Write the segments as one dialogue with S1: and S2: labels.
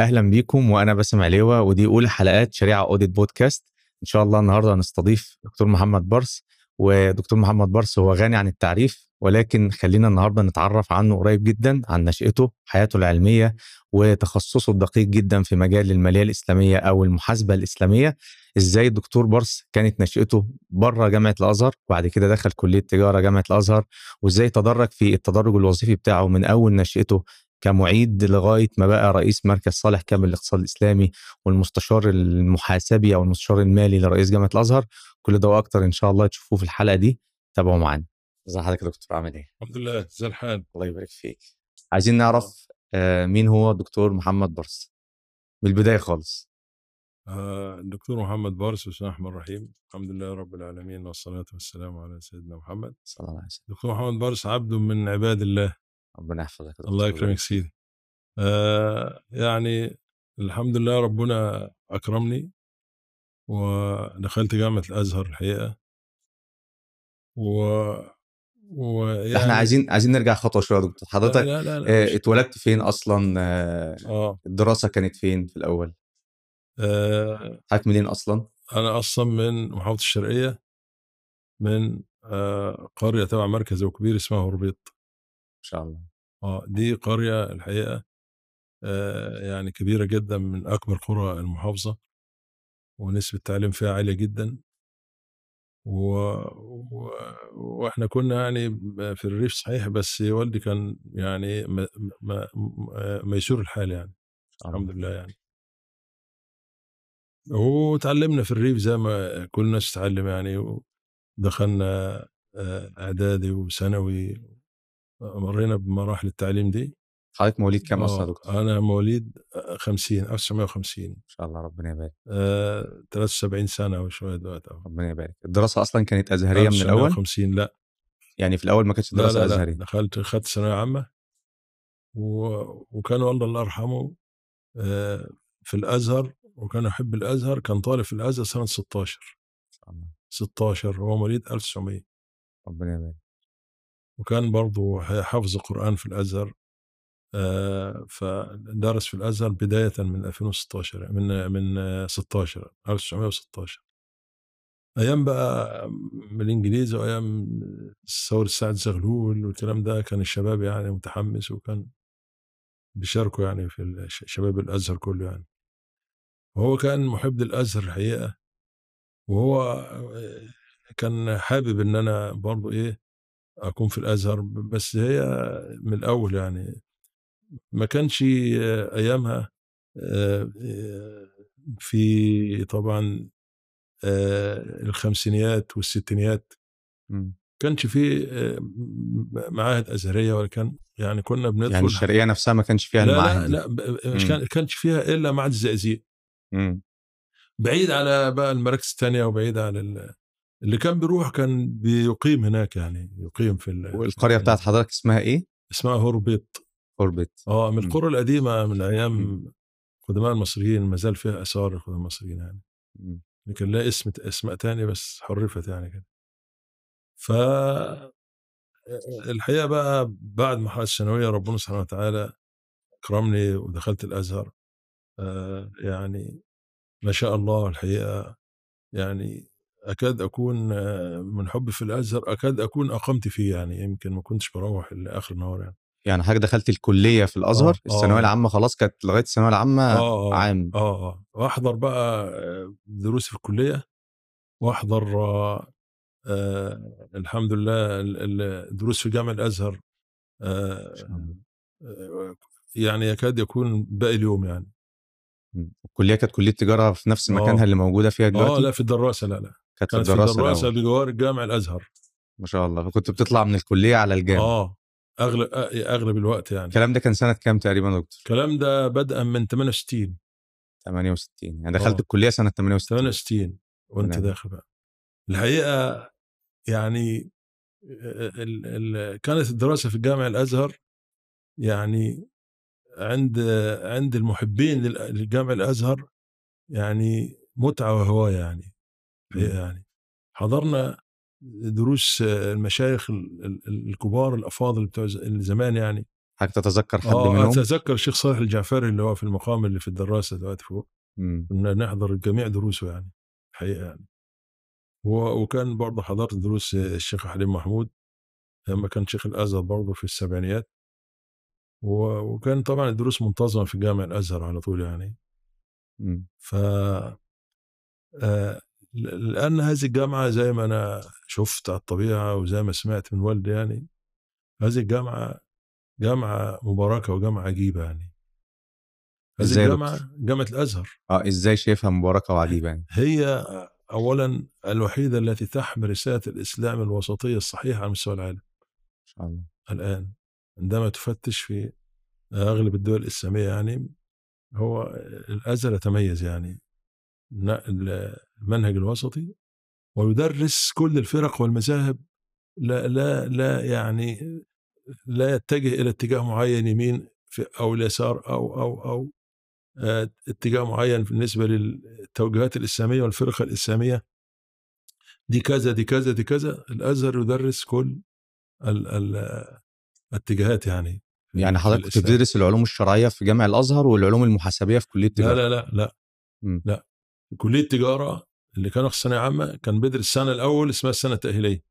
S1: أهلا بيكم وأنا باسم عليوه ودي أولى حلقات شريعة اوديت بودكاست إن شاء الله النهارده هنستضيف دكتور محمد برس ودكتور محمد برس هو غني عن التعريف ولكن خلينا النهارده نتعرف عنه قريب جدا عن نشأته حياته العلمية وتخصصه الدقيق جدا في مجال المالية الإسلامية أو المحاسبة الإسلامية. إزاي الدكتور برس كانت نشأته بره جامعة الأزهر وبعد كده دخل كلية تجارة جامعة الأزهر وإزاي تدرج في التدرج الوظيفي بتاعه من أول نشأته كمعيد لغاية ما بقى رئيس مركز صالح كامل للاقتصاد الإسلامي والمستشار المحاسبي أو المستشار المالي لرئيس جامعة الأزهر. كل ده وأكتر إن شاء الله تشوفوه في الحلقة دي. تابعوا معانا. ازي حضرتك يا دكتور؟ عامل إيه؟
S2: الحمد لله زي الحال؟
S1: الله يبارك فيك. عايزين نعرف آه مين هو دكتور محمد برس؟ من البدايه خالص.
S2: آه، الدكتور محمد بارس بسم الله الرحمن الرحيم. الحمد لله رب العالمين والصلاة والسلام على سيدنا محمد.
S1: صلى الله عليه وسلم.
S2: دكتور محمد بارس عبد من عباد الله.
S1: ربنا يحفظك
S2: الله يكرمك. سيدي. آه يعني الحمد لله ربنا أكرمني ودخلت جامعة الأزهر الحقيقة. و ويعني
S1: إحنا عايزين عايزين نرجع خطوة شوية دكتور. حضرتك
S2: لا لا, لا
S1: آه
S2: مش-
S1: اتولدت فين أصلا؟ آه
S2: آه.
S1: الدراسة كانت فين في الأول؟
S2: آه،
S1: حضرتك منين أصلا؟
S2: أنا أصلا من محافظة الشرقية من آه قرية تبع مركز وكبير اسمها هربيط.
S1: شاء الله.
S2: آه دي قرية الحقيقة آه يعني كبيرة جدا من أكبر قرى المحافظة ونسبة التعليم فيها عالية جدا. و... و... وإحنا كنا يعني في الريف صحيح بس والدي كان يعني م... م... م... ميسور الحال يعني
S1: الله.
S2: الحمد لله يعني. وتعلمنا في الريف زي ما كل الناس تتعلم يعني ودخلنا آه، إعدادي وثانوي مرينا بمراحل التعليم دي.
S1: حضرتك مواليد كام أصلا يا
S2: آه،
S1: دكتور؟
S2: أنا مواليد 50 1950
S1: ان شاء الله ربنا يبارك.
S2: آه، 73 سنة وشويه دلوقتي أهو.
S1: ربنا يبارك. الدراسة أصلا كانت أزهرية من الأول؟
S2: 1950 لا.
S1: يعني في الأول ما كانتش
S2: لا
S1: دراسة
S2: لا لا.
S1: أزهرية؟
S2: دخلت خدت ثانوية عامة و... وكان والله الله يرحمه آه، في الأزهر وكان يحب الأزهر كان طالب في الأزهر سنة 16
S1: ان شاء الله.
S2: 16 هو مواليد 1900
S1: ربنا يبارك.
S2: وكان برضه حافظ القرآن في الأزهر آه، فدرس في الأزهر بداية من 2016 من من آه، 16 1916 أيام بقى من الإنجليز وأيام ثورة سعد زغلول والكلام ده كان الشباب يعني متحمس وكان بيشاركوا يعني في شباب الأزهر كله يعني. وهو كان محب للأزهر الحقيقة وهو آه، كان حابب إن أنا برضه إيه أكون في الأزهر بس هي من الأول يعني ما كانش أيامها آه، آه، في طبعا آه، الخمسينيات والستينيات
S1: مم.
S2: كانش في معاهد أزهرية ولا كان يعني كنا بندخل
S1: يعني الشرقية نفسها ما كانش فيها
S2: لا
S1: المعاهد
S2: لا لا مش
S1: مم.
S2: كان كانش فيها إلا معهد الزقازيق
S1: مم.
S2: بعيد على بقى المراكز الثانية وبعيد على اللي كان بيروح كان بيقيم هناك يعني يقيم في ال-
S1: والقرية بتاعت حضرتك اسمها إيه؟
S2: اسمها هوربيط
S1: اوربت
S2: آه من. القرى القديمة من
S1: أيام.
S2: قدماء المصريين ما زال فيها آثار القدماء المصريين يعني
S1: مم.
S2: لكن لا اسم أسماء تانية بس حرفت يعني كده ف الحقيقة بقى بعد مرحلة الثانوية ربنا سبحانه وتعالى اكرمني ودخلت الأزهر آه يعني ما شاء الله الحقيقة يعني أكاد أكون آه، من حبي في الأزهر أكاد أكون أقمت فيه يعني يمكن ما كنتش بروح الا آخر النهار يعني
S1: يعني حضرتك دخلت الكلية في الأزهر
S2: آه،
S1: الثانوية
S2: آه.
S1: العامة خلاص كانت لغاية الثانوية العامة
S2: آه آه
S1: عام
S2: آه آه وأحضر بقى آه، دروسي في الكلية وأحضر آه آه الحمد لله ال- ال- الدروس في جامع
S1: الأزهر
S2: آه. آه، يعني يكاد يكون باقي اليوم يعني.
S1: الكلية كانت كلية تجارة في نفس مكانها
S2: آه.
S1: اللي موجودة فيها
S2: آه
S1: دلوقتي
S2: لا في الدراسة لا لا
S1: كانت في
S2: كانت في الدراسة
S1: الأول.
S2: بجوار الجامع الأزهر.
S1: ما شاء الله. فكنت بتطلع من الكلية على الجامعة
S2: آه. اغلب آه، أغلب الوقت يعني.
S1: الكلام ده كان سنة كام تقريبا يا دكتور؟
S2: الكلام ده بدءا من 68
S1: 68 يعني دخلت
S2: آه.
S1: الكلية سنة 68
S2: 68 وأنت
S1: تمام.
S2: داخل بقى. الحقيقة يعني ال ال كانت الدراسة في الجامع الأزهر يعني عند عند المحبين لل- للجامع الأزهر يعني متعة وهواية يعني. يعني. حضرنا دروس المشايخ ال- ال- الكبار الأفاضل بتوع زمان يعني.
S1: حضرتك تتذكر حد
S2: آه
S1: منهم؟
S2: أتذكر الشيخ صالح الجعفري اللي هو في المقام اللي في الدراسة دلوقتي فوق. كنا نحضر جميع دروسه يعني الحقيقة يعني. وكان برضه حضرت دروس الشيخ حليم محمود. لما كان شيخ الأزهر برضه في السبعينيات. وكان طبعا الدروس منتظمة في جامع الأزهر على طول يعني. ف آه، لأن هذه الجامعة زي ما أنا شفت على الطبيعة وزي ما سمعت من والدي يعني هذه الجامعة جامعة مباركة وجامعة عجيبة يعني. هذه الجامعة جامعة الأزهر.
S1: آه إزاي شايفها مباركة وعجيبة يعني؟
S2: هي اولا الوحيدة التي تحمل رسالة الإسلام الوسطية الصحيحة على مستوى العالم.
S1: ما شاء الله.
S2: الآن عندما تفتش في أغلب الدول الإسلامية يعني هو الأزهر يتميز يعني. المنهج الوسطي ويدرس كل الفرق والمذاهب لا لا لا يعني لا يتجه إلى اتجاه معين يمين في أو اليسار أو أو أو آه، اتجاه معين بالنسبة للتوجهات الإسلامية والفرق الإسلامية. دي كذا دي كذا دي كذا. الأزهر يدرس كل ال ال الاتجاهات يعني
S1: يعني حضرتك. بتدرس العلوم الشرعية في جامع الأزهر والعلوم المحاسبية في كلية
S2: لا لا لا لا. لا. كلية التجاره اللي كانوا في الثانوية عامه كان بيدرس السنة الأول اسمها السنة التأهيلية.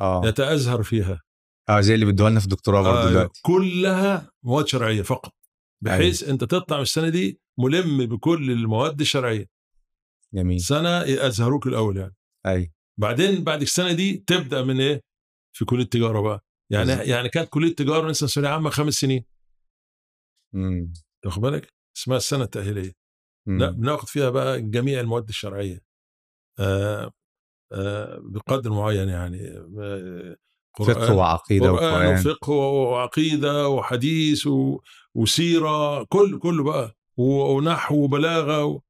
S1: آه.
S2: يتأزهر فيها.
S1: آه زي اللي بيدوها لنا في الدكتوراه برضه
S2: آه،
S1: دلوقتي.
S2: كلها مواد شرعية فقط بحيث أنت تطلع من السنة دي ملم بكل المواد الشرعية.
S1: جميل.
S2: سنة يأزهروك الأول يعني.
S1: اي
S2: بعدين بعد السنة دي تبدأ من إيه؟ في كلية التجاره بقى. يعني
S1: بالظبط.
S2: يعني كانت كلية التجاره مثلا ثانويه عامه خمس سنين.
S1: مم.
S2: تاخد بالك؟ اسمها السنة
S1: التأهيلية.
S2: لا بناخد فيها بقى جميع المواد الشرعية بقدر معين يعني
S1: فقه
S2: وعقيدة
S1: وقرآن
S2: وفقه وعقيدة وحديث. وسيرة كل كله بقى ونحو وبلاغة و...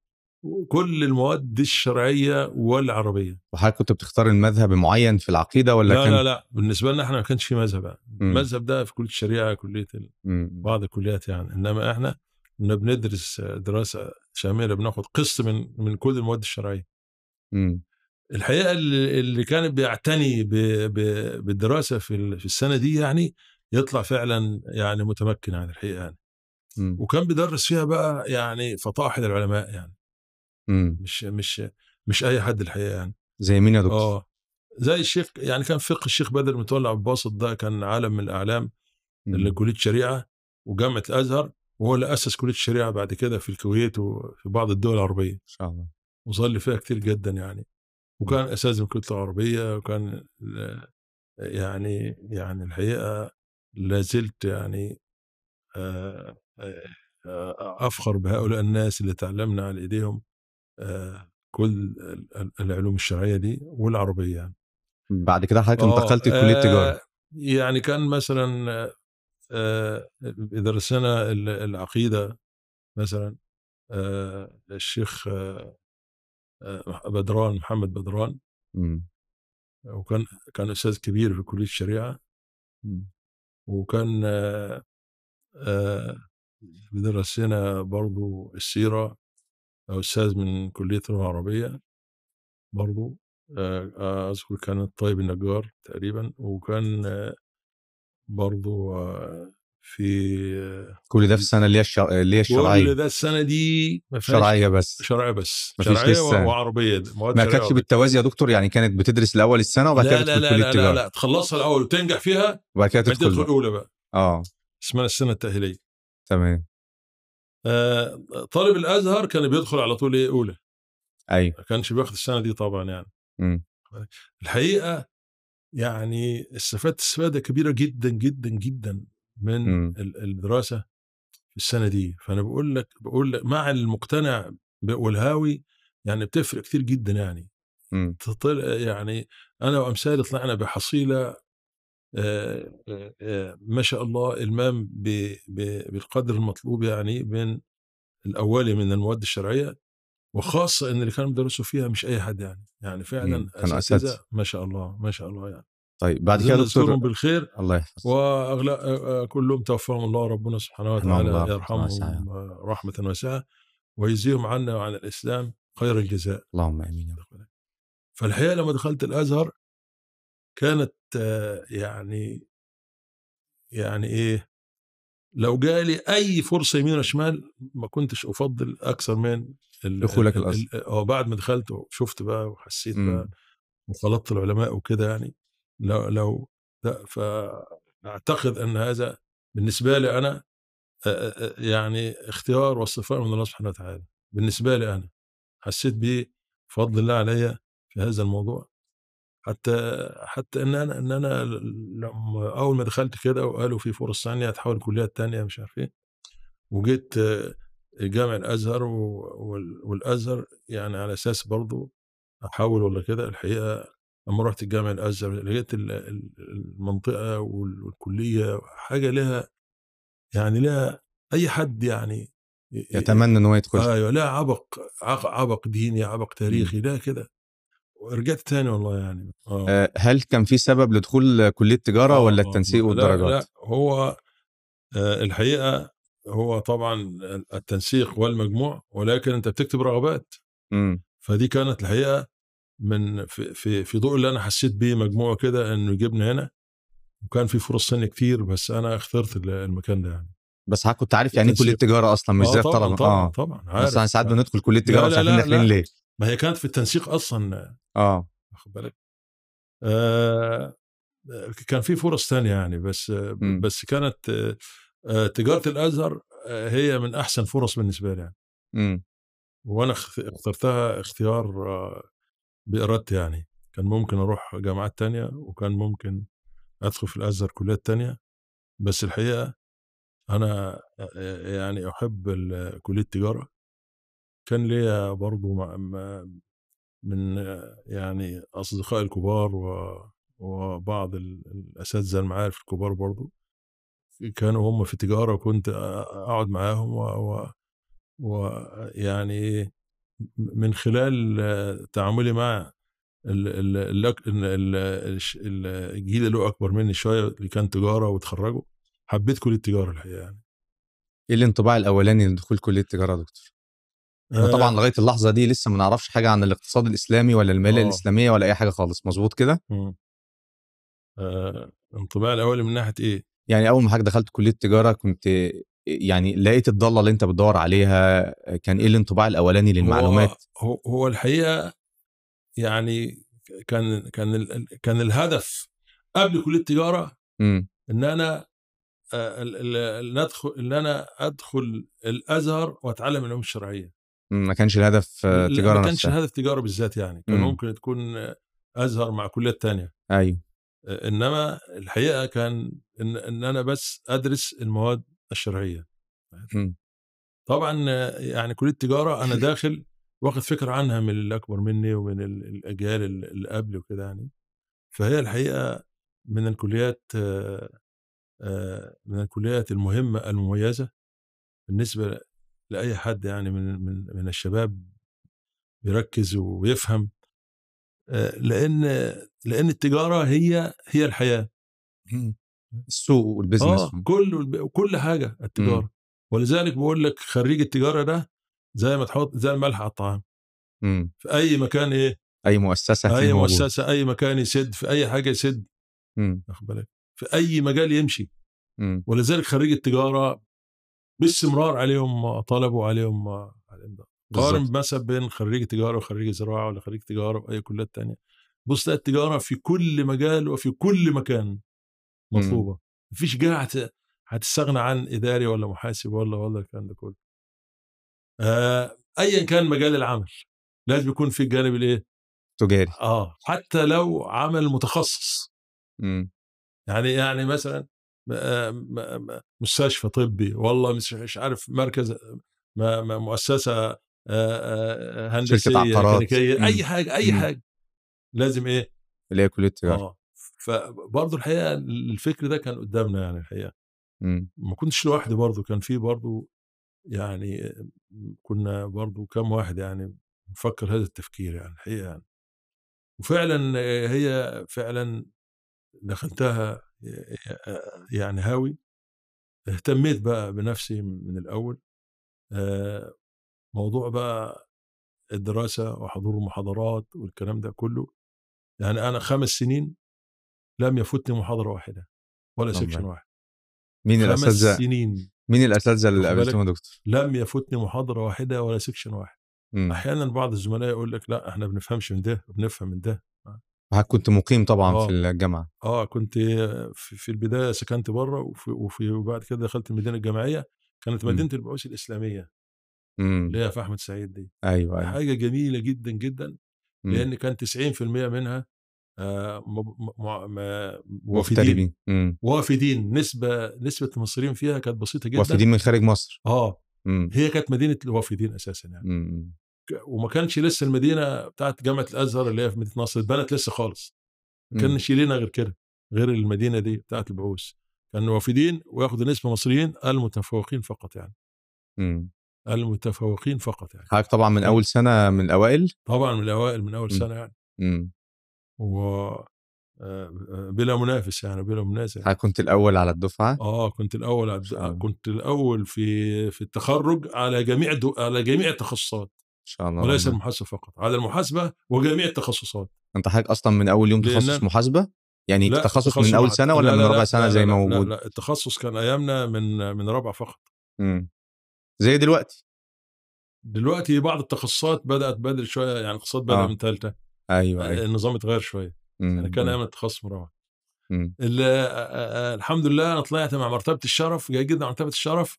S2: وكل المواد الشرعية والعربية
S1: وحضرتك كنت بتختار المذهب معين في العقيدة ولا
S2: لا
S1: كان
S2: لا لا بالنسبة لنا إحنا ما كانش في مذهب بقى.
S1: مم.
S2: المذهب ده في كلية الشريعة كلية ال-
S1: مم.
S2: بعض الكليات يعني إنما إحنا كنا بندرس دراسة شاملة بناخد قسط من من كل المواد الشرعية
S1: مم.
S2: الحقيقة اللي كان بيعتني ب- ب- بالدراسة في في السنة دي يعني يطلع فعلا يعني متمكن عن الحقيقة يعني
S1: مم.
S2: وكان بيدرس فيها بقى يعني فطاحل العلماء يعني
S1: مم.
S2: مش مش مش أي حد الحقيقة يعني
S1: زي مين يا دكتور؟
S2: آه زي الشيخ يعني كان فقه الشيخ بدر متولى عبد الباسط ده كان عالم من الأعلام اللي
S1: مم.
S2: كليه شريعة وجامعة الأزهر وهو اللي أسس كلية الشريعة بعد كده في الكويت وفي بعض الدول العربية.
S1: إن شاء الله.
S2: وظل فيها كتير جدا يعني. وكان اساتذه من كليه العربية وكان يعني يعني الحقيقة لا زلت يعني آه، آه، آه، أفخر بهؤلاء الناس اللي تعلمنا على إيديهم آه، كل ال- ال- العلوم الشرعية دي والعربية يعني.
S1: بعد كده حضرتك
S2: آه،
S1: انتقلت لكلية
S2: آه،
S1: تجاره
S2: يعني كان مثلا آه، يدرس لنا ال- العقيدة مثلا آه، الشيخ آه، بدران محمد بدران
S1: مم.
S2: وكان كان أستاذ كبير في كلية الشريعة
S1: مم.
S2: وكان بيدرس لنا برضو السيرة أستاذ من كلية اللغة العربية برضو أذكر كان الطيب النجار تقريبا وكان برضو آه، في آه،
S1: كل ده في السنة اللي هي الشر... اللي هي
S2: كل
S1: الشرعية.
S2: ده السنة دي
S1: شرعية بس.
S2: شرعية بس شرعية
S1: لسه.
S2: وعربية
S1: ما كانتش. بالتوازي يا دكتور؟ يعني كانت بتدرس الأول السنة وبعد كده
S2: لا لا
S1: تدخل
S2: لا
S1: كلية
S2: لا, لا
S1: تجاره
S2: لا تخلصها الأول وتنجح فيها
S1: وبعد كده تدخل
S2: تدخل
S1: بقى. آه.
S2: اسمها السنة التأهيلية.
S1: تمام.
S2: آه، طالب الأزهر كان بيدخل على طول إيه؟ أولى.
S1: أيوه.
S2: ما كانش بياخد السنة دي طبعا يعني.
S1: مم.
S2: الحقيقة يعني استفدت استفادة كبيرة جدا جدا جدا من
S1: مم.
S2: ال- الدراسة في السنة دي فأنا بقول لك بقول لك مع المقتنع والهاوي يعني بتفرق كتير جدا يعني
S1: مم.
S2: تطلع يعني أنا وأمثالي طلعنا بحصيلة ما شاء الله المام بالقدر المطلوب يعني من الاولي من المواد الشرعية وخاصة إن اللي كانوا بيدرسوا فيها مش أي حد يعني يعني فعلا
S1: مم. كانوا أساتذة.
S2: ما شاء الله ما شاء الله يعني
S1: طيب بعد كده دكتور
S2: بالخير
S1: الله يحفظك
S2: واغلى كلهم توفاهم الله ربنا سبحانه وتعالى
S1: رحمة واسعة.
S2: يرحمهم رحمة واسعة ويجزيهم عنا وعن الإسلام خير الجزاء
S1: اللهم آمين يا رب
S2: فالحقيقة لما دخلت الأزهر كانت آه، يعني يعني إيه لو جالي أي فرصة يمين وشمال ما كنتش أفضل أكثر من
S1: دخولك
S2: ال-
S1: الأزهر.
S2: ال- آه بعد ما دخلت وشفت بقى وحسيت
S1: مم.
S2: بقى وخلطت العلماء وكده يعني لو لو فاعتقد إن هذا بالنسبة لي أنا آه، آه، آه، يعني اختيار واصطفاء من الله سبحانه وتعالى بالنسبة لي أنا حسيت بيه فضل الله عليا في هذا الموضوع حتى حتى إن أنا إن أنا لما أول ما دخلت كده وقالوا في فرص ثانية هتحول كليات تانية مش عارف إيه وجيت جامع الأزهر والأزهر يعني على أساس برضو احول ولا كده الحقيقة لما رحت الجامع الأزهر لقيت ال- ال- المنطقة وال- والكلية حاجة لها يعني لها أي حد يعني
S1: يتمنى إن هو يدخل.
S2: أيوه لا عبق عبق ديني عبق تاريخي لا كده. ورجعت تاني والله يعني. آه.
S1: آه، هل كان في سبب لدخول كلية تجارة
S2: آه،
S1: ولا
S2: آه،
S1: التنسيق
S2: لا
S1: والدرجات؟
S2: لا هو آه، الحقيقة هو طبعا التنسيق والمجموع ولكن أنت بتكتب رغبات.
S1: امم
S2: فدي كانت الحقيقة من في في, في ضوء اللي أنا حسيت بيه مجموعة كده إنه يجيبني هنا. وكان في فرص ثانية كتير بس أنا اخترت ال- المكان ده يعني.
S1: بس حضرتك كنت عارف يعني إيه
S2: كلية.
S1: تجارة أصلا مش
S2: آه
S1: زي
S2: طبعا
S1: الطلبة؟
S2: طبعا
S1: آه.
S2: طبعا عارف
S1: بس إحنا ساعات بندخل كلية
S2: لا،
S1: تجارة
S2: لا،
S1: مش عارفين
S2: لا،
S1: داخلين
S2: لا.
S1: ليه.
S2: ما هي كانت في التنسيق أصلا
S1: آه.
S2: واخد بالك؟ آه كان في فرص تانية يعني بس
S1: مم.
S2: بس كانت آه، تجارة الأزهر آه، هي من أحسن فرص بالنسبة لي يعني.
S1: امم.
S2: وأنا اخت- اخترتها اختيار آه، بإرادتي يعني. كان ممكن أروح جامعات تانية وكان ممكن أدخل في الأزهر كليات تانية بس الحقيقة أنا آه، يعني أحب كلية التجاره كان ليا برضو مع- من يعني اصدقائي الكبار وبعض ال- الأساتذة المعارف الكبار برضو. كانوا هم في تجاره وكنت أقعد معاهم ويعني من خلال تعاملي مع الجيل اللي هو أكبر مني شوية اللي كان تجارة وتخرجوا حبيت كلية التجاره الحقيقة يعني.
S1: إيه الانطباع الأولاني لدخول كلية تجارة يا دكتور؟ إحنا طبعا لغاية اللحظة دي لسه ما نعرفش حاجة عن الاقتصاد الإسلامي ولا المالية
S2: آه.
S1: الإسلامية ولا أي حاجة خالص مظبوط كده.
S2: آه، انطباع الاولي من ناحية إيه؟
S1: يعني أول ما حضرتك دخلت كلية تجارة كنت يعني لقيت الضاله اللي أنت بتدور عليها كان إيه الانطباع الأولاني للمعلومات
S2: هو, هو, الحقيقة يعني كان كان ال- كان الهدف قبل كلية التجاره
S1: امم
S2: إن أنا آه، ندخل إن أنا أدخل الأزهر وأتعلم العلوم الشرعية
S1: ما كانش الهدف آه، تجاره
S2: ما كانش
S1: نفسها.
S2: الهدف تجارة بالذات يعني كان
S1: مم.
S2: ممكن تكون أزهر مع كليات تانية.
S1: أيوه.
S2: آه، إنما الحقيقة كان إن, إن أنا بس أدرس المواد الشرعية.
S1: مم.
S2: طبعا آه، يعني كلية التجاره أنا داخل واخد فكرة عنها من اللي أكبر مني ومن ال- الأجيال اللي قبلي وكده يعني. فهي الحقيقة من الكليات من الكليات المهمة المميزة بالنسبة لأي حد يعني من من من الشباب يركز ويفهم آه، لأن لأن التجارة هي هي الحياة.
S1: السوق والبزنس
S2: آه. كل كل حاجة التجارة. ولذلك بقول لك خريج التجارة ده زي ما تحط زي الملح على الطعام. في أي مكان
S1: إيه؟
S2: أي
S1: مؤسسة أي.
S2: مؤسسة أي مكان يسد في أي حاجة يسد. واخد بالك؟ في أي مجال يمشي. ولذلك خريج التجارة باستمرار عليهم طلب وعليهم عليهم ده. قارن. مثلا بين خريج تجارة وخريج زراعة ولا خريج تجارة وأي كليات تانية. بص تلاقي التجارة في كل مجال وفي كل مكان مطلوبة. مفيش جهه هت- هتستغنى عن إداري ولا محاسب ولا ولا الكلام ده كله. آه ايا كان مجال العمل لازم يكون في الجانب الإيه؟
S1: تجاري.
S2: آه حتى لو عمل متخصص.
S1: مم.
S2: يعني يعني مثلا مستشفى طبي والله مش عارف مركز مؤسسة آه، آه،
S1: هندسية.
S2: ميكانيكية
S1: مم.
S2: أي حاجة
S1: أي.
S2: حاجة لازم إيه
S1: اللي هي كلية تجاره
S2: آه فبرضه الحقيقة الفكر ده كان قدامنا يعني الحقيقة
S1: مم.
S2: ما كنتش لوحدي برضه كان في برضه يعني كنا برضه كم واحد يعني نفكر هذا التفكير يعني الحقيقة يعني وفعلا هي فعلا دخلتها يعني هاوي. اهتميت بقى بنفسي من الأول. آه، موضوع بقى الدراسة وحضور المحاضرات والكلام ده كله. يعني أنا خمس سنين لم يفوتني محاضرة واحدة ولا. section واحد.
S1: مين
S2: خمس
S1: الأساتذة؟
S2: سنين
S1: مين الأساتذة اللي؟ قابلتهم يا دكتور؟
S2: لم يفوتني محاضرة واحدة ولا section واحد.
S1: مم.
S2: أحيانا بعض الزملاء يقول لك لا إحنا بنفهمش من ده بنفهم من ده.
S1: كنت مقيم طبعا
S2: آه.
S1: في الجامعة
S2: آه كنت في, في البداية سكنت بره وفي, وفي وبعد كده دخلت المدينة الجامعية كانت
S1: مم.
S2: مدينة البعوث الإسلامية
S1: إمم
S2: اللي هي في أحمد سعيد دي
S1: أيوه أيوه
S2: حاجة جميلة جدا جدا
S1: مم.
S2: لأن كان 90% منها آه، وافدين
S1: مغتربين مم.
S2: وافدين نسبة نسبة المصريين فيها كانت بسيطة جدا
S1: وافدين من خارج مصر
S2: آه
S1: مم.
S2: هي كانت مدينة الوافدين أساسا يعني
S1: مم.
S2: وما كانش لسه المدينة بتاعت جامعة الأزهر اللي هي في مدينة نصر اتبنت لسه خالص. ما. كانش لينا غير كده غير المدينة دي بتاعت البعوث. كانوا وافدين وياخدوا نسبة مصريين المتفوقين فقط يعني.
S1: مم.
S2: المتفوقين فقط يعني.
S1: حضرتك طبعا من أول سنة من الاوائل
S2: طبعا من الأوائل من
S1: أول.
S2: سنة يعني.
S1: مم.
S2: و آه، بلا منافس يعني بلا منازع.
S1: حضرتك كنت الأول على الدفعة؟
S2: آه كنت الأول على
S1: الله.
S2: كنت الأول في في التخرج على جميع الدو... على جميع التخصصات.
S1: شاء الله
S2: وليس
S1: ربنا-
S2: المحاسبة فقط على المحاسبة وجميع التخصصات
S1: أنت حضرتك أصلا من أول يوم تخصص محاسبة يعني
S2: لا،
S1: تخصص من
S2: أول.
S1: سنة ولا
S2: لا،
S1: من
S2: لا،
S1: ربع
S2: لا،
S1: سنة
S2: لا،
S1: زي
S2: لا،
S1: ما
S2: لا،
S1: موجود
S2: لا التخصص كان أيامنا من من رابعه فقط
S1: مم. زي دلوقتي
S2: دلوقتي بعض التخصصات بدأت بدري شوية يعني الاقتصاد بدأ
S1: آه.
S2: من ثالثه
S1: أيوه أيوه
S2: النظام اتغير شوية
S1: مم.
S2: يعني كان. أيام التخصص من رابعه الحمد لله أنا طلعت مع مرتبة الشرف جيد جدا مرتبة الشرف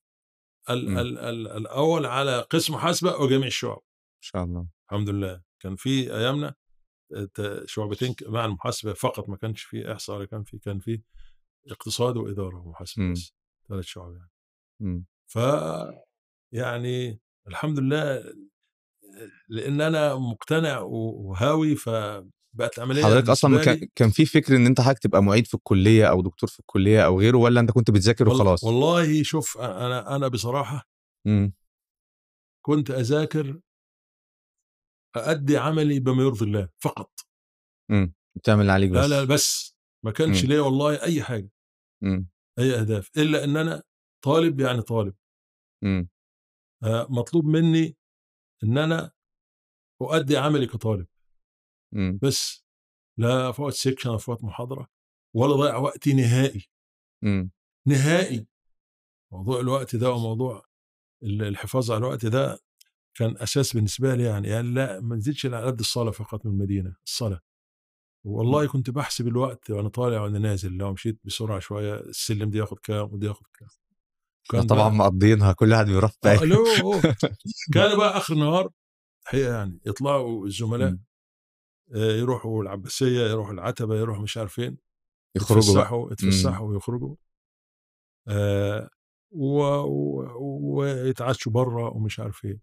S2: ال
S1: مم.
S2: ال ال الأول على قسم محاسبة وجميع الشعب
S1: ان شاء الله
S2: الحمد لله كان في أيامنا ت- شعبتين مع المحاسبة فقط ما كانش في إحصاء ولا كان في كان في اقتصاد وإدارة ومحاسبة
S1: مم.
S2: بس ثلاث شعب يعني
S1: مم.
S2: ف يعني الحمد لله لأن أنا مقتنع وهاوي فبقت العملية
S1: حضرتك
S2: أصلا
S1: كان في فكر إن أنت حضرتك تبقى معيد في الكلية أو دكتور في الكلية أو غيره ولا أنت كنت بتذاكر وخلاص
S2: والله شوف أنا أنا بصراحة
S1: مم.
S2: كنت أذاكر أأدي عملي بما يرضي الله فقط
S1: مم. بتعمل عليك بس
S2: لا لا بس ما كانش
S1: مم.
S2: ليا والله أي حاجة
S1: مم.
S2: أي أهداف إلا إن أنا طالب يعني طالب
S1: مم.
S2: آه، مطلوب مني إن أنا أؤدي عملي كطالب
S1: مم.
S2: بس لا فوت section ولا فوت محاضرة ولا ضيع وقتي نهائي
S1: مم.
S2: نهائي موضوع الوقت ده وموضوع ال- الحفاظ على الوقت ده كان أساس بالنسبة لي يعني يعني لا ما نزيدش على قد الصلاة فقط من المدينة الصلاة والله كنت بحسب الوقت وأنا طالع وأنا نازل لو مشيت بسرعة شوية السلم دي ياخد كام ودي ياخد كام كان
S1: طبعا مقضينها كل واحد بيروح
S2: آه، أوه. كان بقى آخر النهار حقيقه يعني يطلعوا الزملاء
S1: مم.
S2: آه، يروحوا العباسية يروحوا العتبة يروحوا مش عارف فين
S1: يخرجوا بقى
S2: يتفسحوا يتفسحوا ويخرجوا آه. ويتعشوا بره ومش عارف إيه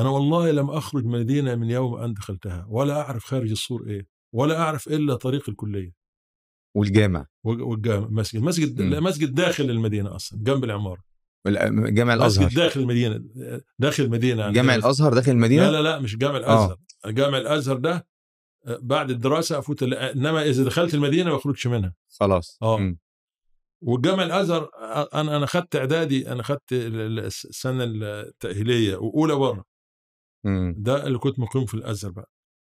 S2: أنا والله لم أخرج من المدينة من يوم أن دخلتها ولا أعرف خارج السور إيه ولا أعرف إلا طريق الكلية.
S1: والجامع.
S2: والجامع مسجد مسجد مسجد داخل المدينة أصلا جنب العمارة.
S1: وال- جامع
S2: مسجد
S1: الازهر
S2: داخل المدينة داخل المدينة يعني
S1: جامع. الأزهر داخل المدينة؟
S2: لا لا لا مش جامع الأزهر. جامع الأزهر ده آه، بعد الدراسة أفوت إنما إذا دخلت المدينة ما أخرجش منها.
S1: خلاص.
S2: آه.
S1: مم.
S2: والجامع الأزهر أنا أنا خدت إعدادي أنا خدت ال- ال- السنة التأهيلية وأولى بره. ده اللي كنت مقيم في الأزهر بقى.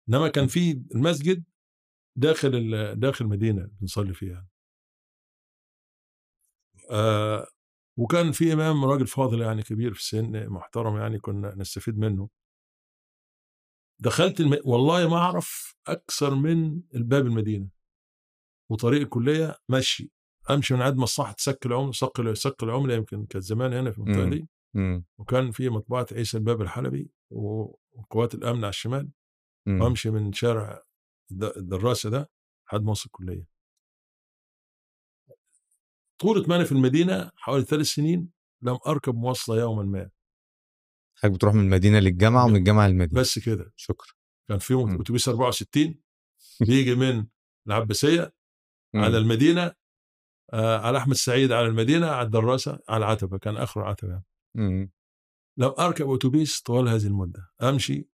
S2: إنما كان في المسجد داخل داخل المدينة بنصلي فيها آه وكان في إمام راجل فاضل يعني كبير في السن محترم يعني كنا نستفيد منه. دخلت الم... والله ما أعرف أكثر من الباب المدينة. وطريق الكلية مشي. أمشي من عند مصلحه سك العمله سك سك العملة يمكن كانت زمان هنا في
S1: المنطقة.
S2: دي.
S1: مم.
S2: وكان في مطبعة عيسى الباب الحلبي وقوات الأمن على الشمال
S1: مم.
S2: وأمشي من شارع الد- الدراسة ده لحد ما أوصل الكلية طولة ما أنا في المدينة حوالي ثلاث سنين لم أركب مواصلة يوما ما
S1: حضرتك بتروح من المدينة للجامعة ومن الجامعة للمدينة
S2: بس كده
S1: شكرا
S2: كان في
S1: مم.
S2: أتوبيس 64 بيجي من
S1: العباسية.
S2: على المدينة آه على أحمد سعيد على المدينة على الدراسة على العتبة كان اخر العتبة يعني.
S1: مم.
S2: لم أركب أتوبيس طوال هذه المدة أمشي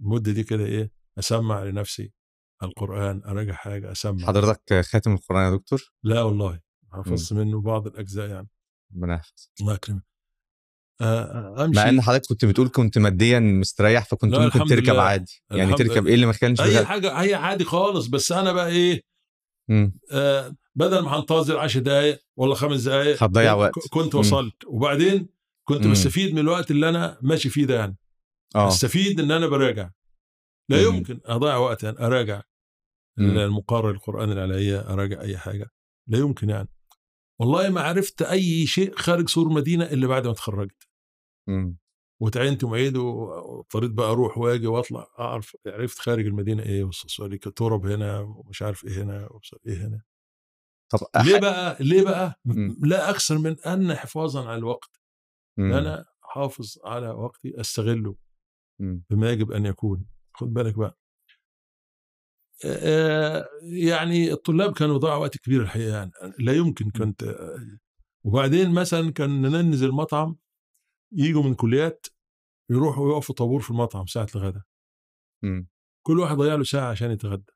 S2: المدة دي كده إيه أسمع لنفسي القرآن أراجع حاجة أسمع
S1: حضرتك خاتم القرآن يا دكتور
S2: لا والله حفظت منه بعض الأجزاء يعني
S1: ربنا يحفظك
S2: الله يكرمك امشي
S1: مع إن حضرتك كنت بتقول كنت ماديا مستريح فكنت ممكن تركب
S2: لله.
S1: عادي يعني تركب. إيه اللي ما كانش
S2: أي
S1: بتاع-
S2: حاجة هي عادي خالص بس أنا بقى إيه
S1: مم.
S2: آه بدل ما هنتظر 10 دقائق ولا خمس دقائق
S1: هتضيع وقت.
S2: كنت
S1: مم.
S2: وصلت وبعدين كنت. بستفيد من الوقت اللي أنا ماشي فيه ده يعني
S1: آه
S2: أستفيد إن أنا براجع لا
S1: مم.
S2: يمكن أضيع وقت يعني
S1: أراجع.
S2: المقارنة القرآن العليا أراجع أي حاجة لا يمكن يعني والله ما عرفت أي شيء خارج سور مدينة إلا بعد ما اتخرجت. وتعينت معيد واضطريت بقى أروح وأجي وأطلع أعرف عرفت خارج المدينة إيه ترب هنا ومش عارف إيه هنا إيه هنا
S1: طب
S2: ليه
S1: أح-
S2: بقى ليه بقى
S1: مم.
S2: لا أكثر من أن حفاظا على الوقت. إن أنا حافظ على وقتي أستغله
S1: مم.
S2: بما يجب أن يكون. خد بالك بقى. يعني الطلاب كانوا ضاعوا وقت كبير الحقيقة يعني. لا يمكن كنت آه، وبعدين مثلا كان ننزل مطعم يجوا من كليات يروحوا يقفوا طابور في المطعم ساعة الغداء. كل واحد ضيع له ساعة عشان يتغدى.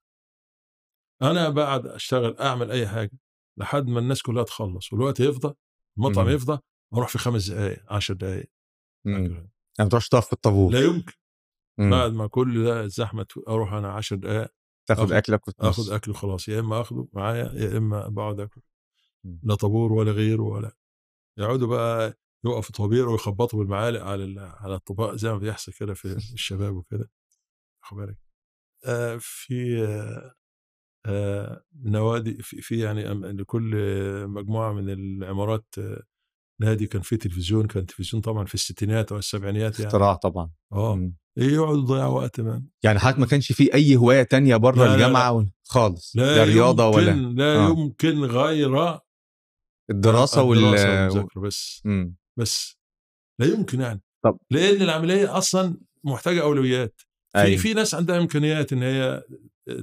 S2: أنا بقعد أشتغل أعمل أي حاجة لحد ما الناس كلها تخلص والوقت يفضى المطعم. يفضى أروح في خمس دقائق عشر دقائق.
S1: يعني ما تروحش تقف في الطابور
S2: لا يمكن
S1: مم.
S2: بعد ما كل ده الزحمه أروح أنا عشر دقائق
S1: تاخد أكلك وتنص.
S2: آخد أكل خلاص يا إما آخده معايا يا إما بقعد
S1: آكل.
S2: لا طابور ولا غيره ولا يقعدوا بقى يقفوا طابير ويخبطوا بالمعالق على على الطباق زي ما بيحصل كده في الشباب وكده واخد بالك آه في آه آه نوادي في, في يعني لكل مجموعة من العمارات نادي كان فيه تلفزيون كان تلفزيون طبعا في الستينات أو السبعينات يعني
S1: اختراع طبعا آه.
S2: إيه يقعدوا يضيعوا وقت man.
S1: يعني حضرتك ما كانش في أي هواية تانية بره
S2: لا، لا،
S1: الجامعة ولا- خالص
S2: لا
S1: لا
S2: رياضة
S1: ولا
S2: لا
S1: آه.
S2: يمكن غير
S1: الدراسة وال
S2: الدراسة والمذاكرة بس
S1: مم.
S2: بس لا يمكن يعني
S1: طب.
S2: لأن العملية أصلا محتاجة أولويات في
S1: أيوة.
S2: في ناس عندها إمكانيات إن هي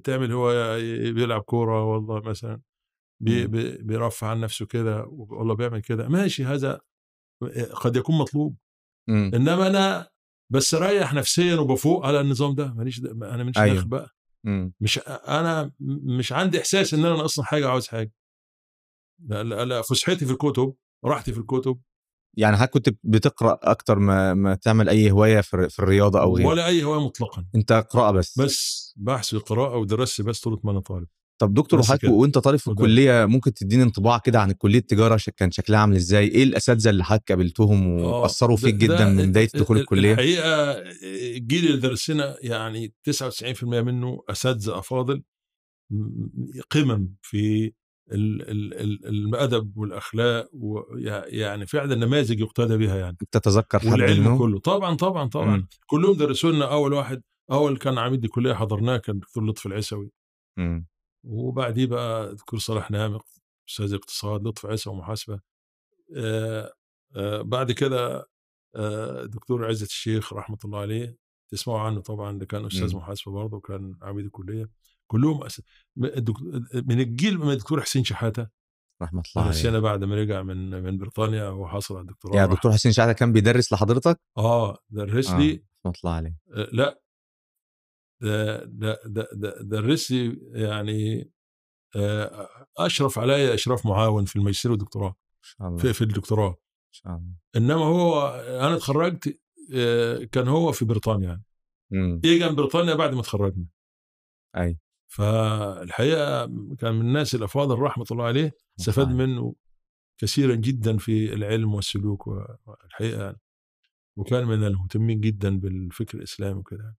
S2: تعمل هو بيلعب كورة والله مثلا بي
S1: مم.
S2: بي بيرفع عن نفسه كده والله بيعمل كده. ماشي هذا قد يكون مطلوب.
S1: مم.
S2: إنما أنا بس ريح نفسيا وبفوق على النظام ده. ماليش ده أنا مش
S1: أيوة.
S2: داخل بقى.
S1: مم.
S2: مش أنا مش عندي إحساس إن أنا أصلا حاجة عاوز حاجة. لا لا, لا فسحتي في الكتب راحتي في الكتب.
S1: يعني حضرتك كنت بتقرأ أكتر ما, ما تعمل أي هواية في, في الرياضة أو غيره؟
S2: ولا أي هواية مطلقا.
S1: أنت قراءة بس.
S2: بس بحث وقراءه ودرست بس طول ما أنا طالب.
S1: طب دكتور وحضرتك. وانت طالب في. الكلية ممكن تديني انطباع كده عن كلية التجارة كان شكلها عامل إزاي إيه الأساتذة اللي حضرتك قابلتهم
S2: آه، وأثروا
S1: فيك جدا من بداية دخول
S2: ال-
S1: الكلية
S2: الحقيقة الجيل اللي درسنا يعني 99% منه أساتذة أفاضل قمم في ال- ال- ال- الادب والأخلاق يعني فعلا نماذج يقتدى بها يعني
S1: تتذكر حد
S2: والعلم كله طبعا طبعا طبعا
S1: مم.
S2: كلهم درسوا لنا أول واحد أول كان عميد الكلية حضرناه كان دكتور لطفي العيسوي. وبعديه بقى دكتور صلاح نامق أستاذ اقتصاد لطفي عيسوي ومحاسبة آه آه بعد كده آه دكتور عزت الشيخ رحمة الله عليه تسمعوا عنه طبعا ده كان أستاذ
S1: مم.
S2: محاسبة برضه كان عميد الكلية كلهم أس... من الجيل من الدكتور حسين شحاتة
S1: رحمة الله عليه
S2: لنا بعد ما رجع من من بريطانيا وحصل على الدكتوراه
S1: يا
S2: راح-
S1: دكتور حسين شحاتة كان بيدرس لحضرتك
S2: آه درس
S1: آه.
S2: لي
S1: رحمة الله عليه
S2: آه لأ ده ده ده ده درس لي يعني آه أشرف علي أشراف معاون في الماجستير والدكتوراه في, في الدكتوراه.
S1: ما شاء الله.
S2: إنما هو أنا اتخرجت آه، كان هو في بريطانيا. يعني
S1: مم.
S2: اجى من بريطانيا بعد ما اتخرجنا.
S1: أي.
S2: فالحقيقة كان من الناس الأفاضل رحمة الله عليه استفاد. منه كثيرا جدا في العلم والسلوك والحقيقة يعني وكان من المهتمين جدا بالفكر الإسلامي وكده آه،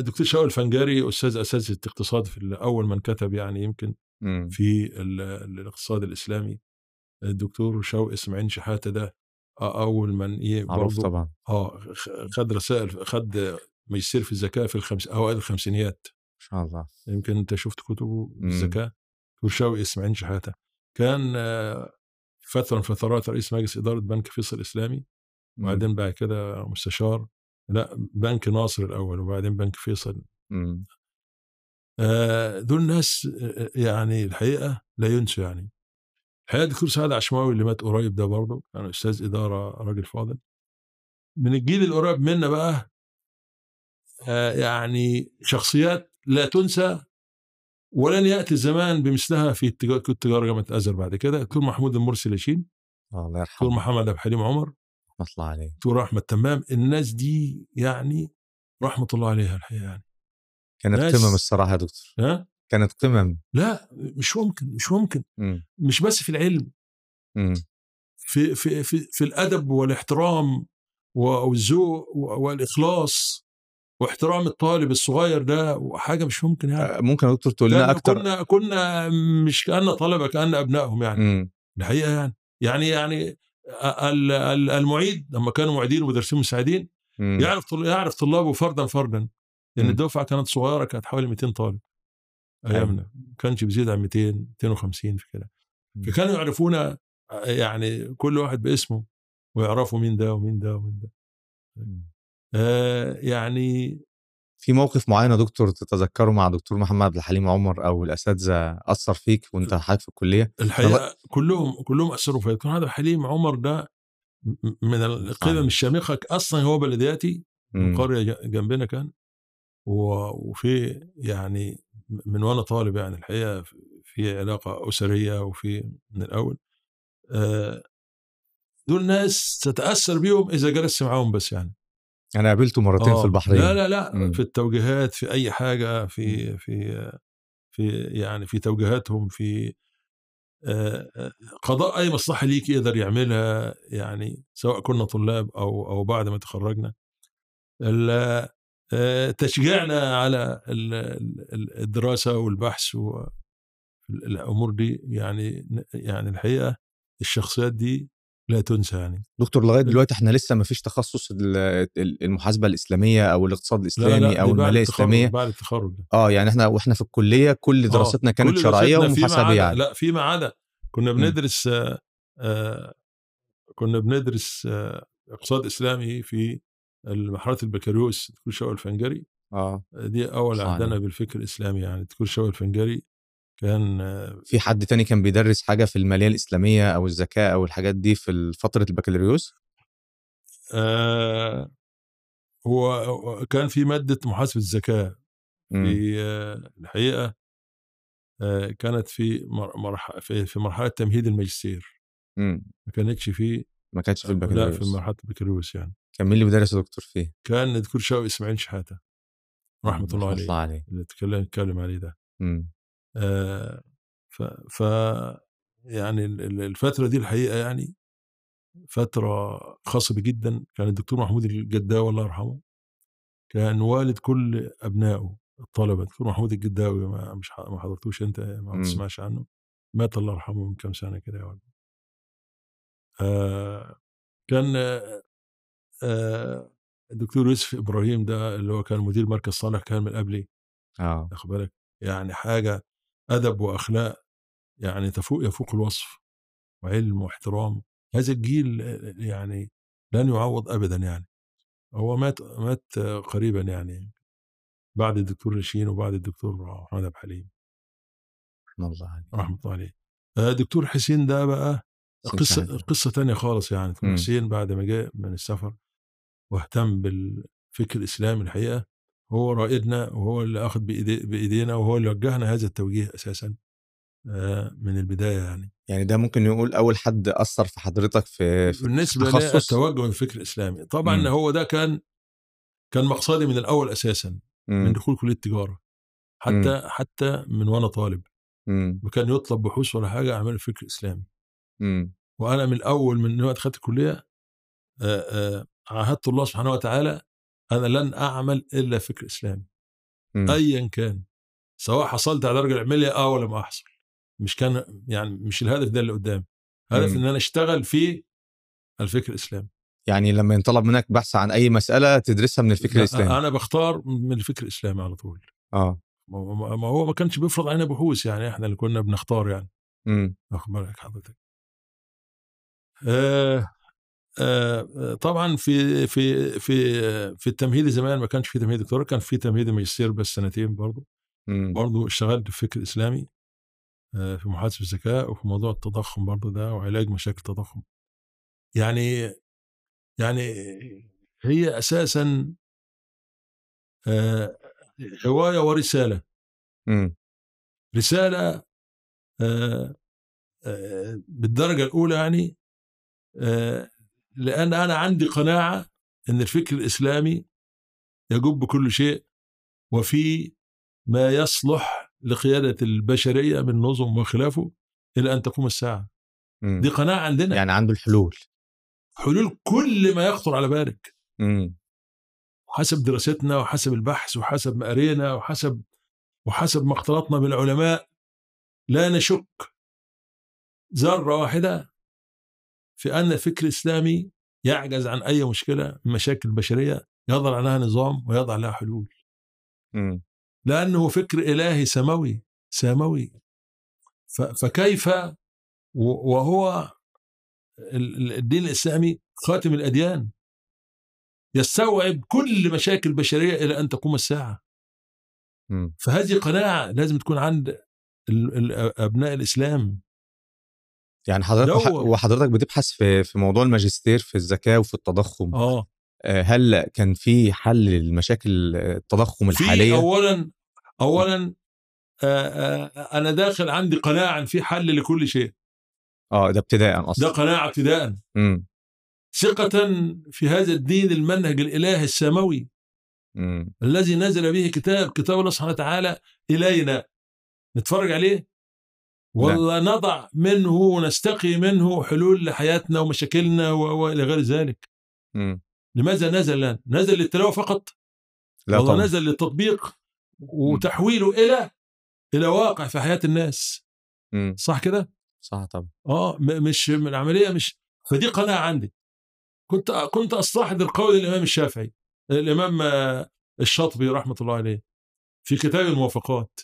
S2: دكتور شاول الفنجاري أستاذ أساتذة الاقتصاد في أول من كتب يعني يمكن
S1: مم.
S2: في ال- الاقتصاد الإسلامي. الدكتور شوقي إسماعيل شحاتة ده آه، أول من
S1: معروف
S2: برضه
S1: طبعا.
S2: آه خد رسائل خد ماجستير في الزكاه في الخمس أوائل الخمسينيات.
S1: ما شاء الله.
S2: يمكن أنت شفت كتبه في
S1: مم.
S2: الزكاه دكتور شوقي إسماعيل شحاتة. كان آه، فترة من فترات رئيس مجلس إدارة بنك فيصل
S1: الإسلامي.
S2: وبعدين بعد كده مستشار. لأ بنك ناصر الأول وبعدين بنك فيصل. آه، دول ناس يعني الحقيقة لا ينسوا يعني. الحقيقة الدكتور سعد عشماوي اللي مات قريب ده برضه كان أستاذ إدارة راجل فاضل. من الجيل القريب منا بقى آه، يعني شخصيات لا تنسى ولن يأتي الزمان بمثلها في التجاره كنت تجارة جامعة الازهر بعد كده دكتور محمود المرسي لاشين.
S1: الله
S2: دكتور
S1: يرحمه.
S2: محمد عبد الحليم عمر.
S1: رحمة الله عليه.
S2: دكتور احمد تمام؟ الناس دي يعني رحمة الله عليها الحقيقة يعني.
S1: كانت
S2: ناس-
S1: قمم الصراحة يا دكتور.
S2: ها؟
S1: كانت قمم.
S2: لا مش ممكن مش ممكن.
S1: مم.
S2: مش بس في العلم.
S1: مم.
S2: في في في, في الأدب والاحترام والذوق والإخلاص واحترام الطالب الصغير ده وحاجه مش ممكن يعني.
S1: آه، ممكن يا دكتور تقول لنا أكتر؟
S2: كنا كنا مش كأن طلبه كأن أبنائهم يعني.
S1: مم.
S2: الحقيقة يعني. يعني يعني المعيد لما كانوا معيدين ومدرسين مساعدين. يعرف يعرف طلابه فردا فردا
S1: لأن.
S2: الدفعة كانت صغيرة كانت حوالي 200 طالب أيامنا ما كانش بيزيد عن 200 250 في كده. فكانوا يعرفونا يعني كل واحد باسمه ويعرفوا مين ده ومين ده ومين ده. آه يعني
S1: في موقف معين يا دكتور تتذكره مع دكتور محمد عبد الحليم عمر أو الأساتذة أثر فيك وأنت حضرتك في الكلية
S2: الحقيقة كلهم كلهم أثروا فيا دكتور هذا حليم عمر ده من القمم
S1: صحيح.
S2: الشامخه أصلا هو بلدياتي من
S1: مم.
S2: قرية جنبنا كان وفي يعني من وأنا طالب يعني الحقيقة في علاقة أسرية وفي من الأول آه، دول ناس تتأثر بيهم إذا جلست معاهم بس يعني
S1: أنا قابلته مرتين
S2: آه،
S1: في البحرين.
S2: لا لا لا
S1: مم.
S2: في التوجيهات في أي حاجة في في في يعني في توجيهاتهم في آه، آه، قضاء أي مصلحة ليك يقدر يعملها يعني سواء كنا طلاب أو أو بعد ما تخرجنا. ال- آه، تشجيعنا على ال- ال- الدراسة والبحث والامور دي يعني يعني الحقيقة الشخصيات دي لا تنسى يعني.
S1: دكتور لغاية دلوقتي إحنا لسه ما فيش تخصص ال- ال- المحاسبة الإسلامية أو الاقتصاد الإسلامي
S2: دي
S1: أو
S2: بعد المالية
S1: الإسلامية.
S2: بعد التخرج
S1: آه يعني إحنا وإحنا في الكلية كل
S2: آه،
S1: دراستنا كانت
S2: كل
S1: شرعية
S2: ومحاسبية
S1: يعني
S2: لا فيما عدا كنا. بندرس آه، آه، كنا بندرس آه، اقتصاد إسلامي في مرحله البكالوريوس دكتور شوقي الفنجري
S1: آه.
S2: دي أول
S1: صحيح.
S2: عهدنا بالفكر الإسلامي يعني دكتور شوقي الفنجري كان آه،
S1: في حد تاني كان بيدرس حاجة في المالية الإسلامية أو الزكاة أو الحاجات دي في فترة البكالوريوس؟
S2: آه، هو كان في مادة محاسبة
S1: الزكاة.
S2: في آه، الحقيقة آه، كانت في مر- مرح- في في مرحلة تمهيد الماجستير.
S1: مم.
S2: ما كانتش في
S1: ما كانتش في
S2: لا
S1: البكالوريوس.
S2: في مرحلة البكالوريوس يعني.
S1: كان مين اللي بيدرس يا دكتور فيه؟
S2: كان دكتور شوقي إسماعيل شحاتة رحمة الله عليه
S1: الله عليه.
S2: اللي تكلم نتكلم عليه ده.
S1: مم.
S2: آه، ف, ف يعني ال- ال- الفترة دي الحقيقة يعني فترة خاصه بي جدا كان الدكتور محمود الجداوي الله يرحمه كان والد كل أبنائه الطلبة الدكتور محمود الجداوي ما مش ما حضرتوش أنت ما
S1: مم.
S2: تسمعش عنه مات الله يرحمه من كام سنة كده يا ولد آه كان آه، آه الدكتور يوسف إبراهيم ده اللي هو كان مدير مركز صالح كان من قبلي
S1: آه.
S2: واخد بالك؟ يعني حاجة أدب وأخلاق يعني تفوق يفوق الوصف وعلم واحترام. هذا الجيل يعني لن يعوض ابدا يعني. هو مات مات قريبا يعني بعد الدكتور رشين وبعد الدكتور محمد عبد الحليم
S1: رحمة الله عليه.
S2: رحمة الله عليه. آه، دكتور حسين ده بقى
S1: قصة.
S2: قصة تانية خالص يعني. دكتور. حسين بعد ما جاء من السفر واهتم بالفكر الإسلامي الحقيقة. هو رائدنا وهو اللي أخذ بإيدي بإيدينا وهو اللي وجهنا هذا التوجيه أساسا آه، من البداية يعني
S1: يعني ده ممكن نقول أول حد أثر في حضرتك في, في بالنسبة
S2: للتوجه الفكر الإسلامي طبعا
S1: مم.
S2: هو ده كان كان مقصدي من الأول أساسا من
S1: مم.
S2: دخول كلية التجاره حتى حتى من وأنا طالب
S1: مم.
S2: وكان يطلب بحوث ولا حاجة اعمل فكر اسلامي
S1: مم.
S2: وأنا من الأول من وقت دخلت الكلية آه، آه، عاهدت الله سبحانه وتعالى أنا لن أعمل إلا فكر إسلامي.
S1: مم.
S2: ايا كان سواء حصلت على درجة علميه آه ولا ما احصل مش كان يعني مش الهدف ده اللي قدامي. هدف
S1: مم.
S2: إن أنا أشتغل في الفكر الإسلامي.
S1: يعني لما ينطلب منك بحث عن أي مسألة تدرسها من الفكر
S2: لأ،
S1: الإسلامي.
S2: أنا بختار من الفكر الإسلامي على طول.
S1: آه.
S2: ما هو ما كانش بيفرض علينا بحوث يعني إحنا اللي كنا بنختار يعني.
S1: مم.
S2: واخد بالك حضرتك؟ آه آه. طبعا في في في في التمهيدي زمان ما كانش في تمهيدي دكتوراه كان في تمهيدي ماجستير بس سنتين برضه. برضه اشتغلت في الفكر الاسلامي آه، في محاسبة الذكاء وفي موضوع التضخم برضه ده وعلاج مشاكل التضخم يعني يعني هي أساسا آه، هواية ورسالة
S1: مم.
S2: رسالة آه، آه، بالدرجة الأولى يعني لأن أنا عندي قناعة إن الفكر الإسلامي يجب كل شيء وفي ما يصلح لقيادة البشرية من نظم وخلافه إلى أن تقوم الساعة
S1: مم.
S2: دي قناعة عندنا
S1: يعني عنده الحلول
S2: حلول كل ما يخطر على بالك
S1: مم.
S2: حسب دراستنا وحسب البحث وحسب ما قرينا وحسب وحسب ما اختلطنا بالعلماء لا نشك ذرة واحدة في أن الفكر الاسلامي يعجز عن أي مشكلة من مشاكل البشريه يضع لها نظام ويضع لها حلول.
S1: مم.
S2: لأنه فكر إلهي سماوي سماوي. فكيف وهو ال- ال- الدين الإسلامي خاتم الأديان. يستوعب كل مشاكل البشريه إلى أن تقوم الساعة.
S1: مم.
S2: فهذه قناعة لازم تكون عند ال- ال- أبناء الإسلام.
S1: يعني حضرتك وحضرتك بتبحث في في موضوع الماجستير في الذكاء وفي التضخم
S2: آه.
S1: آه، هل كان في حل للمشاكل التضخم
S2: في
S1: الحالية؟
S2: اولا اولا آه، آه، أنا داخل عندي قناعه إن في حل لكل شيء.
S1: آه ده ابتداء
S2: ده
S1: أصلا
S2: قناعة ابتداء.
S1: مم.
S2: ثقه في هذا الدين المنهج الالهي السماوي.
S1: مم.
S2: الذي نزل به كتاب كتاب الله سبحانه وتعالى إلينا. نتفرج عليه؟ ولا نضع منه ونستقي منه حلول لحياتنا ومشاكلنا والى غير ذلك.
S1: مم.
S2: لماذا نزل لنا؟ نزل للتلاوة فقط؟
S1: لا
S2: والله
S1: طبعا.
S2: نزل للتطبيق وتحويله إلى إلى واقع في حياة الناس.
S1: مم.
S2: صح كده؟
S1: صح طبعا.
S2: آه م- مش من العملية مش فدي قناعة عندي. كنت كنت أستحضر قول الإمام الشافعي الإمام آه، الشاطبي رحمة الله عليه في كتاب الموافقات.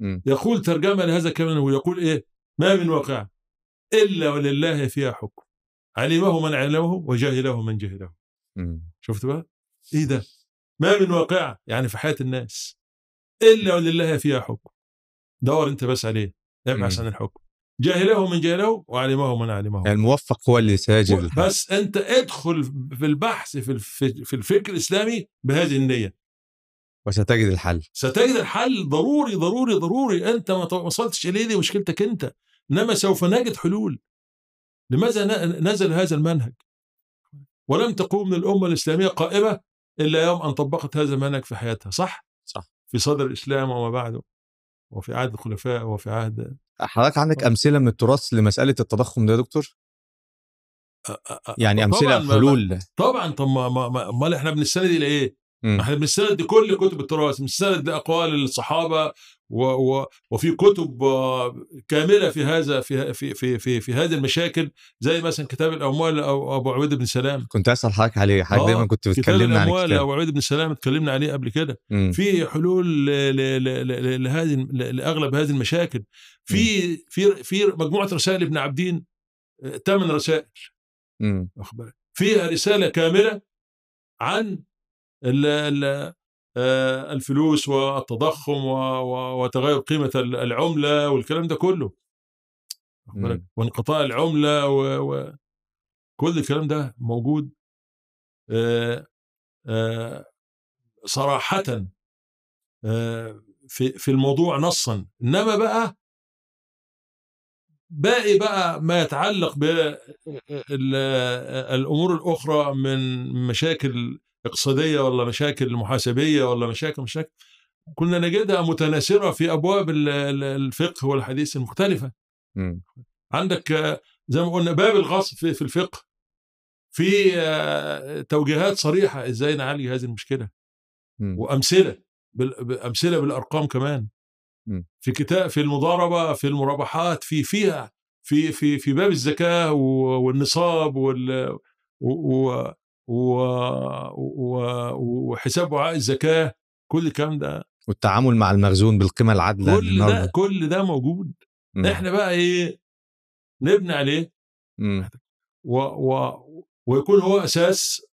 S2: يقول ترجمة لهذا الكلام ويقول إيه؟ ما من واقع إلا ولله فيها حكم. علمه من علمه وجهله من جهله. شفت بقى؟ إيه ده؟ ما من واقع يعني في حياة الناس إلا ولله فيها حكم. دور أنت بس عليه ابحث. عن الحكم. جاهله من جهله وعلمه من علمه.
S1: يعني الموفق هو اللي ساجد الحق.
S2: بس أنت ادخل في البحث في في الفكر الإسلامي بهذه النية.
S1: وستجد الحل.
S2: ستجد الحل. ضروري ضروري ضروري. أنت ما وصلتش إليه دي مشكلتك أنت. إنما سوف نجد حلول. لماذا نزل هذا المنهج؟ ولم تقوم الأمة الإسلامية قائمة إلا يوم أن طبقت هذا المنهج في حياتها صح؟
S1: صح.
S2: في صدر الإسلام وما بعده وفي عهد الخلفاء وفي عهد
S1: حضرتك عندك أمثلة من التراث لمسألة التضخم ده يا دكتور؟ يعني
S2: طبعاً
S1: أمثلة
S2: ما-
S1: حلول.
S2: طبعا. طب ما ما- ما- أمال إحنا بنستند إلى إيه؟
S1: مم.
S2: إحنا بنستند لكل كتب التراث بنستند لأقوال الصحابة و و وفي كتب آه، كاملة في هذا في في في في, في هذه المشاكل زي مثلا كتاب الأموال أو أبو عبيد بن سلام
S1: كنت أسأل حضرتك عليه حضرتك
S2: آه،
S1: دايما كنت بتكلمنا عن الأموال
S2: أبو عبيد بن سلام اتكلمنا عليه قبل كده. في حلول لهذه لأغلب هذه المشاكل في في في مجموعة رسائل ابن عبدين ثمان رسائل
S1: مم.
S2: واخد بالك؟ فيها رسالة كاملة عن آه، الفلوس والتضخم وتغير قيمة ال- العملة والكلام ده كله واخد بالك؟
S1: مم.
S2: وانقطاع العملة وكل الكلام ده موجود آه، آه، صراحة آه، في في الموضوع نصا إنما بقى باقي بقى ما يتعلق بالامور الأخرى من مشاكل اقتصادية ولا مشاكل محاسبية ولا مشاكل مشاكل كنا نجدها متناثره في أبواب ال- ال- الفقه والحديث المختلفة
S1: مم.
S2: عندك زي ما قلنا باب الغصب في الفقه في آه، توجيهات صريحة إزاي نعالج هذه المشكلة
S1: مم.
S2: وأمثلة أمثلة بالأرقام كمان. في كتاب في المضاربة في المرابحات في فيها في في في باب الزكاة والنصاب وال و- و- و- و- وحساب وعاء الزكاة كل الكلام ده.
S1: والتعامل مع المخزون بالقيمة العادلة
S2: كل ده كل ده موجود.
S1: مم.
S2: إحنا بقى إيه؟ نبني عليه. و و ويكون هو أساس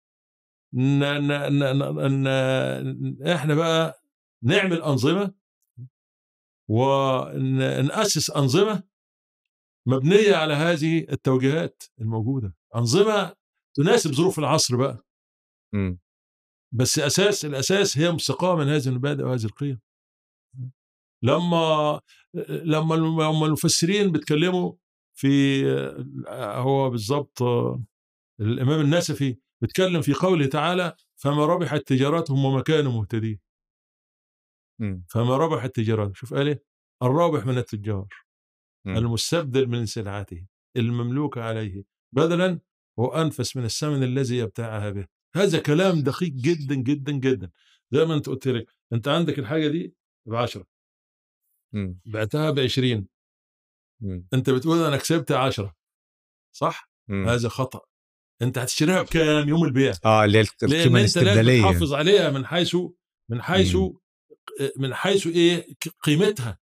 S2: ن ن ن ن ن إحنا بقى نعمل أنظمة ونأسس أنظمة مبنية على هذه التوجيهات الموجودة. أنظمة تناسب ظروف العصر بقى
S1: مم.
S2: بس أساس الأساس هي مستقاه من هذه المبادئ وهذه القيم لما لما لما المفسرين بيتكلموا في هو بالضبط الإمام النسفي بيتكلم في قوله تعالى فما ربحت تجارتهم وما كانوا مهتدين. فما ربح التجارات شوف قال إيه الرابح من التجار. المستبدل من سلعته المملوكة عليه بدلا وأنفس من الثمن الذي يبتاعها به. هذا كلام دقيق جدا جدا جدا. زي ما أنت قلت لك أنت عندك الحاجة دي ب 10
S1: مم.
S2: بعتها ب 20
S1: مم.
S2: أنت بتقول أنا كسبت 10 صح؟
S1: مم.
S2: هذا خطأ. أنت هتشتريها بكام؟ يوم البيع.
S1: آه اللي القيمة
S2: أنت لازم
S1: الاستبدالية.
S2: تحافظ عليها من حيث من حيث
S1: مم.
S2: من حيث إيه؟ قيمتها.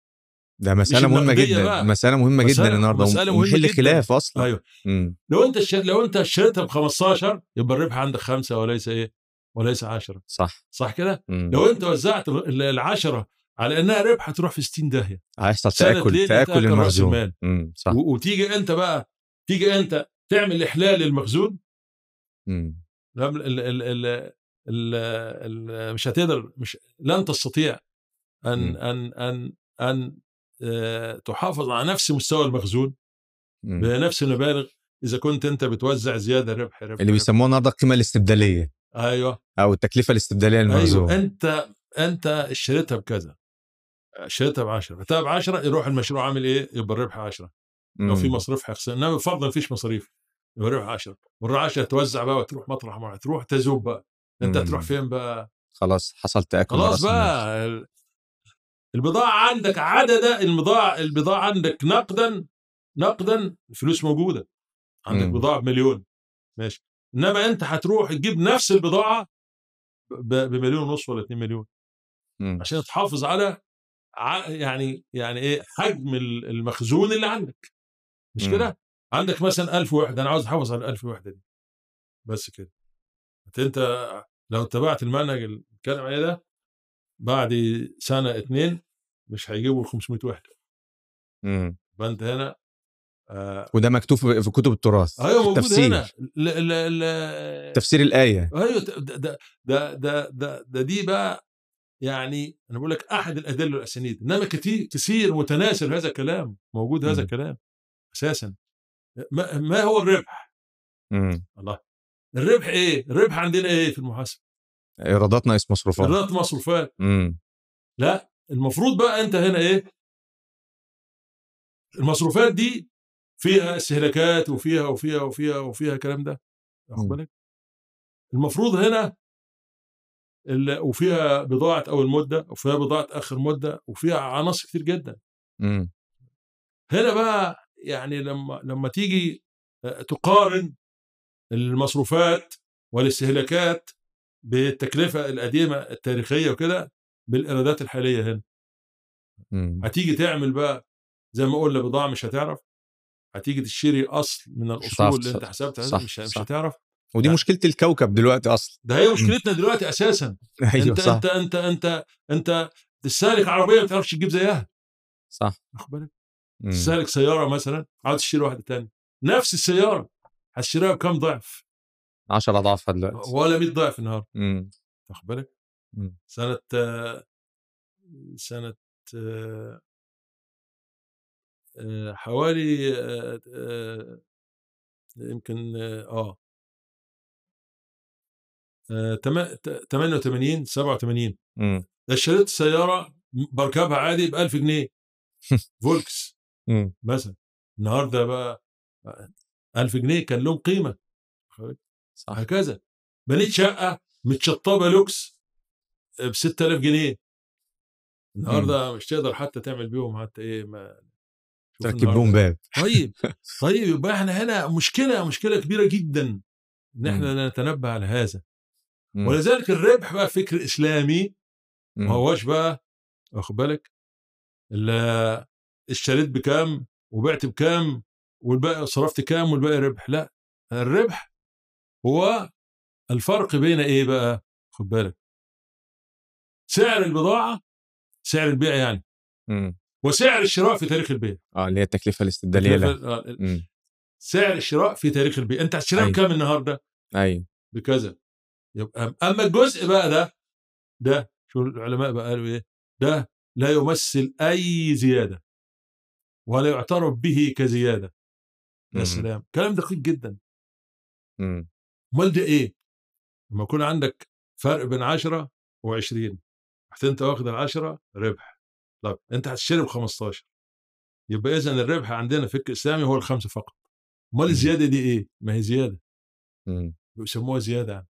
S1: ده مسألة
S2: مش مهمة
S1: جدا
S2: بقى.
S1: مسألة مهمة جدا
S2: مسألة-
S1: النهارده
S2: مسألة مهمة
S1: ومحل
S2: جدا.
S1: خلاف أصلا
S2: أيوه
S1: مم.
S2: لو أنت اشتريت لو أنت اشتريتها ب 15 يبقى الربح عندك خمسة وليس إيه وليس 10
S1: صح
S2: صح كده. لو أنت وزعت ال- العشرة على إنها ربح هتروح في 60 داهية
S1: هيحصل تاكل
S2: تأكل
S1: المخزون. صح
S2: و- وتيجي أنت بقى تيجي أنت تعمل إحلال للمخزون
S1: مم.
S2: لا، ال ال ال ال ال ال مش هتقدر مش لن تستطيع ان
S1: مم.
S2: ان ان أن آه، تحافظ على نفس مستوى المخزون. بنفس المبالغ إذا كنت أنت بتوزع زيادة ربح ربح
S1: اللي
S2: ربح.
S1: بيسموها النهارده القيمه الاستبدالية
S2: أيوه
S1: أو التكلفة الاستبدالية للمخزون
S2: أيوه أنت أنت اشتريتها بكذا اشتريتها ب 10 بعتها ب 10 يروح المشروع عامل إيه؟ يبقى الربح 10 لو في. مصاريف هيخسر إنما بفضل ما فيش مصاريف يبقى الربح 10 والربح 10 توزع بقى وتروح مطرح ما تروح تذوب بقى أنت
S1: مم.
S2: هتروح فين بقى؟
S1: خلاص حصل تاكل
S2: خلاص. بقى ال- البضاعة عندك عدد البضاعه البضاعة عندك نقدا نقدا الفلوس موجودة. عندك
S1: مم.
S2: بضاعة بمليون. ماشي. إنما أنت هتروح تجيب نفس البضاعة ب- بمليون ونص ولا 2 مليون.
S1: مم.
S2: عشان تحافظ على يعني يعني إيه حجم ال- المخزون اللي عندك. مش. كده؟ عندك مثلا 1000 وحده أنا عاوز أحافظ على 1000 وحده دي. بس كده. أنت لو اتبعت المنهج اللي بنتكلم عليه ده بعد سنة اتنين مش هيجيبوا ال 500 وحده
S1: مم.
S2: فأنت هنا آه
S1: وده مكتوب في كتب التراث أيوه
S2: موجود
S1: التفسير
S2: هنا ل ل ل
S1: تفسير الآية
S2: أيوه ده ده ده ده, ده, ده دي بقى يعني أنا بقول لك أحد الأدلة الاسانيد إنما كتير كثير متناثر هذا الكلام موجود هذا. الكلام أساسا ما, ما هو الربح؟
S1: مم.
S2: الله الربح إيه؟ الربح عندنا إيه في المحاسبة؟
S1: ايرادات ناقص مصروفات
S2: ايرادات مصروفات
S1: مم.
S2: لا المفروض بقى انت هنا إيه؟ المصروفات دي فيها استهلاكات وفيها وفيها وفيها وفيها الكلام ده واخد. بالك؟ المفروض هنا وفيها بضاعة أول مدة وفيها بضاعة آخر مدة وفيها عناصر كتير جدا
S1: مم.
S2: هنا بقى يعني لما لما تيجي آه، تقارن المصروفات والاستهلاكات بالتكلفة القديمة التاريخية وكده بالإيرادات الحالية هنا.
S1: مم.
S2: هتيجي تعمل بقى زي ما قلنا بضاعة مش هتعرف. هتيجي تشتري أصل من الأصول اللي
S1: أنت
S2: حسبتها
S1: صح،
S2: مش مش
S1: صح.
S2: هتعرف.
S1: ودي
S2: يعني-
S1: مشكلة الكوكب دلوقتي أصلا.
S2: ده هي مشكلتنا دلوقتي أساسا.
S1: أيوه
S2: أنت
S1: صح.
S2: أنت أنت أنت أنت تستهلك عربية ما تعرفش تجيب زيها.
S1: صح.
S2: واخد بالك؟
S1: مم.
S2: تستهلك سيارة مثلا عاوز تشتري واحدة تانية. نفس السيارة هتشتريها بكام ضعف؟
S1: 10 اضعافها دلوقتي.
S2: ولا 100 ضعف النهارده.
S1: مم.
S2: واخد بالك؟
S1: مم.
S2: سنة سنة آه، حوالي آه، آه، يمكن آه آه، تما- ت- 88 87
S1: مم.
S2: اشتريت سيارة بركبها عادي ب 1000 جنيه. فولكس.
S1: مم.
S2: مثلا. النهارده بقى 1000 جنيه كان لهم قيمة.
S1: صح.
S2: هكذا. بنيت شقة متشطبة لوكس ب 6000 جنيه. النهارده مش تقدر حتى تعمل بيهم حتى إيه ما
S1: تركب لهم. باب.
S2: طيب طيب يبقى إحنا هنا مشكلة مشكلة كبيرة جدا إن إحنا نتنبه على هذا.
S1: مم.
S2: ولذلك الربح بقى فكر
S1: إسلامي.
S2: ما هوش بقى واخد بالك؟ ال- اشتريت بكام وبعت بكام والباقي صرفت كام والباقي ربح؟ لا الربح هو الفرق بين إيه بقى؟ خد بالك. سعر البضاعة سعر البيع يعني. وسعر الشراء في تاريخ البيع.
S1: آه اللي هي التكلفة الاستبدالية
S2: آه،. سعر الشراء في تاريخ البيع. أنت هتشتريها
S1: أيوة.
S2: بكام النهارده؟
S1: أيوه.
S2: بكذا. يبقى أما الجزء بقى ده ده شو العلماء بقى قالوا إيه؟ ده لا يمثل أي زيادة ولا يعترف به كزيادة. يا. سلام. كلام دقيق جدا.
S1: مم.
S2: أمال ده إيه لما يكون عندك فرق بين 10 و20 رحت أنت واخد العشرة ربح طب أنت هتشتري ب 15 يبقى اذا الربح عندنا في الإسلامي هو الخمسة فقط أمال
S1: مم.
S2: الزيادة دي إيه؟ ما هي زيادة
S1: مم.
S2: بيسموها زيادة يعني.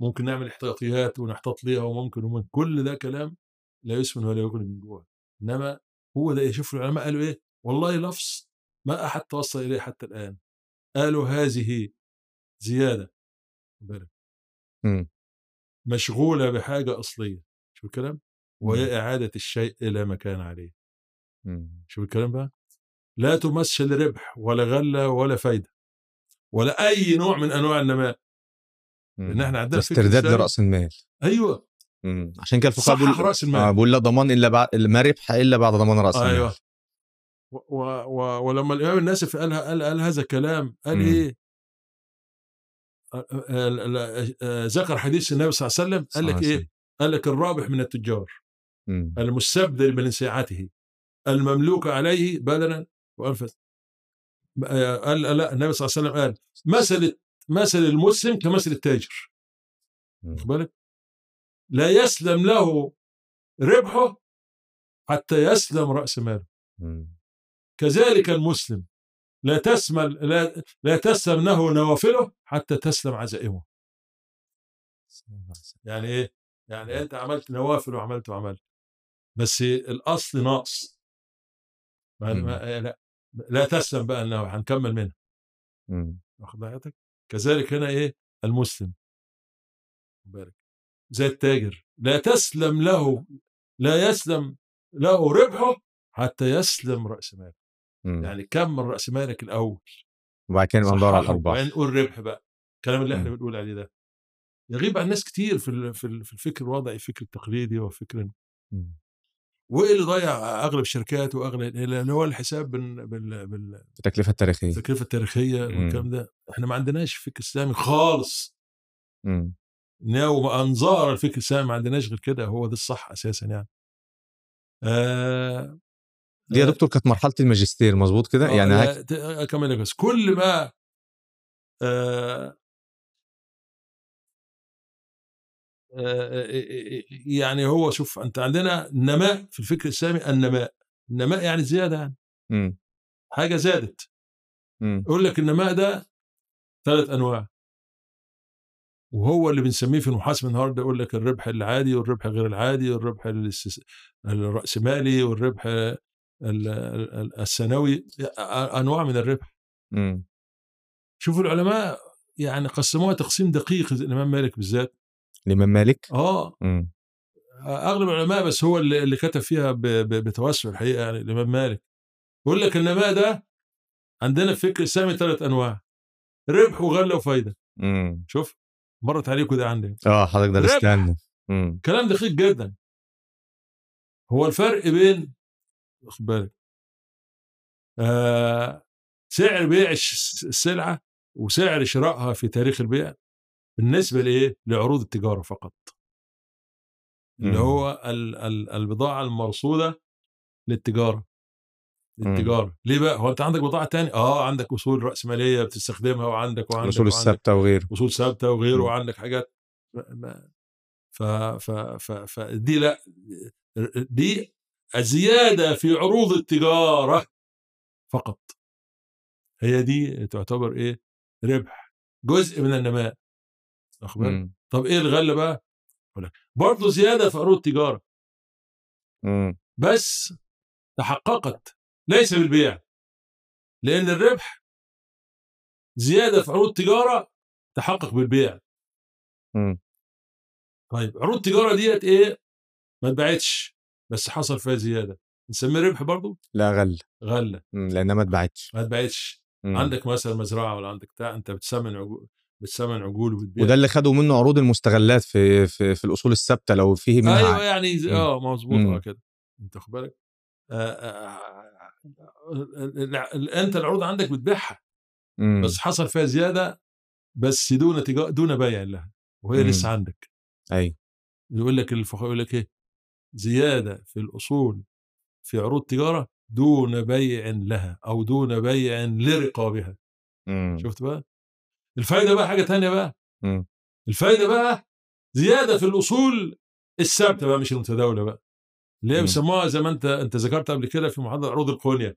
S2: ممكن نعمل احتياطيات ونحتاط ليها وممكن وممكن كل ده كلام لا يسمن ولا يغني من جوع إنما هو ده شوف العلماء قالوا إيه؟ والله لفظ ما أحد توصل إليه حتى الآن قالوا هذه زيادة بالك
S1: مم.
S2: مشغولة بحاجة أصلية شوف الكلام؟
S1: مم.
S2: وهي إعادة الشيء إلى ما كان عليه
S1: مم.
S2: شوف الكلام بقى؟ لا تمثل ربح ولا غلة ولا فايدة ولا أي نوع من أنواع النماء لأن إحنا عندنا
S1: استرداد. لرأس المال
S2: أيوه
S1: مم. عشان كده الفقهاء بيقول
S2: رأس المال
S1: آه بيقول لا ضمان إلا بعد ما ربح إلا بعد ضمان رأس المال
S2: أيوه و و و ولما الإمام الناسف قال قال, قال هذا الكلام قال
S1: مم.
S2: إيه؟ ذكر حديث النبي صلى الله عليه وسلم قال لك إيه؟ قال لك الرابح من التجار
S1: مم.
S2: المستبدل من ساعته المملوك عليه بدنا وأنفس قال لا النبي صلى الله عليه وسلم قال مثل مثل المسلم كمثل التاجر
S1: مم.
S2: واخد بالك؟ لا يسلم له ربحه حتى يسلم رأس ماله
S1: مم.
S2: كذلك المسلم لا تسمل لا, لا تسلم له نوافله حتى تسلم عزائمه. يعني إيه؟ يعني أنت عملت نوافل وعملت وعملت. بس الأصل ناقص. ما لا لا تسلم بقى انه هنكمل منها. واخد بالك كذلك هنا إيه؟ المسلم. خد بالك زي التاجر. لا تسلم له لا يسلم له ربحه حتى يسلم رأس ماله.
S1: مم.
S2: يعني كمل رأس مالك الأول
S1: وبعد كده ندور على الأرباح
S2: وبعدين نقول ربح بقى الكلام اللي
S1: إحنا.
S2: بنقول عليه ده يغيب عن ناس كتير في في ال- في الفكر الوضعي الفكر التقليدي وفكر. وإيه اللي ضيع أغلب الشركات وأغلب اللي هو الحساب بال- بال- بال-
S1: التكلفة التاريخية
S2: بالتكلفه
S1: التاريخية.
S2: والكلام ده إحنا ما عندناش فكر اسلامي خالص
S1: مم.
S2: ناو أنظار الفكر الاسلامي ما عندناش غير كده هو ده الصح أساسا يعني آه
S1: دي يا
S2: آه،
S1: دكتور كانت مرحلة الماجستير مظبوط كده؟
S2: آه،
S1: يعني هك...
S2: اكمل لك بس كل ما آه آه، يعني هو شوف أنت عندنا نماء في الفكر الإسلامي النماء. النماء يعني زيادة يعني.
S1: مم.
S2: حاجة زادت. يقول لك النماء ده ثلاث أنواع. وهو اللي بنسميه في المحاسبة النهارده يقول لك الربح العادي والربح غير العادي والربح الرأسمالي والربح ال- ال- السنوي أنواع من الربح
S1: مم.
S2: شوفوا العلماء يعني قسموها تقسيم دقيق الامام مالك بالذات
S1: الامام مالك
S2: آه
S1: مم.
S2: أغلب العلماء بس هو اللي اللي كتب فيها بتوسع الحقيقة يعني الامام مالك يقول لك النماء ده عندنا فكر الاسلامي ثلاث أنواع ربح وغله وفايدة
S1: مم.
S2: شوف مرت عليكم ده عندي
S1: آه حضرتك. درست لنا مم.
S2: كلام دقيق جدا هو الفرق بين واخد بالك؟ آه سعر بيع السلعة وسعر شرائها في تاريخ البيع بالنسبة لإيه؟ لعروض التجارة فقط. اللي
S1: مم.
S2: هو ال- ال- البضاعة المرصودة للتجارة.
S1: مم.
S2: للتجارة. ليه بقى؟ هو أنت عندك بضاعة تانية؟ آه عندك أصول رأسمالية بتستخدمها وعندك وعندك
S1: الاصول
S2: وعندك
S1: الثابتة وغيره.
S2: أصول ثابتة وغيره
S1: مم.
S2: وعندك حاجات. ف ف ف فدي لأ دي الزيادة في عروض التجارة فقط. هي دي تعتبر إيه؟ ربح جزء من النماء. واخد. طب إيه الغلة بقى؟ برضه زيادة في عروض التجارة.
S1: مم.
S2: بس تحققت ليس بالبيع. لأن الربح زيادة في عروض التجارة تحقق بالبيع.
S1: مم.
S2: طيب عروض التجارة ديت إيه؟ ما اتباعتش. بس حصل فيها زيادة نسميه ربح برضه
S1: لا غل غلة. لأنها ما اتباعتش
S2: ما اتباعتش
S1: مم.
S2: عندك مثلا مزرعة ولا عندك بتاع أنت بتسمن عجول بتسمن عجول وبتبيع
S1: وده اللي خدوا منه عروض المستغلات في في, في الأصول الثابتة لو فيه منها أيوه.
S2: يعني. آه مظبوط. آه كده أنت خد بالك آه، آه، أنت العروض عندك بتبيعها. بس حصل فيها زيادة بس دون تجا... دون بيع لها وهي
S1: مم.
S2: لسه عندك
S1: اي
S2: يقول لك الفقهاء يقول لك إيه زيادة في الأصول في عروض تجارة دون بيع لها أو دون بيع لرقابها
S1: مم.
S2: شفت بقى الفايدة بقى حاجة تانية بقى
S1: مم.
S2: الفايدة بقى زيادة في الأصول الثابتة بقى مش المتداولة بقى اللي هي
S1: مم.
S2: بيسموها زي ما أنت أنت ذكرت قبل كده في محاضرة عروض القنية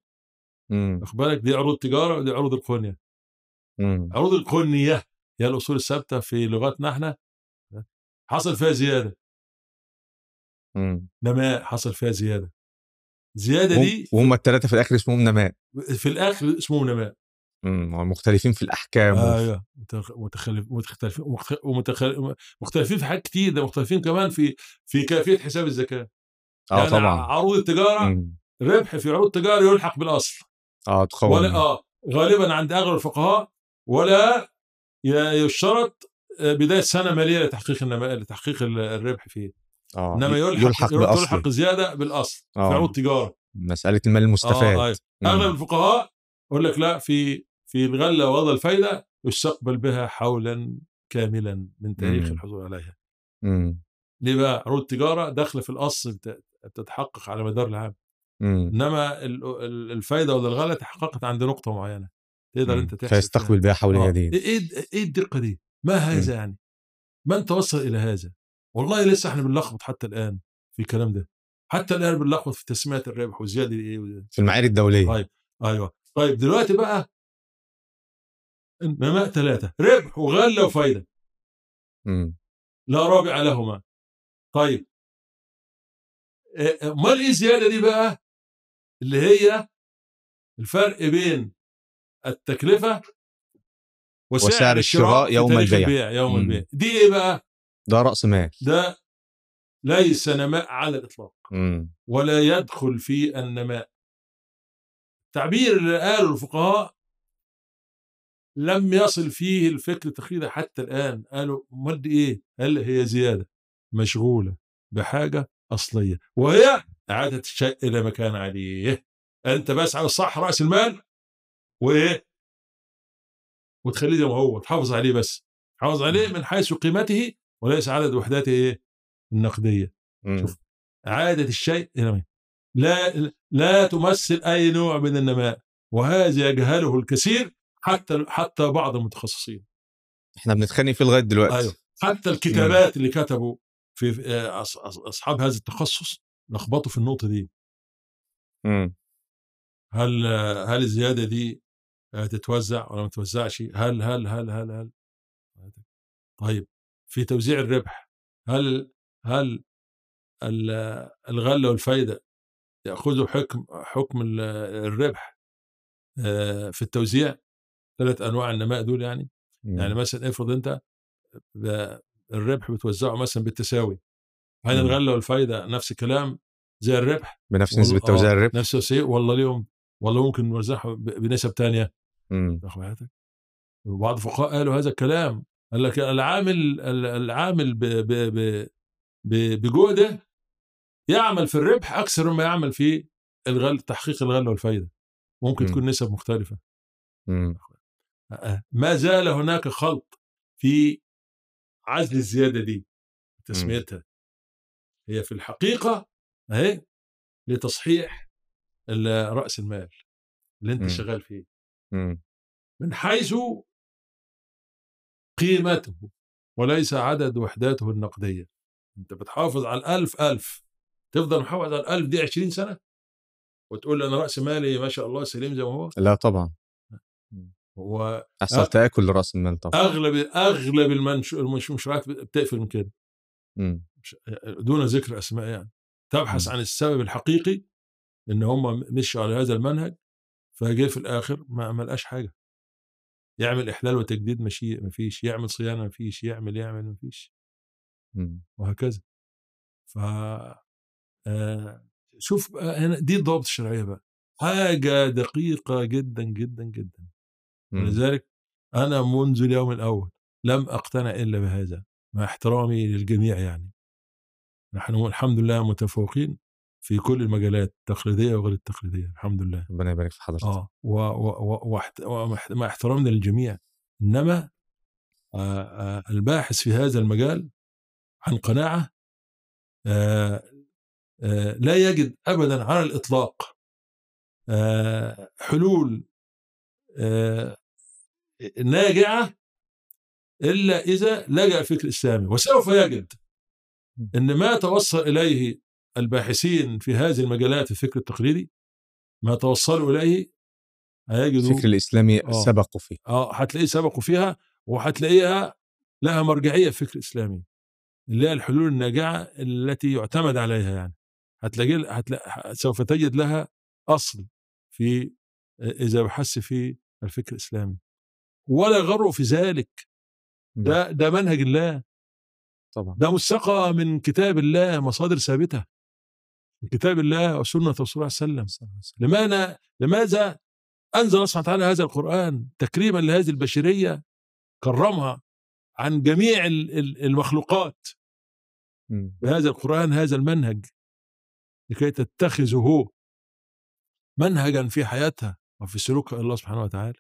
S1: مم.
S2: واخد بالك دي عروض تجارة ودي عروض القنية
S1: مم.
S2: عروض القنية هي الأصول الثابتة في لغتنا إحنا حصل فيها
S1: زيادة.
S2: نماء حصل فيها زيادة.
S1: زيادة
S2: دي
S1: وهم الثلاثه في الآخر اسمهم نماء.
S2: في الآخر اسمه نماء.
S1: مم. مختلفين في
S2: الأحكام أيوه متخلف مختلفين مختلفين في حاجات كتير ده مختلفين كمان في في كيفية حساب الزكاه
S1: آه
S2: يعني
S1: طبعا.
S2: عروض التجارة
S1: مم.
S2: ربح في عروض التجارة يلحق بالأصل.
S1: آه تقوم
S2: ولا آه غالبا عند أغلب الفقهاء ولا يشترط آه، بداية سنة مالية لتحقيق النماء لتحقيق ال- الربح فيه. إنما يلحق
S1: يلحق باصله
S2: يلحق زيادة بالأصل في
S1: آه.
S2: عروض تجارة
S1: مسألة المال المستفاد
S2: آه أيوة.
S1: مم.
S2: أغلب الفقهاء يقول لك لا في في الغلة ووضع الفايدة يستقبل بها حولا كاملا من تاريخ. الحصول عليها
S1: مم.
S2: ليه بقى عروض التجاره داخلة في الأصل تتحقق على مدار العام
S1: مم.
S2: إنما ال- ال- الفايدة ولا الغلة تحققت عند نقطة معينة تقدر
S1: مم.
S2: أنت تحسب
S1: فيستقبل بها حول
S2: آه.
S1: يدين
S2: إيه إيه الدقة دي؟ ما هذا يعني؟ من توصل إلى هذا؟ والله لسه إحنا بنلخبط حتى الآن في الكلام ده حتى الآن بنلخبط في تسمية الربح وزيادة إيه.
S1: في المعايير الدولية
S2: طيب أيوه طيب دلوقتي بقى نماء ثلاثة ربح وغله وفايده. لا رابع لهما طيب أمال إيه الزيادة دي بقى اللي هي الفرق بين التكلفة وسعر,
S1: وسعر الشراء
S2: في
S1: يوم البيع.
S2: يوم. البيع دي إيه بقى
S1: ده رأس مال
S2: ده ليس نماء على الإطلاق
S1: مم.
S2: ولا يدخل في النماء التعبير اللي قاله الفقهاء لم يصل فيه الفكر تقريبا حتى الآن قالوا دي إيه؟ قال هي زيادة مشغولة بحاجة أصلية وهي إعادة الشيء إلى ما كان عليه أنت بس على الصح رأس المال وإيه؟ وتخليه زي ما هو تحافظ عليه بس تحافظ عليه من حيث قيمته وليس عدد وحداته إيه؟ النقدية.
S1: مم.
S2: شوف. إعادة الشيء إلى ما لا لا تمثل أي نوع من النماء وهذا يجهله الكثير حتى حتى بعض المتخصصين.
S1: إحنا بنتخانق فيه لغاية دلوقتي.
S2: أيوه. حتى الكتابات اللي كتبوا في آه، أصحاب هذا التخصص لخبطوا في النقطة دي.
S1: مم.
S2: هل هل الزيادة دي آه، تتوزع ولا ما تتوزعش؟ هل هل هل هل هل؟ طيب. في توزيع الربح هل هل ال- الغلة والفايدة يأخذوا حكم حكم ال- الربح آه، في التوزيع ثلاث أنواع النماء دول يعني
S1: مم.
S2: يعني مثلا افرض أنت الربح بتوزعه مثلا بالتساوي هل
S1: مم.
S2: الغلة والفايدة نفس الكلام زي الربح
S1: بنفس نسبة توزيع
S2: آه،
S1: الربح
S2: نفس الشيء والله ليهم والله ممكن نوزعها بنسب تانية
S1: مم.
S2: واخد بالك؟ وبعض الفقهاء قالوا هذا الكلام قال لك العامل ال- العامل ب- ب- بجهده يعمل في الربح أكثر مما يعمل في الغل تحقيق الغله والفايدة ممكن
S1: مم.
S2: تكون نسب
S1: مختلفة.
S2: آه، ما زال هناك خلط في عزل الزيادة دي تسميتها هي في الحقيقة أهي لتصحيح رأس المال اللي أنت
S1: مم.
S2: شغال فيه
S1: مم.
S2: من حيث قيمته وليس عدد وحداته النقدية. أنت بتحافظ على الألف ألف. تفضل محافظ على الألف دي 20 سنة؟ وتقول لي أنا رأس مالي ما شاء الله سليم زي ما هو؟
S1: لا طبعا.
S2: هو
S1: احسن. تاكل لراس المال طبعا.
S2: أغلب أغلب المنش- المنشورات بتقفل من كده. مش- دون ذكر أسماء يعني. تبحث
S1: مم.
S2: عن السبب الحقيقي إن هم مشوا على هذا المنهج فجه في الآخر ما ما لقاش حاجة. يعمل إحلال وتجديد مشي ما فيش يعمل صيانة ما فيش يعمل يعمل ما فيش
S1: مم.
S2: وهكذا. ف شوف هنا دي الضوابط الشرعية بقى. حاجة دقيقة جدا جدا جدا.
S1: مم.
S2: ولذلك أنا منذ اليوم الأول لم أقتنع إلا بهذا مع احترامي للجميع يعني. نحن الحمد لله متفوقين. في كل المجالات التقليديه وغير التقليدية الحمد لله.
S1: ربنا يبارك في حضرتك.
S2: آه و و و واحت- ومح- مع احترامنا للجميع. إنما آه آه الباحث في هذا المجال عن قناعة آه آه لا يجد ابدا على الإطلاق آه حلول آه ناجعة إلا إذا لجأ الفكر الاسلامي وسوف يجد. إن ما توصل إليه الباحثين في هذه المجالات الفكر التقليدي ما توصلوا إليه هيجدوا
S1: الفكر الإسلامي
S2: آه.
S1: سبقوا فيه.
S2: آه هتلاقيه سبقوا فيها وهتلاقيها لها مرجعية في الفكر الإسلامي اللي هي الحلول الناجعة التي يعتمد عليها يعني. هتلاقي هتلاقي سوف تجد لها أصل في إذا بحثت في الفكر الإسلامي. ولا غروا في ذلك. ده ده منهج الله.
S1: طبعا.
S2: ده مستقى من كتاب الله مصادر ثابتة. من كتاب الله وسنة رسول الله صلى الله عليه وسلم. لماذا لماذا أنزل الله سبحانه وتعالى هذا القرآن تكريما لهذه البشرية كرمها عن جميع ال- ال- المخلوقات. بهذا القرآن هذا المنهج لكي تتخذه منهجا في حياتها وفي سلوكها الله سبحانه وتعالى.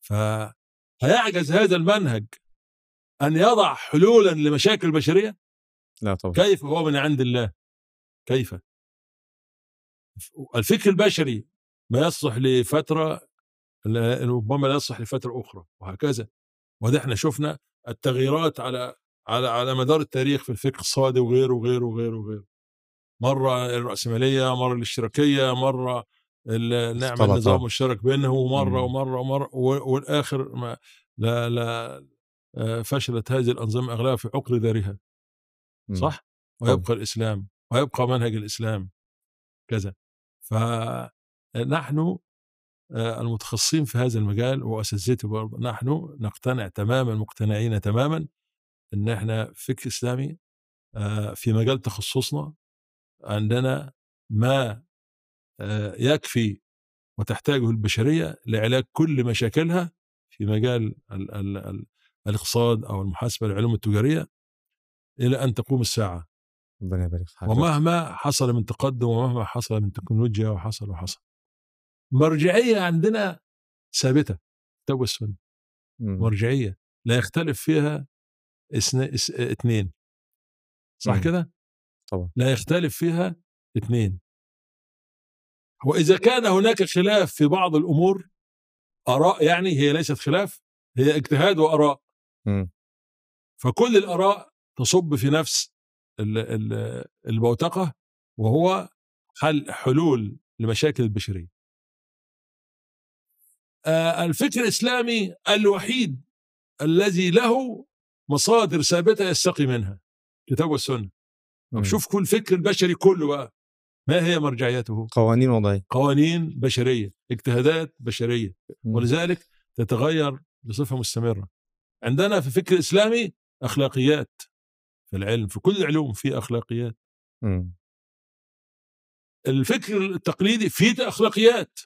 S2: فهيعجز هذا المنهج أن يضع حلولا لمشاكل البشرية؟
S1: لا طبعا.
S2: كيف هو من عند الله؟ كيف الفكر البشري ما يصلح لفترة ربما لا يصلح لفترة أخرى وهكذا وده إحنا شفنا التغييرات على على على مدار التاريخ في الفكر الصادي وغيره وغيره وغيره وغيره مرة الرأسمالية مرة الاشتراكية مرة نعمل
S1: اختلط.
S2: نظام مشترك بينهم ومرة. ومرة ومرة والآخر ما لا لا آه، فشلت هذه الأنظمة أغلبها في عقر دارها. صح ويبقى الإسلام ويبقى منهج الإسلام كذا. فنحن آه، المتخصصين في هذا المجال وأساتذته برضه نحن نقتنع تماما مقتنعين تماما إن إحنا فكر إسلامي آه، في مجال تخصصنا عندنا ما آه، يكفي وتحتاجه البشرية لعلاج كل مشاكلها في مجال ال ال ال الاقتصاد أو المحاسبة العلوم التجارية إلى أن تقوم الساعة.
S1: ربنا يبارك في
S2: ومهما حصل من تقدم ومهما حصل من تكنولوجيا وحصل وحصل مرجعية عندنا ثابتة كتاب والسنة
S1: مم.
S2: مرجعية لا يختلف فيها اثنين صح. كده؟
S1: طبعا
S2: لا يختلف فيها اثنين وإذا كان هناك خلاف في بعض الأمور آراء يعني هي ليست خلاف هي اجتهاد وآراء
S1: مم.
S2: فكل الآراء تصب في نفس ال- ال- البوتقة وهو حل حلول لمشاكل البشرية. آه، الفكر الإسلامي الوحيد الذي له مصادر ثابتة يستقي منها كتاب. طب شوف كل فكر البشري كله بقى ما هي مرجعيته؟
S1: قوانين وضعية.
S2: قوانين بشرية اجتهادات بشرية
S1: مم.
S2: ولذلك تتغير بصفة مستمرة. عندنا في الفكر الإسلامي أخلاقيات. في العلم في كل العلوم في اخلاقيات
S1: مم.
S2: الفكر التقليدي فيه اخلاقيات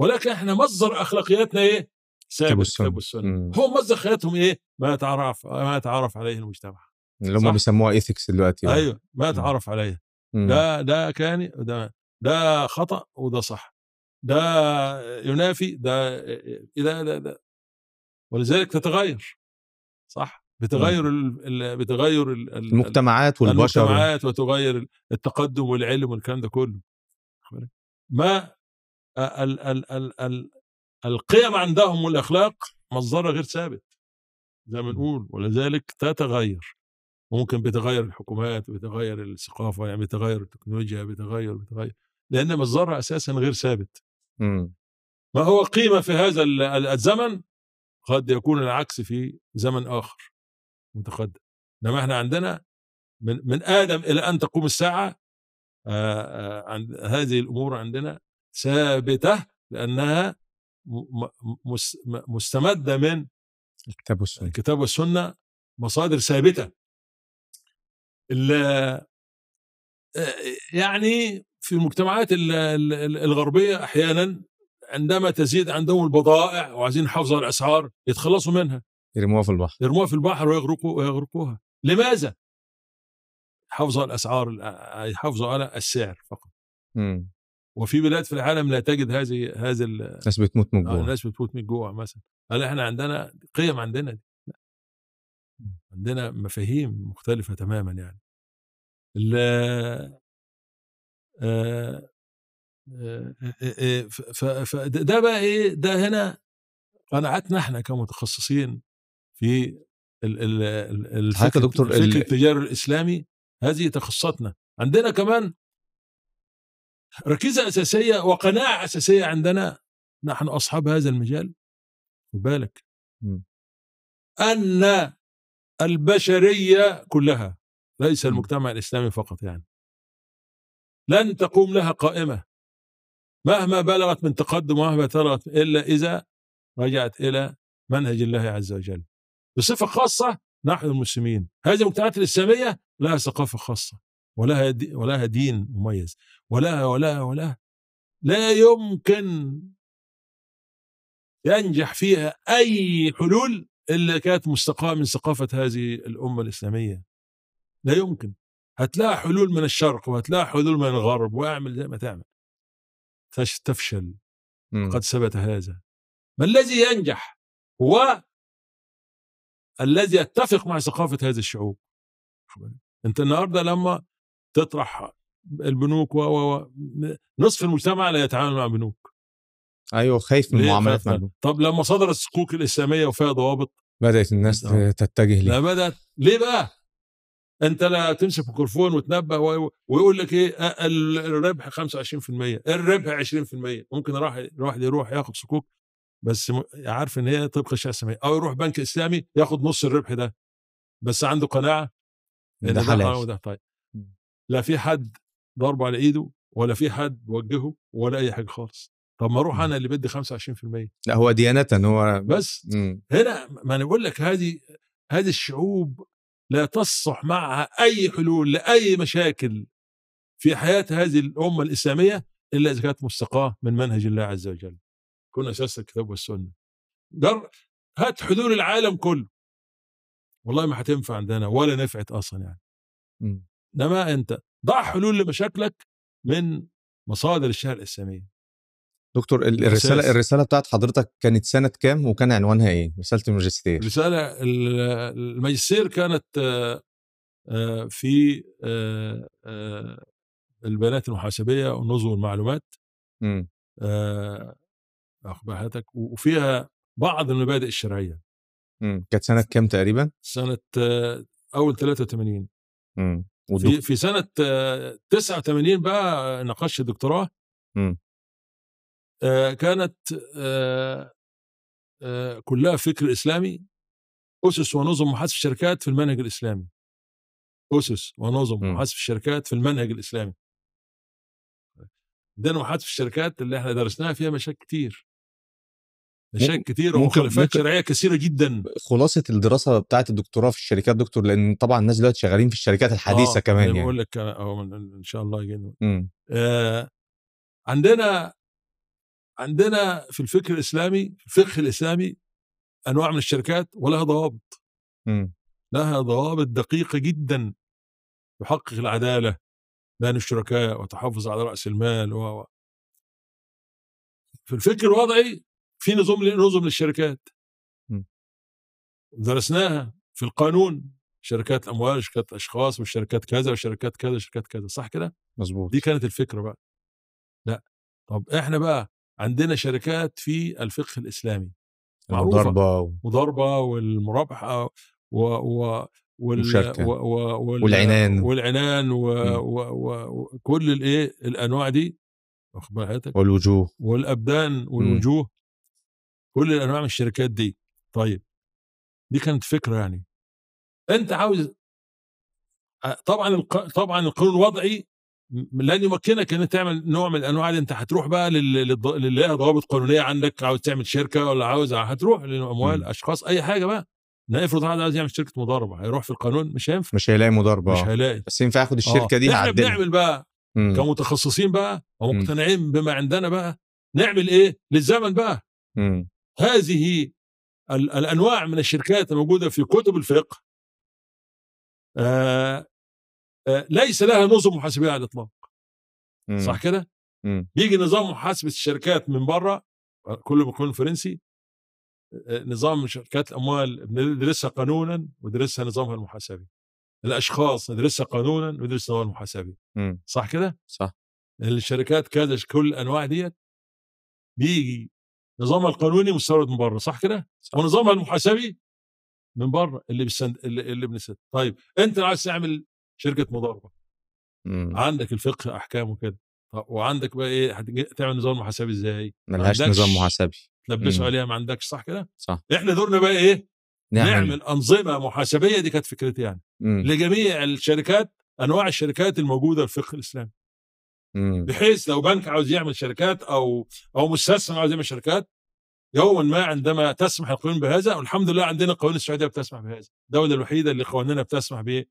S2: ولكن إحنا مصدر اخلاقياتنا إيه؟
S1: كتاب والسنة مم.
S2: هو مصدر اخلاقياتهم إيه؟ ما يتعرف ما يتعرف عليه المجتمع
S1: اللي؟ هم بيسموها ايثكس دلوقتي يعني.
S2: أيوه ما يتعرف عليه. ده ده كان ده ده خطا وده صح ده ينافي ده ده ده, ده. ولذلك تتغير صح بتغير ال... ال... بتغير ال... ال-
S1: المجتمعات والبشر
S2: المجتمعات وتغير التقدم والعلم والكلام ده كله. ما ال... ال... ال... ال... القيم عندهم والأخلاق مصدرها غير ثابت زي ما نقول ولذلك تتغير. وممكن بتغير الحكومات بتغير الثقافة يعني بتغير التكنولوجيا بتغير بتغير لأن مصدرها أساسا غير ثابت. ما هو قيمة في هذا ال- ال- الزمن؟ قد يكون العكس في زمن آخر. متقدم. إنما إحنا عندنا من من آدم إلى أن تقوم الساعة عند هذه الأمور عندنا ثابتة لأنها مستمدة من
S1: الكتاب والسنة.
S2: الكتاب والسنة مصادر ثابتة. يعني في المجتمعات ال- ال- ال- الغربية أحيانا عندما تزيد عندهم البضائع وعايزين يحافظوا على الأسعار يتخلصوا منها.
S1: يرموها في البحر
S2: يرموها في البحر ويغرقوا ويغرقوها لماذا؟ يحافظوا على الأسعار يحافظوا على السعر فقط
S1: مم.
S2: وفي بلاد في العالم لا تجد هذه هذا ال-
S1: الناس بتموت من
S2: آه،
S1: جوع
S2: الناس بتموت من الجوع مثلا هل إحنا عندنا قيم عندنا دي؟ لا. عندنا مفاهيم مختلفة تماما يعني ال آه، آه، آه، ف- ف- ف- ده بقى إيه ده هنا قناعتنا إحنا كمتخصصين في ال- ال- ال-
S1: حضرتك يا
S2: الفكر
S1: دكتور،
S2: الفكر
S1: ال-
S2: التجاري الإسلامي هذه تخصصاتنا. عندنا كمان ركيزة أساسية وقناعة أساسية عندنا. نحن أصحاب هذا المجال. خد بالك.
S1: مم.
S2: أن البشرية كلها ليس
S1: مم.
S2: المجتمع الإسلامي فقط يعني. لن تقوم لها قائمة. مهما بلغت من تقدم ومهما بلغت إلا إذا رجعت إلى منهج الله عز وجل. بصفة خاصة نحن المسلمين. هذه المجتمعات الإسلامية لها ثقافة خاصة ولها دي ولها دين مميز ولها ولها ولها لا يمكن ينجح فيها أي حلول إلا كانت مستقاة من ثقافة هذه الأمة الإسلامية. لا يمكن. هتلاقي حلول من الشرق وهتلاقي حلول من الغرب واعمل زي ما تعمل. تفشل. قد ثبت هذا. ما الذي ينجح هو الذي يتفق مع ثقافة هذه الشعوب. أنت النهارده لما تطرح البنوك و و و نصف المجتمع لا يتعامل مع بنوك.
S1: أيوه خايف من
S2: ف-
S1: مع البنوك.
S2: طب لما صدرت الصكوك الإسلامية وفيها ضوابط؟
S1: بدأت الناس
S2: آه.
S1: تتجه
S2: لا
S1: ليه
S2: بدأت. ليه بقى؟ أنت لا تمسك ميكروفون وتنبه ويقول لك إيه؟ ال- الربح 25% الربح 20% ممكن راح الواحد يروح ياخد صكوك بس عارف إن هي طبق الشريعه الاسلاميه أو يروح بنك إسلامي ياخد نص الربح ده بس عنده قناعة إن
S1: ده حلال
S2: وده طيب
S1: مم.
S2: لا في حد ضربه على إيده ولا في حد وجهه ولا أي حاجة خالص طب ما أروح
S1: مم.
S2: أنا اللي بدي 25%
S1: لا هو ديانه هو
S2: بس
S1: مم.
S2: هنا ما أنا بقول لك هذه هذه الشعوب لا تصلح معها أي حلول لأي مشاكل في حياة هذه الأمة الإسلامية إلا إذا كانت مستقاة من منهج الله عز وجل. كنا أساس الكتاب والسنة. جر هات حلول العالم كله. والله ما هتنفع عندنا ولا نفعت أصلا يعني. انما أنت ضع حلول لمشاكلك من مصادر الشريعه الإسلامية.
S1: دكتور ال-
S2: الأساس.
S1: الرساله الرسالة بتاعت حضرتك كانت سنة كام وكان عنوانها إيه رسالة الماجستير
S2: الرسالة ال- الماجستير كانت في البيانات المحاسبية ونظم المعلومات
S1: مم.
S2: واخد بال حضرتك وفيها بعض المبادئ الشرعية
S1: مم. كانت سنة كام تقريبا
S2: سنة أول 83
S1: مم.
S2: في. في سنة آه، 89 بقى ناقشت الدكتوراه
S1: مم.
S2: آه، كانت كلها فكر إسلامي أسس ونظم محاسبه الشركات في المنهج الإسلامي أسس ونظم
S1: مم.
S2: محاسبه الشركات في المنهج الإسلامي عندنا محاسبه الشركات اللي إحنا درسناها فيها مشاكل كتير كتير
S1: ممكن-
S2: ومخالفات شرعية كثيرة جدا.
S1: خلاصة الدراسة بتاعت الدكتوراه في الشركات دكتور لأن طبعا الناس دلوقتي شغالين في الشركات الحديثة
S2: آه،
S1: كمان يعني.
S2: بقول لك إن شاء الله
S1: مم.
S2: آه عندنا عندنا في الفكر الإسلامي في الفقه الإسلامي أنواع من الشركات ولها ضوابط. لها ضوابط دقيقة جدا تحقق العدالة بين الشركاء وتحافظ على رأس المال و- في الفكر الوضعي في نظام نظم للشركات. درسناها في القانون. شركات الأموال شركات اشخاص وشركات كذا وشركات كذا وشركات كذا. صح كده؟
S1: مظبوط.
S2: دي كانت الفكرة بقى. لا. طب إحنا بقى عندنا شركات في الفقه الإسلامي. معروفة.
S1: المضاربة و...
S2: مضاربة والمرابحة و و وال. و و وال
S1: والعنان.
S2: والعنان و
S1: مم.
S2: و و وكل الإيه؟ الأنواع دي. واخد بال حضرتك
S1: والوجوه.
S2: والأبدان والوجوه. كل الأنواع من الشركات دي طيب دي كانت فكرة يعني أنت عاوز طبعا الق... طبعا القانون الوضعي لن يمكنك إن تعمل نوع من الأنواع دي أنت هتروح بقى لل- اللي لها ضوابط قانونية عندك عاوز تعمل شركة ولا عاوز هتروح للأموال
S1: مم.
S2: أشخاص أي حاجة بقى إن افرض واحد عاوز يعمل شركة مضاربة هيروح في القانون مش هينفع
S1: مش هيلاقي مضاربة
S2: مش
S1: آه.
S2: هيلاقي
S1: بس ينفع ياخد الشركة
S2: آه.
S1: دي إحنا
S2: بنعمل بقى
S1: مم.
S2: كمتخصصين بقى ومقتنعين بما عندنا بقى نعمل إيه للزمن بقى
S1: مم.
S2: هذه ال- الأنواع من الشركات الموجودة في كتب الفقه آه آه ليس لها نظم محاسبيه على
S1: الإطلاق.
S2: صح كده؟ بيجي نظام محاسبه الشركات من بره كله بيكون فرنسي آه، نظام شركات الأموال بندرسها قانونا وندرسها نظامها المحاسبي الأشخاص ندرسها قانونا وندرس نظامها المحاسبي. صح كده؟
S1: صح
S2: الشركات كذا كل الأنواع ديت بيجي نظامها القانوني مستورد من بره صح كده؟ ونظامها المحاسبي من بره اللي بسند اللي, اللي بنسد طيب أنت عايز تعمل شركة مضاربة
S1: مم.
S2: عندك الفقه احكامه كده وعندك بقى إيه هتج- تعمل نظام محاسبي إزاي
S1: ملهاش نظام محاسبي
S2: تلبسه
S1: مم.
S2: عليها ما عندكش صح كده
S1: صح
S2: إحنا دورنا بقى إيه
S1: نعمل,
S2: نعمل أنظمة محاسبية دي كانت فكرتي يعني
S1: مم.
S2: لجميع الشركات أنواع الشركات الموجودة في الفقه
S1: الإسلامي.
S2: بحيث لو بنك عاوز يعمل شركات أو أو مستثمر عاوز يعمل شركات يوما ما عندما تسمح القوانين بهذا والحمد لله عندنا قوانين السعودية بتسمح بهذا. الدولة الوحيدة اللي قوانينها بتسمح ب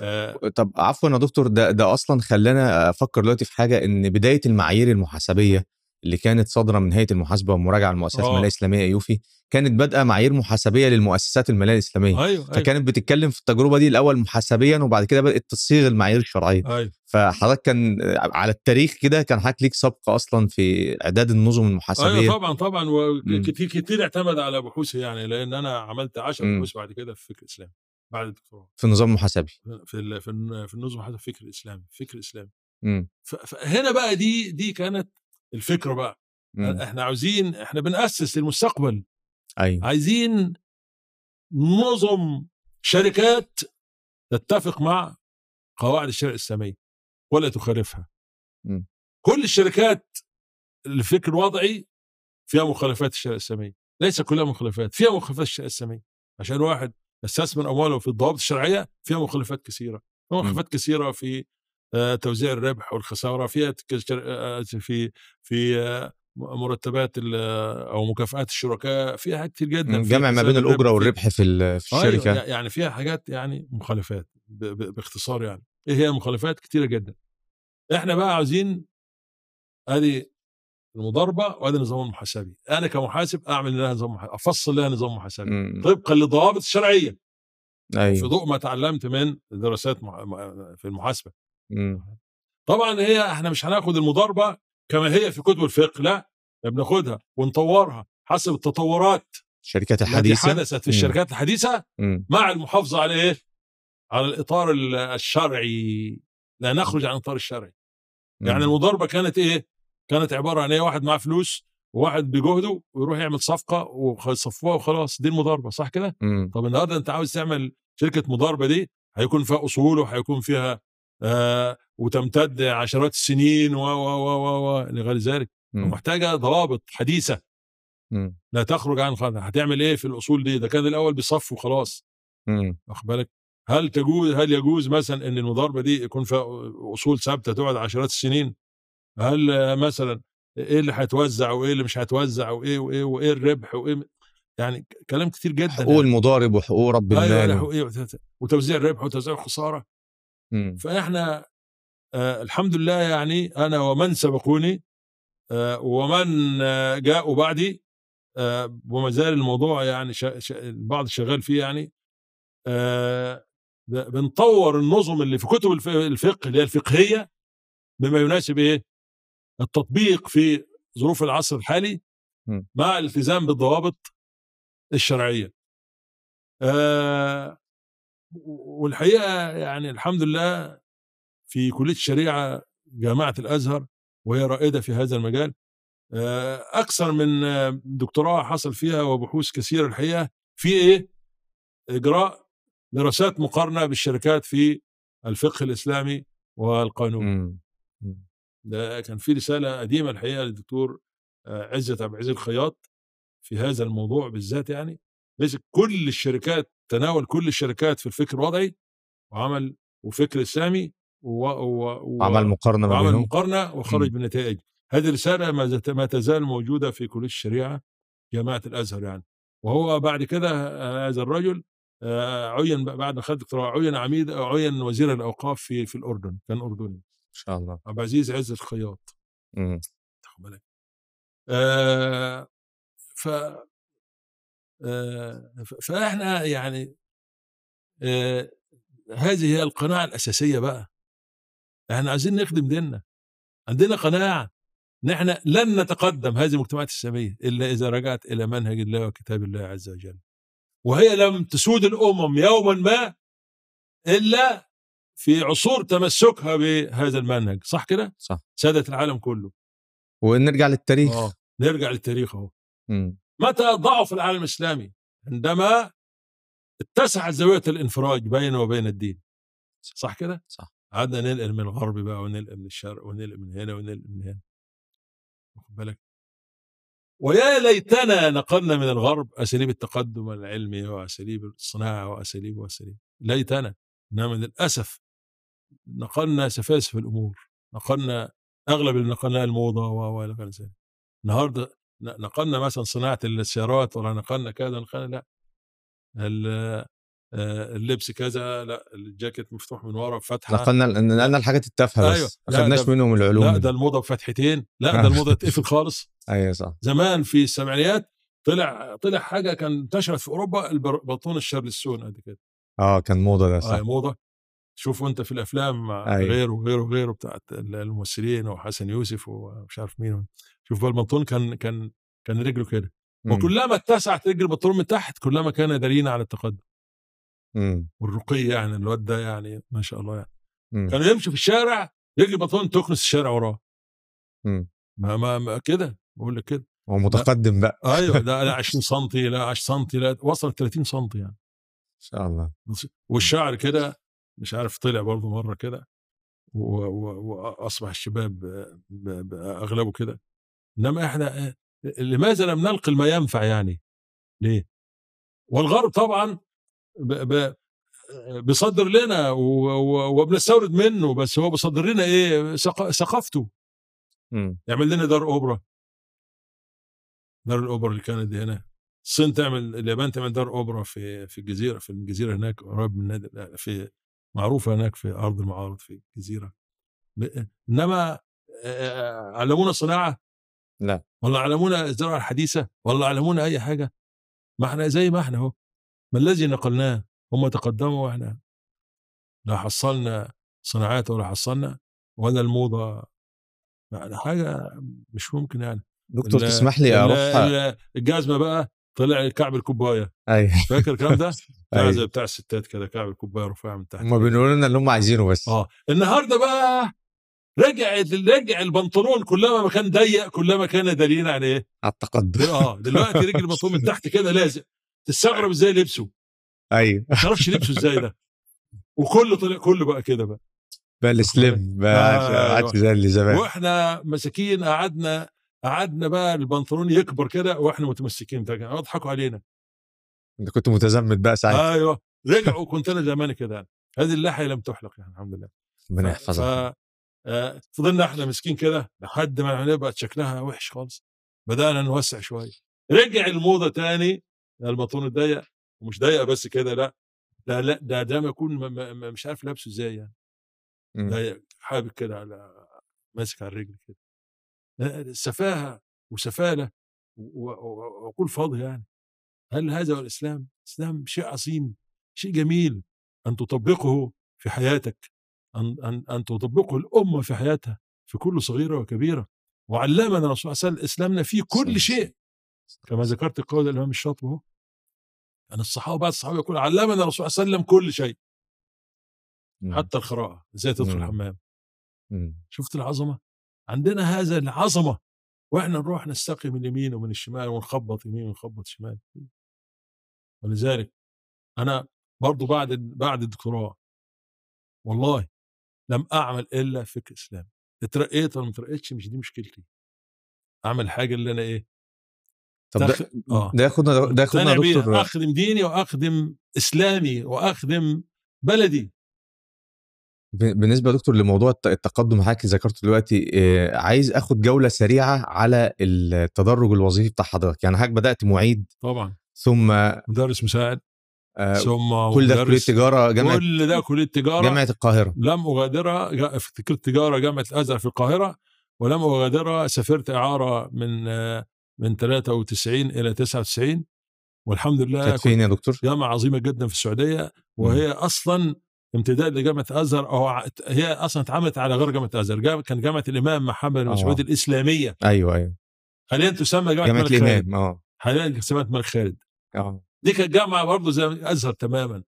S2: آه.
S1: طب عفوا يا دكتور ده ده أصلا خلانا أفكر دلوقتي في حاجة إن بداية المعايير المحاسبية اللي كانت صادرة من هيئه المحاسبة والمراجعه المؤسسات
S2: آه.
S1: الماليه الإسلامية يوفي كانت بادئة معايير محاسبية للمؤسسات المالية الإسلامية
S2: أيوه أيوه
S1: فكانت بتتكلم في التجربة دي الأول محاسبيا وبعد كده بدأت تصيغ المعايير الشرعية
S2: أيوه
S1: فحضرتك كان على التاريخ كده كان حضرتك ليك سبق أصلا في إعداد النظم المحاسبية
S2: أيوه طبعا طبعا
S1: مم.
S2: وكتير كتير اعتمد على بحوثي يعني لأن أنا عملت 10
S1: مم.
S2: بحوث بعد كده في فكر الاسلام بعد الدكتوراه
S1: في النظام المحاسبي
S2: في في الن- في النظم حتى فكر الاسلام فكر إسلامي
S1: مم.
S2: ف- فهنا بقى دي دي كانت الفكرة بقى.
S1: مم.
S2: إحنا عاوزين إحنا بنأسس للمستقبل.
S1: أيوه.
S2: عايزين نظم شركات تتفق مع قواعد الشريعه الاسلاميه ولا تخالفها.
S1: مم.
S2: كل الشركات الفكر الوضعي فيها مخالفات الشريعه الاسلاميه ليس كلها مخالفات فيها مخالفات الشريعه الاسلاميه عشان واحد يستثمر أمواله في الضوابط الشرعية فيها مخالفات كثيرة. فيها مخالفات كثيرة في توزيع الربح والخسارة. فيها آه، في في آه، مرتبات أو مكافآت الشركاء فيها حاجات كتير جدا. في
S1: جمع ما بين الأجرة
S2: في-
S1: والربح في في
S2: أيوة،
S1: الشركة.
S2: يعني فيها حاجات يعني مخالفات باختصار يعني. إيه هي المخالفات كتيرة جدا. إحنا بقى عاوزين ادي المضاربة وادي النظام المحاسبي. أنا كمحاسب أعمل لها نظام محاسبي أفصل لها نظام محاسبي
S1: مم.
S2: طبقا للضوابط الشرعية. في
S1: أيوه.
S2: ضوء ما تعلمت من دراسات في المحاسبة.
S1: مم.
S2: طبعا هي إحنا مش هناخد المضاربة كما هي في كتب الفقه لا بناخدها ونطورها حسب التطورات
S1: الشركات
S2: التي
S1: الحديثة
S2: حدثت في
S1: مم.
S2: الشركات الحديثة
S1: مم.
S2: مع المحافظة على إيه؟ على الإطار ال- الشرعي لا نخرج عن الإطار الشرعي يعني
S1: مم.
S2: المضاربة كانت إيه؟ كانت عبارة عن إيه؟ واحد معاه فلوس وواحد بجهده ويروح يعمل صفقة ويصفوها وخلاص دي المضاربة صح كده؟
S1: مم.
S2: طب النهارده أنت عاوز تعمل شركة مضاربة دي هيكون فيها أصول وهيكون فيها وتمتد عشرات السنين و و و و و إلى غير ذلك
S1: مم.
S2: ومحتاجه ضوابط حديثة
S1: مم.
S2: لا تخرج عن خانة. هتعمل إيه في الأصول دي؟ ده كان الأول بيصف وخلاص
S1: مم.
S2: واخد بالك؟ هل تجوز هل يجوز مثلا إن المضاربة دي يكون فيها أصول ثابتة تقعد عشرات السنين؟ هل آه، مثلا إيه اللي هيتوزع وإيه اللي مش هيتوزع وإيه وإيه وإيه الربح وإيه يعني كلام كتير جدا
S1: حقوق
S2: يعني.
S1: المضارب وحقوق رب
S2: أيوه
S1: المال
S2: إيه وتوزيع الربح وتوزيع الخسارة
S1: مم.
S2: فإحنا آه الحمد لله يعني أنا ومن سبقوني آه ومن آه جاءوا بعدي آه وما زال الموضوع يعني شا شا البعض شغال فيه يعني آه بنطور النظم اللي في كتب الف- الفقه اللي هي الفقهية بما يناسب إيه؟ التطبيق في ظروف العصر الحالي
S1: م.
S2: مع الالتزام بالضوابط الشرعية. آه والحقيقة يعني الحمد لله في كلية الشريعة جامعة الأزهر وهي رائدة في هذا المجال آه، أكثر من دكتوراه حصل فيها وبحوث كثيرة الحقيقة في إيه؟ إجراء دراسات مقارنة بالشركات في الفقه الإسلامي والقانون. ده كان في رسالة قديمة الحقيقة للدكتور آه، عزت عبد العزيز الخياط في هذا الموضوع بالذات يعني كل الشركات تناول كل الشركات في الفكر الوضعي وعمل وفكر. و...
S1: وعمل مقارنة ما
S2: وعمل
S1: بينهم
S2: مقارنة وخرج
S1: مم.
S2: بنتائج هذه الرساله ما, تزال موجودة في كلية الشريعة جامعة الأزهر يعني وهو بعد كده آه، هذا الرجل آه، عين بعد ما خد دكتوراه عين عميد عين وزير الأوقاف في في الأردن كان أردني
S1: إن شاء الله
S2: عبد العزيز عز الخياط
S1: مم.
S2: تاخد بالك آه آه ف- فإحنا يعني آه هذه هي القناعة الأساسية بقى. إحنا عايزين نخدم ديننا. عندنا قناعة. ان إحنا لن نتقدم هذه المجتمعات الإسلامية إلا إذا رجعت إلى منهج الله وكتاب الله عز وجل. وهي لم تسود الأمم يوما ما إلا في عصور تمسكها بهذا المنهج. صح كده؟
S1: صح.
S2: سادت العالم كله.
S1: ونرجع للتاريخ.
S2: آه نرجع للتاريخ
S1: أهو.
S2: متى ضعف العالم الإسلامي؟ عندما اتسعت زاوية الانفراج بينه وبين الدين. صح كده؟
S1: صح.
S2: قعدنا ننقل من الغرب بقى وننقل من الشرق وننقل من هنا وننقل من هنا. واخد بالك؟ ويا ليتنا نقلنا من الغرب أساليب التقدم العلمي وأساليب الصناعة وأساليب وأساليب. ليتنا إنما للأسف نقلنا سفاسف الأمور. نقلنا أغلب اللي نقلناه الموضة و كان زي النهارده نقلنا مثلا صناعة السيارات ولا نقلنا كذا نقلنا لا. آه، اللبس كذا لا الجاكيت مفتوح من ورا فتحه
S1: نقلنا نقلنا الحاجات التافهة
S2: أيوة.
S1: بس ما
S2: لا،
S1: خدناش منهم العلوم
S2: لا ده الموضة بفتحتين لا ده الموضة اتقفل خالص.
S1: أيوه صح.
S2: زمان في السبعينيات طلع طلع حاجة كان انتشرت في أوروبا البر- بطون الشارلستون قد كده.
S1: آه كان موضة ده
S2: آه
S1: صح.
S2: موضة. شوفوا انت في الأفلام مع
S1: أيوة.
S2: غيره وغيره وغيره بتاعت الممثلين وحسن يوسف ومش عارف مين شوف البنطلون كان كان كان رجله كده. وكلما اتسعت رجل البنطلون من تحت كلما كان دليلا على التقدم.
S1: مم.
S2: والرقي يعني الواد ده يعني ما شاء الله يعني.
S1: مم.
S2: كان يمشي في الشارع رجل البنطلون تكنس الشارع وراه.
S1: مم.
S2: ما ما, ما كده بقول لك كده.
S1: هو متقدم بقى.
S2: أيوه لا لا 20 سم لا 10 سم لا وصل 30 سم يعني.
S1: إن شاء الله.
S2: والشعر كده مش عارف طلع برضه مرة كده واصبح الشباب اغلبه كده. إنما إحنا لماذا لم ننقل ما ينفع يعني؟ ليه؟ والغرب طبعا ب- ب- بيصدر لنا وبنستورد منه بس هو بيصدر لنا إيه؟ ثق- ثقافته.
S1: مم.
S2: يعمل لنا دار أوبرا. دار الأوبرا اللي كانت هنا الصين تعمل اليابان تعمل دار أوبرا في في الجزيرة في الجزيرة هناك قريب من النادي لا، في معروفة هناك في أرض المعارض في الجزيرة. إنما آه، علمونا صناعة.
S1: لا.
S2: ولا علمونا الزراعه الحديثة؟ ولا علمونا أي حاجة؟ ما إحنا زي ما إحنا أهو. ما الذي نقلناه؟ هم تقدموا وإحنا لا حصلنا صناعات ولا حصلنا ولا الموضة. يعني حاجة مش ممكن يعني.
S1: دكتور تسمح لي أروح؟
S2: ال- الجزمة بقى طلع كعب الكوباية.
S1: أيوه.
S2: فاكر الكلام ده؟
S1: أيوة.
S2: زي بتاع الستات كده كعب الكوباية رفيع من تحت
S1: هم. بيقولوا لنا اللي هم عايزينه بس.
S2: آه. النهارده بقى رجع رجع البنطلون كلما ما كان ضيق كلما كان دليل على إيه؟
S1: على التقدم.
S2: آه دلوقتي رجل البنطلون من تحت كده لازق تستغرب إزاي لبسه.
S1: أيوه.
S2: ما تعرفش لبسه إزاي ده. وكله طلع كله بقى كده بقى.
S1: بقى السليم بقى
S2: آه،
S1: عادش زي اللي زمان.
S2: وإحنا مساكين قعدنا قعدنا بقى البنطلون يكبر كده وإحنا متمسكين ده. يضحكوا علينا.
S1: أنت كنت متزمت بقى ساعتها.
S2: أيوه. رجعوا كنت أنا زمان كده. يعني هذه اللحية لم تحلق يعني الحمد لله.
S1: ربنا يحفظك.
S2: آه، فضلنا إحنا مسكين كده لحد ما بقت شكلها وحش خالص. بدأنا نوسع شوية. رجع الموضة تاني. البنطلون الضيق ومش ضيق بس كده لا. لا لا ده ده ما يكون مش عارف لابسه إزاي يعني.
S1: مم.
S2: ضيق حابب كده على ماسك على الرجل كده. لا، سفاهه وسفاله وعقول فاضيه يعني. هل هذا هو الإسلام؟ الاسلام شيء عظيم شيء جميل أن تطبقه في حياتك. أن أن أن تطبقه الأمة في حياتها في كل صغيرة وكبيرة. وعلمنا الرسول صلى الله عليه وسلم إسلامنا في كل شيء. كما ذكرت قول الإمام الشاطبي أهو. ان الصحابة بعد الصحابة يقول علمنا الرسول صلى الله عليه وسلم كل شيء.
S1: مم.
S2: حتى القراءة إزاي تدخل
S1: مم.
S2: الحمام.
S1: مم.
S2: شفت العظمة؟ عندنا هذا العظمة. وإحنا نروح نستقي من اليمين ومن الشمال ونخبط يمين ونخبط شمال. ولذلك أنا برضو بعد بعد الدكتوراه. والله لم أعمل إلا فكر اسلامي اترقيت ولا ما اترقيتش مش دي مشكلتي. أعمل حاجة اللي أنا إيه
S1: طب ده
S2: آه.
S1: ده ياخدنا ده ياخدنا. دكتور
S2: أخدم ديني وأخدم إسلامي وأخدم بلدي.
S1: بالنسبة يا دكتور لموضوع الت- التقدم حضرتك ذكرته دلوقتي آه، عايز أخد جولة سريعة على التدرج الوظيفي بتاع حضرتك. يعني حضرتك بدأت معيد
S2: طبعا.
S1: ثم
S2: مدرس مساعد. ثم
S1: كل ده
S2: كلية
S1: تجارة جامعة
S2: كل ده كلية تجارة.
S1: جامعة القاهرة.
S2: لم أغادرها في كليه تجارة جامعة الأزهر في القاهرة ولم أغادرها سافرت إعارة من آه، من 93 إلى 99 والحمد لله
S1: كانت فين يا دكتور؟
S2: جامعة عظيمة جدا في السعودية وهي أصلا امتداد لجامعة الأزهر أو هي أصلا اتعملت على غير جامعة الأزهر. كان جامعة الإمام محمد بن
S1: آه.
S2: مسعود الإسلامية.
S1: أيوه أيوه.
S2: حاليا تسمى جامعة, خالد.
S1: الإمام آه.
S2: حاليا تسمى الملك خالد.
S1: آه.
S2: دي كانت جامعة برضه زي الازهر تماما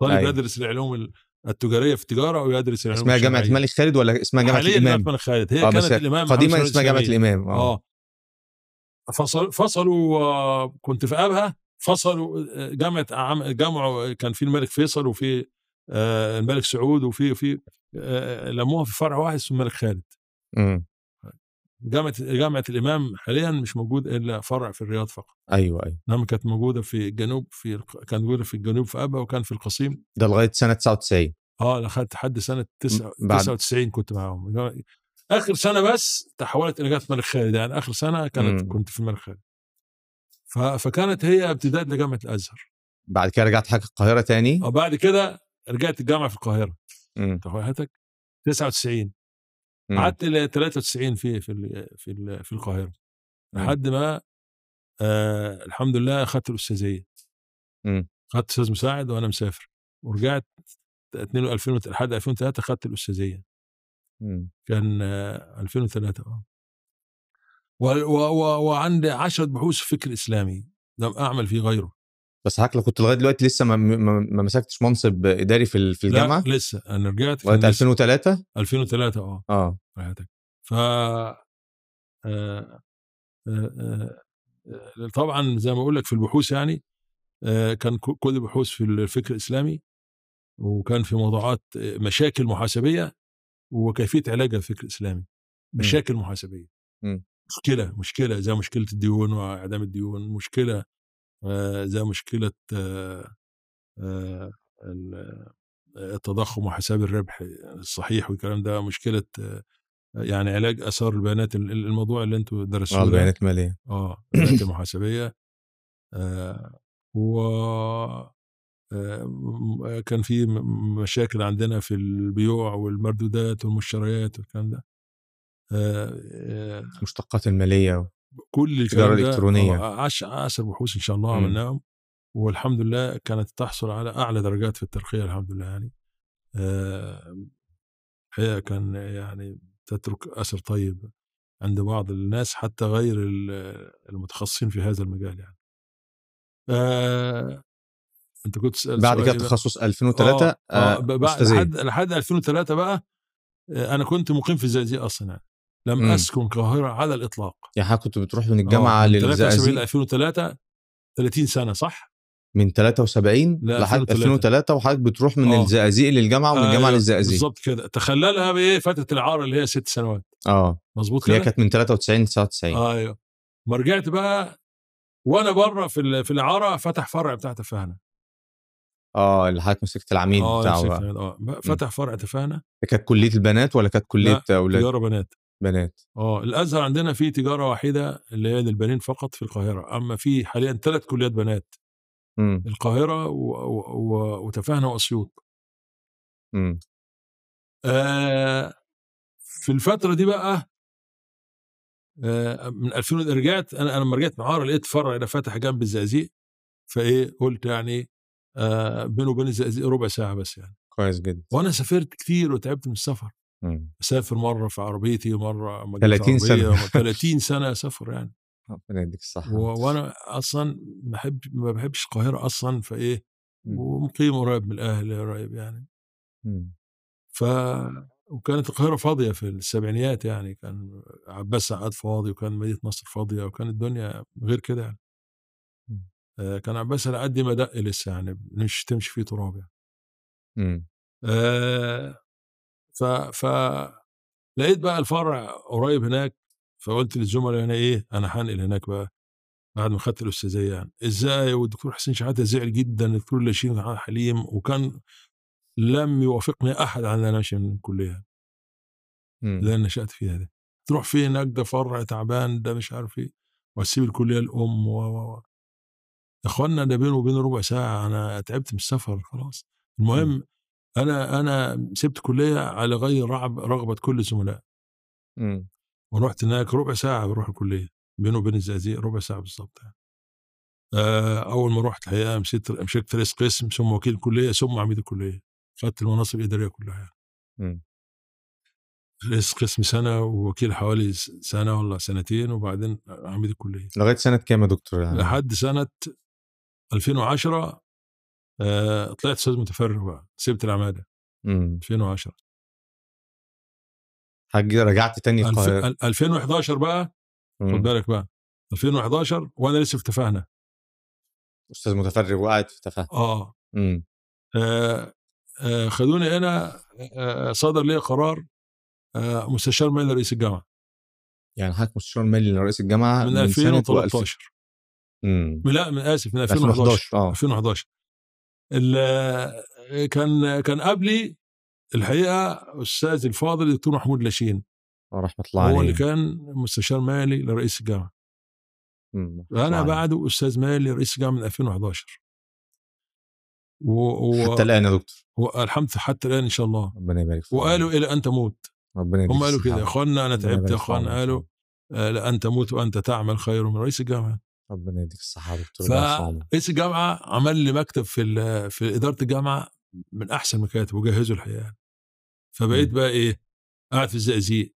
S2: طالب
S1: أيوة.
S2: يدرس العلوم التجارية في التجارة أو يدرس العلوم
S1: اسمها
S2: جامعة.
S1: الملك خالد ولا اسمها
S2: جامعة جامعه
S1: الإمام؟
S2: الملك خالد هي
S1: آه
S2: كانت الإمام
S1: قديما اسمها
S2: جامعة.
S1: الإمام آه
S2: آه فصل فصلوا آه، كنت في أبها فصلوا آه، جامعة جمعوا كان في الملك فيصل وفي آه، الملك سعود وفي في آه، لموها في فرع واحد اسمه الملك خالد
S1: امم
S2: جامعة جامعة الإمام حاليا مش موجود إلا فرع في الرياض فقط.
S1: أيوه أيوه.
S2: إنما كانت موجودة في الجنوب في كانت موجودة في الجنوب في أبا وكان في القصيم.
S1: ده لغاية سنة 99
S2: آه لحد حد سنة تسعة-
S1: بعد-
S2: 99 كنت معاهم. آخر سنة بس تحولت إلى جامعة الملك خالد. يعني آخر سنة كانت
S1: مم.
S2: كنت في الملك خالد. فكانت هي امتداد لجامعة الأزهر.
S1: بعد كده رجعت حاجة القاهرة تاني؟
S2: وبعد كده رجعت الجامعة في القاهرة.
S1: امم
S2: تخيلتك 99
S1: مم.
S2: قعدت ل 93 في في ال- في ال- في
S1: القاهرة.
S2: لحد ما آه الحمد لله اخذت
S1: الأستاذية.
S2: اخذت أستاذ مساعد وأنا مسافر ورجعت 2 2000 لحد 2003 اخذت
S1: الأستاذية.
S2: كان آه 2003 آه وعندي 10 بحوث في الفكر الاسلامي لم أعمل فيه غيره
S1: بس حضرتك كنت لغاية دلوقتي لسه ما, ما, ما مسكتش منصب إداري في في الجامعة.
S2: لا لسه. أنا رجعت لسه.
S1: 2003
S2: 2003 آه.
S1: آه.
S2: حياتك. ف آه، آه، آه، طبعا زي ما أقول لك في البحوث يعني كان كل البحوث في الفكر الإسلامي وكان في موضوعات مشاكل محاسبية وكيفية علاجها في الفكر الإسلامي. مشاكل
S1: محاسبية.
S2: مشكلة مشكلة زي مشكلة الديون وإعدام الديون مشكلة زي مشكلة آه، آه، ال- التضخم وحساب الربح الصحيح والكلام ده مشكلة آه، يعني علاج آثار البيانات ال- الموضوع اللي أنتم درستوه آه.
S1: البيانات المالية
S2: آه البيانات المحاسبية آه و آه، كان في مشاكل عندنا في البيوع والمردودات والمشتريات والكلام ده آه،
S1: المشتقات المالية
S2: كل
S1: الإلكترونية.
S2: آه، عش عشر بحوث إن شاء الله. عملناهم والحمد لله كانت تحصل على أعلى درجات في الترقية الحمد لله يعني آه، الحقيقة كان يعني تترك أثر طيب عند بعض الناس حتى غير ال- المتخصصين في هذا المجال يعني آه، أنت كنت تسأل
S1: بعد كده
S2: إيه؟
S1: تخصص 2003
S2: آه,
S1: آه آه.
S2: لحد لحد 2003 بقى آه، أنا كنت مقيم في الزقازيق أصلا يعني لم
S1: مم.
S2: أسكن القاهره على الإطلاق.
S1: يعني حضرتك كنت بتروح من الجامعة
S2: آه، من 73 ل
S1: للزقازيق
S2: 2003 30 سنة صح؟
S1: من 73
S2: لا،
S1: لحد
S2: 2003.
S1: 2003 وحضرتك بتروح من
S2: آه.
S1: الزقازيق للجامعة ومن الجامعة
S2: أيوة،
S1: للزقازيق.
S2: بالظبط كده. تخللها بإيه؟ فترة العاره اللي هي ست سنوات.
S1: آه.
S2: مظبوط
S1: اللي هي
S2: كده؟
S1: كانت من 93 ل 99
S2: أيوه. ما رجعت بقى وأنا بره في في العارة فتح فرع بتاع تفاهة.
S1: آه اللي حضرتك مسكت العميد
S2: آه
S1: بتاعه
S2: آه فتح فرع تفاهة.
S1: كانت كلية البنات ولا كانت كلية أولاد؟
S2: تجارة بنات.
S1: بنات.
S2: آه الأزهر عندنا فيه تجارة واحدة اللي هي للبنين فقط في القاهرة أما في حاليا ثلاث كليات بنات.
S1: امم
S2: القاهرة و... و... و... وتفاهة
S1: وأسيوط.
S2: آه في الفترة دي بقى آه من 2000 رجعت أنا أنا لما رجعت معاره لقيت فرع ده فاتح جنب الزقازيق فإيه قلت يعني آه بينه وبين الزقازيق ربع ساعة بس يعني.
S1: كويس جدا.
S2: وأنا سافرت كتير وتعبت من السفر.
S1: مم.
S2: أسافر مرة في عربيتي جبت
S1: 30 سنة.
S2: عربية، 30 سنة سفر يعني
S1: ربنا يديك الصحة
S2: و- وأنا أصلا ما بحب ما بحبش القاهرة أصلا فإيه
S1: مم.
S2: ومقيم قريب من الأهل قريب يعني
S1: مم.
S2: ف وكانت القاهرة فاضية في السبعينيات يعني كان عباس سعاد فاضي وكان مدينة نصر فاضية وكانت الدنيا غير كده يعني
S1: مم.
S2: آه، كان عباس على قد ما دق لسه يعني مش تمشي فيه تراب يعني
S1: مم.
S2: آه، ف ف لقيت بقى الفرع قريب هناك فقلت للزملاء أنا إيه أنا هنقل هناك بقى بعد ما خدت الأستاذية يعني. إزاي؟ والدكتور حسين شحاتة زعل جدا الدكتور لاشين حليم وكان لم يوافقني أحد على إن أنا أمشي من الكلية.
S1: مم.
S2: اللي أنا نشأت فيها دي. تروح فين هناك؟ ده فرع تعبان ده مش عارف إيه. واسيب الكلية الأم و و و. يا إخوانا ده بينه وبين ربع ساعة أنا تعبت من السفر خلاص. المهم أنا أنا سبت كلية على غير رغب- رغبة كل الزملاء
S1: مم.
S2: ورحت هناك ربع ساعة بروح الكلية بينه وبين الزقازيق ربع ساعة بالظبط يعني. آه، أول ما رحت الحقيقة مسكت مسكت رئيس قسم ثم وكيل الكلية ثم عميد الكلية خدت المناصب الإدارية كلها يعني.
S1: مم.
S2: رئيس قسم سنة ووكيل حوالي سنة ولا سنتين وبعدين عميد الكلية
S1: لغاية سنة كام يا دكتور يعني
S2: لحد سنة 2010 آه، طلعت أستاذ متفرغ بقى سبت العماده
S1: مم.
S2: 2010
S1: حاج رجعت تاني. القاهرة.
S2: ال- 2011 بقى خد
S1: مم.
S2: بالك بقى 2011 وأنا لسه في تفاهنا
S1: أستاذ متفرغ وقاعد في تفاهم
S2: آه.
S1: إمم.
S2: آه، آه، خدوني هنا آه، صدر لي قرار آه، مستشار مالي رئيس الجامعة.
S1: يعني حضرتك مستشار مالي لرئيس الجامعة
S2: من
S1: سنة
S2: 2013
S1: إمم.
S2: من- لأ من آسف من
S1: 2011
S2: 2011
S1: آه.
S2: 2011 ال- كان كان قبلي الحقيقة أستاذ الفاضل الدكتور محمود لاشين.
S1: رحمة الله
S2: هو
S1: عليه.
S2: اللي كان مستشار مالي لرئيس الجامعة.
S1: أنا.
S2: بعده أستاذ مالي رئيس الجامعة من 2011 و... و...
S1: حتى الآن يا دكتور.
S2: والحمد حتى الآن إن شاء الله.
S1: ربنا يبارك فيك.
S2: وقالوا إلى أن تموت.
S1: ربنا يديك
S2: هم قالوا كده. يا. اخوانا
S1: أنا
S2: تعبت.
S1: يبارك
S2: يا اخوانا. قالوا لأن تموت وأنت تعمل خير من رئيس الجامعة.
S1: ربنا يديك الصحة دكتور.
S2: فرئيس الجامعة عمل لي مكتب في ال- في إدارة الجامعة من أحسن المكاتب وجهزه الحقيقة فبقيت. بقى إيه قاعد في الزقازيق.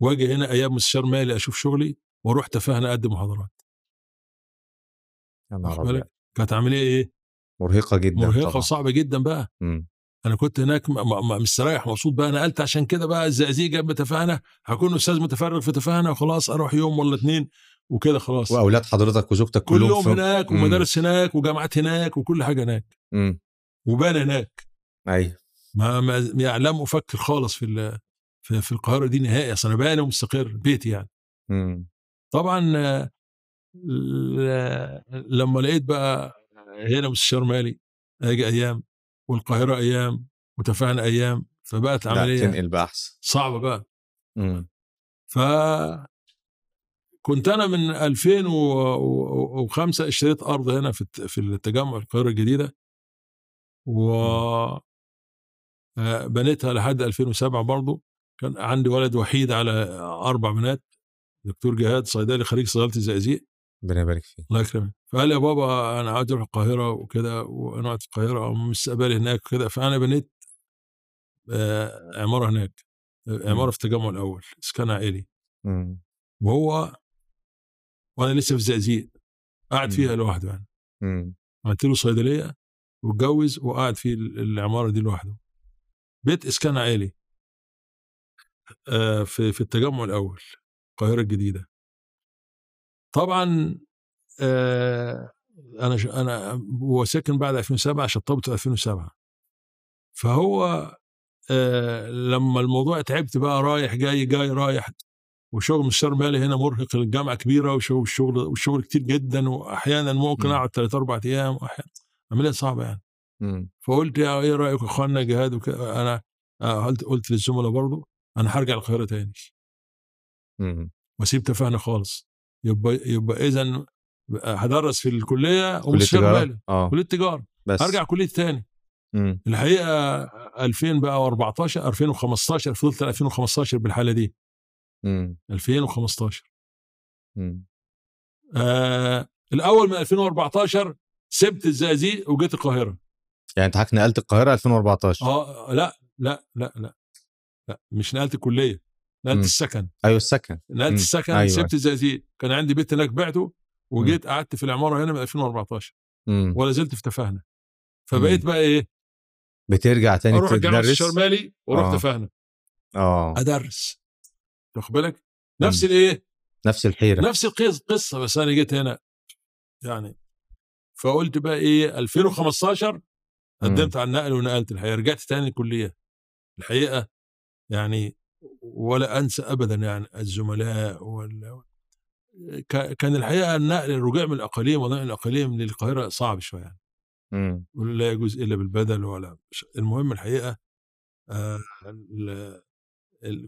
S2: وآجي هنا أيام مستشار مالي أشوف شغلي وأروح تفاهة أقدم محاضرات.
S1: يا نهار
S2: كانت عمليه إيه
S1: مرهقة جدا
S2: مرهقة
S1: طبعا.
S2: وصعبة جدا بقى.
S1: مم.
S2: أنا كنت هناك م- م- م- مستريح مبسوط بقى نقلت عشان كده بقى الزقازيق جنب تفاهة. هكون أستاذ متفرغ في تفاهة وخلاص أروح يوم ولا اتنين وكده خلاص
S1: وأولاد حضرتك وزوجتك كلهم
S2: كلهم هناك. ومدارس هناك وجامعات هناك وكل حاجة هناك
S1: مم.
S2: وبان هناك
S1: أيوه
S2: ما, ما يعني لم أفكر خالص في في, في القاهرة دي نهائي أصل أنا باني ومستقر بيتي يعني
S1: مم.
S2: طبعا آه، لما لقيت بقى هنا مستشار مالي آجي أيام والقاهرة أيام وتفاهنا أيام فبقت
S1: لا
S2: العملية
S1: تنقل بقى أحسن
S2: صعبة بقى
S1: مم.
S2: ف كنت أنا من 2005 اشتريت أرض هنا في في التجمع القاهرة الجديدة. و آه، بنيتها لحد 2007 برضه كان عندي ولد وحيد على أربع بنات دكتور جهاد صيدلي خريج صيدلة الزقازيق.
S1: ربنا يبارك فيك.
S2: الله يكرمك. فقال لي يا بابا أنا عاوز أروح القاهرة وكده وأنا قاعد في القاهرة مستقبلي هناك وكده. فأنا بنيت آه، عمارة هناك. عمارة في التجمع الأول إسكان عائلي. وهو وأنا لسه في الزقازيق. قاعد. فيها لوحده يعني. عملت له صيدلية واتجوز وقاعد في ال- العمارة دي لوحده. بيت إسكان عائلي. آه، في في التجمع الأول القاهرة الجديدة. طبعا آه، أنا ش- أنا هو ساكن بعد 2007 شطبته 2007 فهو آه، لما الموضوع تعبت بقى رايح جاي جاي رايح. وشغل مستشار مالي هنا مرهق الجامعة كبيرة وشغل والشغل والشغل كتير جدا واحيانا ممكن
S1: مم.
S2: أقعد ثلاث أربع أيام واحيانا عملية صعبة يعني.
S1: مم.
S2: فقلت يا إيه رايكم يا اخوانا جهاد وكده أنا آه، قلت قلت للزملاء برضه أنا هرجع القاهرة تاني. وأسيب تفاهنا خالص. يبقى يبقى اذا هدرس في الكلية
S1: كلية
S2: ومستشار مالي.
S1: آه.
S2: كلية تجارة.
S1: بس.
S2: هرجع كلية تاني.
S1: مم.
S2: الحقيقة 2014 2015 فضلت 2015 بالحالة دي.
S1: مم.
S2: 2015
S1: مم.
S2: آه الأول من 2014 سبت الزقازيق وجيت القاهرة
S1: يعني أنت حضرتك نقلت القاهرة 2014
S2: آه لأ لأ لأ لأ لأ مش نقلت الكلية نقلت
S1: مم.
S2: السكن
S1: أيوه السكن
S2: نقلت
S1: مم.
S2: السكن
S1: أيوة.
S2: سبت الزقازيق كان عندي بيت هناك بعته وجيت قعدت في العمارة هنا من 2014
S1: مم.
S2: ولا زلت في تفاهنا فبقيت بقى إيه
S1: بترجع تاني
S2: أروح الجامعة
S1: تدرس
S2: استشار مالي وأروح
S1: آه.
S2: تفاهنا
S1: آه
S2: أدرس واخد بالك؟ نفس
S1: مم.
S2: الإيه؟
S1: نفس الحيرة.
S2: نفس القصة قصة بس أنا جيت هنا يعني. فقلت بقى إيه؟ 2015 قدمت على النقل ونقلت الحقيقة رجعت تاني الكلية. الحقيقة يعني ولا أنسى ابدا يعني الزملاء وال... ك- كان الحقيقة النقل الرجوع من الأقاليم ونقل الأقاليم للقاهرة صعب شوية يعني. ولا يجوز إلا بالبدل ولا المهم الحقيقة آه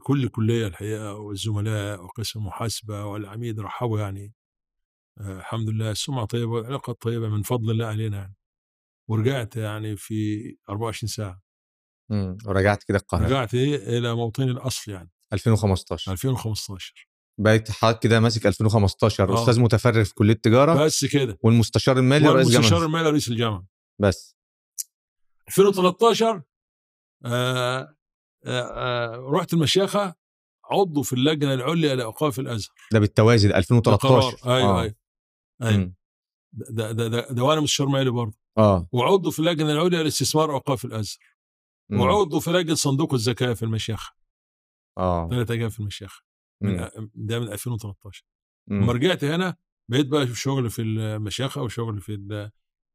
S2: كل كليه الحقيقة والزملاء وقسم المحاسبة والعميد رحبوا يعني. آه الحمد لله السمعة طيبة والعلاقات طيبة من فضل الله علينا يعني. ورجعت يعني في 24 ساعة.
S1: مم. ورجعت كده القاهرة.
S2: رجعت إيه؟ إلى موطني الأصل يعني.
S1: 2015
S2: 2015
S1: بقيت حضرتك كده ماسك 2015
S2: آه.
S1: أستاذ متفرغ في كلية تجارة
S2: بس كده.
S1: والمستشار المالي رئيس
S2: والمستشار
S1: جامعه
S2: المالي رئيس الجامعة.
S1: بس.
S2: 2013 آه آه آه رحت المشيخة عضو في اللجنة العليا لاوقاف الأزهر
S1: ده بالتوازي ده 2013
S2: قرار أيوه
S1: آه.
S2: أيوه
S1: أيوه.
S2: ده ده ده, ده وأنا مستشار مالي برضه
S1: آه
S2: وعضو في اللجنة العليا لاستثمار اوقاف الأزهر
S1: مم.
S2: وعضو في لجنة صندوق الزكاه في المشيخة
S1: آه
S2: ثلاث أيام في المشيخة من. ده من 2013
S1: مم.
S2: لما رجعت هنا بقيت بقى شغل في المشيخة وشغل في ال-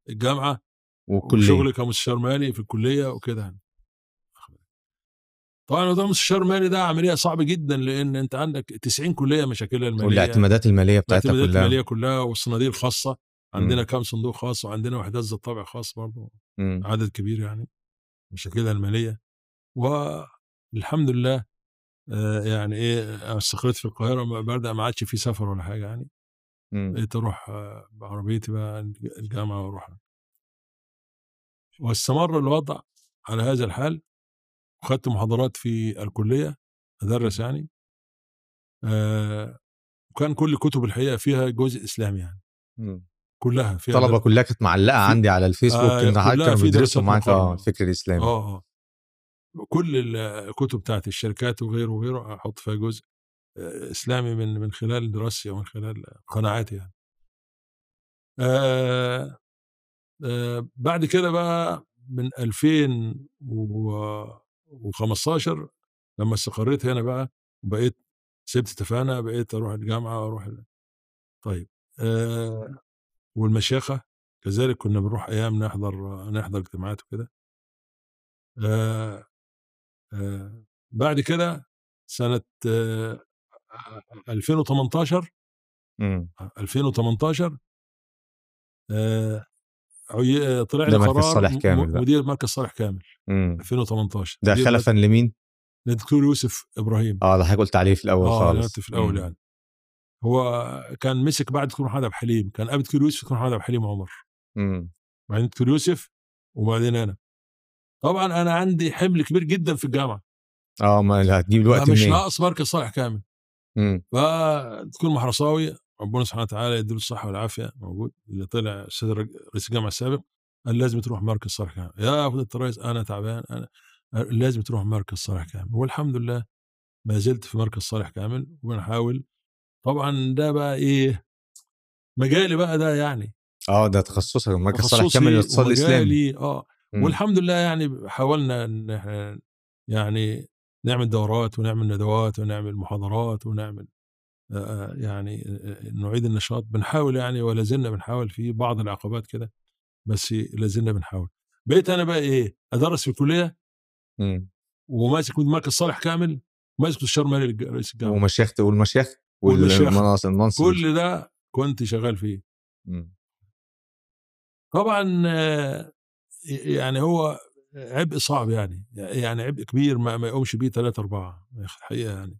S2: الجامعة
S1: وكليه
S2: وشغلي كمستشار مالي في الكلية وكده يعني. طبعا ده مستشار مالي ده عملية صعبة جدا لأن أنت عندك 90 كلية مشاكلها المالية.
S1: والاعتمادات المالية بتاعتها
S2: الاعتمادات
S1: كلها.
S2: المالية كلها والصناديق الخاصة. عندنا. كام صندوق خاص وعندنا وحدات ذات طابع خاص برضه. عدد كبير يعني. مشاكلها المالية. والحمد لله آه، يعني إيه استقريت في القاهرة برضه ما عادش في سفر ولا حاجة يعني. بقيت أروح آه، بعربيتي بقى الجامعة وأروح. واستمر الوضع على هذا الحال. وخدت محاضرات في الكلية أدرس يعني آه، وكان كل كتب الحقيقة فيها جزء إسلامي يعني
S1: مم.
S2: كلها فيها
S1: الطلبة كلها كانت معلقة
S2: في-
S1: عندي على الفيسبوك
S2: آه،
S1: كانوا بيدرسوا معاك آه
S2: مقارنة.
S1: الفكر الاسلامي
S2: آه كل الكتب بتاعت الشركات وغيره وغيره أحط فيها جزء آه، إسلامي من من خلال دراستي ومن خلال قناعاتي يعني. آه آه بعد كده بقى من 2015 لما استقريت هنا بقى وبقيت سبت تفانة بقيت أروح الجامعة وأروح طيب آه والمشيخة كذلك كنا بنروح أيام نحضر نحضر اجتماعات وكده آه آه بعد كده سنة آه 2018
S1: مم.
S2: 2018 آه طلع لي
S1: مركز
S2: قرار
S1: صالح كامل بقى.
S2: مدير مركز صالح كامل
S1: مم.
S2: 2018
S1: ده خلفا لمين؟
S2: للدكتور يوسف إبراهيم
S1: آه ده حضرتك قلت عليه في الأول
S2: آه
S1: خالص
S2: نعرف في الأول
S1: مم.
S2: يعني هو كان مسك بعد دكتور محمد عبد الحليم كان قبل دكتور يوسف دكتور محمد عبد الحليم عمر
S1: مم.
S2: بعدين دكتور يوسف وبعدين أنا طبعا أنا عندي حمل كبير جدا في الجامعة
S1: آه ما هتجيب الوقت
S2: مش؟ ناقص مركز صالح كامل
S1: مم.
S2: فدكتور محرصاوي ربنا سبحانه وتعالى يديله الصحة والعافية موجود اللي طلع الرج- رئيس الجامعة السابق قال لازم تروح مركز صالح كامل. يا فضيله الرئيس أنا تعبان أنا لازم تروح مركز صالح كامل. والحمد لله ما زلت في مركز صالح كامل وبنحاول طبعا ده بقى إيه مجالي بقى ده يعني.
S1: آه ده تخصصك مركز صالح كامل الاقتصاد
S2: الإسلامي. آه.
S1: مم.
S2: والحمد لله يعني حاولنا إن إحنا يعني نعمل دورات ونعمل ندوات ونعمل محاضرات ونعمل يعني نعيد النشاط بنحاول يعني ولا زلنا بنحاول في بعض العقبات كده بس لا زلنا بنحاول بقيت أنا بقى إيه أدرس في الكلية
S1: مم.
S2: وماسك مركز صالح كامل ماسك مستشار مالي رئيس الجامعة
S1: ومشيخت والمشيخ. والمناصب المنصب
S2: كل ده كنت شغال فيه
S1: مم.
S2: طبعا يعني هو عبء صعب يعني يعني عبء كبير ما, ما يقومش بيه ثلاثة أربعة الحقيقة يعني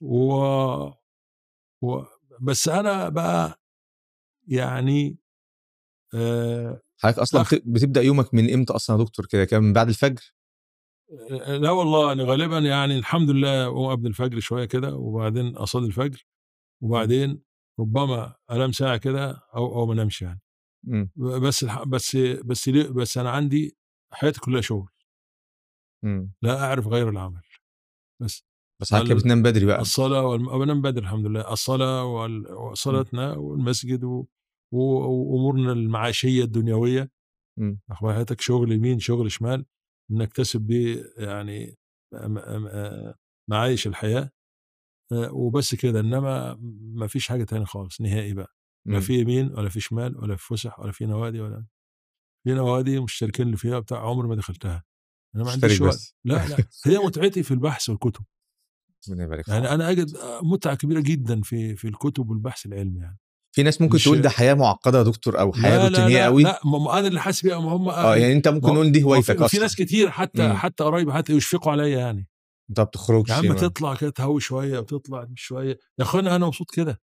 S2: و... و... بس أنا بقى يعني آه
S1: حضرتك أصلا
S2: أخ-
S1: بت- بتبدأ يومك من إمتى أصلا يا دكتور كده؟ كان من بعد الفجر؟
S2: لا والله أنا غالبا يعني الحمد لله أقوم قبل الفجر شوية كده وبعدين أصلي الفجر وبعدين ربما أنام ساعة كده أو أو ما أنامش يعني.
S1: مم.
S2: بس الح... بس بس بس أنا عندي حياتي كلها شغل.
S1: مم.
S2: لا أعرف غير العمل. بس.
S1: بس
S2: ال-
S1: بتنام بدري بقى.
S2: الصلاة والم... بنام بدري الحمد لله. الصلاة وال... وصلاتنا والمسجد و... و- وأمورنا المعاشية الدنيوية.
S1: مم.
S2: أخبار حياتك شغل يمين شغل شمال. نكتسب بيه يعني معايش الحياة. آه، وبس كده. إنما ما فيش حاجة تاني خالص نهائي بقى. لا. في يمين ولا في شمال ولا في فسح ولا في نوادي ولا في نوادي مشتركين اللي فيها بتاع عمري ما دخلتها. أنا ما عنديش وقت. لا لا. هي متعتي في البحث والكتب.
S1: ربنا يبارك فيك.
S2: يعني أنا أجد متعة كبيرة جدا في في الكتب والبحث العلمي يعني.
S1: في ناس ممكن تقول ده حياة معقدة يا دكتور أو حياة
S2: روتينية لا,
S1: قوي.
S2: لا ما أنا اللي حاسس بيها هم
S1: آه يعني أنت ممكن نقول دي هوايتك
S2: في, في
S1: أصلا.
S2: ناس كتير حتى
S1: مم.
S2: حتى قرايبي حتى يشفقوا عليا يعني.
S1: أنت ما بتخرجش
S2: يا عم تطلع كده تهوي شوية وتطلع شوية. يا أخوانا أنا مبسوط كده.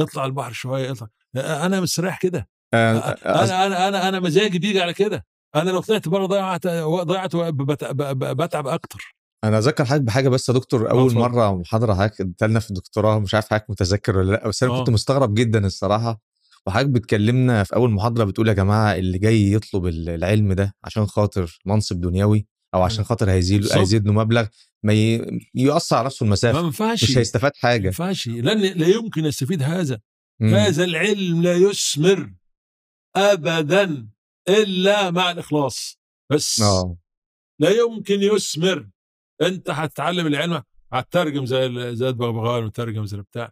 S2: اطلع البحر شوية اطلع. أنا مستريح كده.
S1: آه، أنا
S2: أنا أنا أنا مزاجي بيجي على كده. أنا لو طلعت بره ضيعت ضيعت بتعب أكتر.
S1: أنا اذكر حضرتك بحاجة بس يا دكتور أول
S2: اتفضل.
S1: مرة محاضرة حضرتك اديتها في الدكتوراه مش عارف حضرتك متذكر ولا لأ بس أنا
S2: آه.
S1: كنت مستغرب جدا الصراحة وحضرتك بتكلمنا في أول محاضرة بتقول يا جماعة اللي جاي يطلب ال- العلم ده عشان خاطر منصب دنيوي أو عشان
S2: أيوة.
S1: خاطر هيزيد. هيزيد له مبلغ ما ي... يقصر على نفسه
S2: ما
S1: المسافه
S2: ينفعش
S1: مش هيستفاد
S2: ما
S1: حاجة
S2: ينفعش لن لا يمكن يستفيد هذا
S1: مم.
S2: هذا العلم لا يثمر ابدا إلا مع الإخلاص بس
S1: آه
S2: لا يمكن يثمر انت هتتعلم العلم هتترجم زي زي البغبغان وترجم زي بتاع.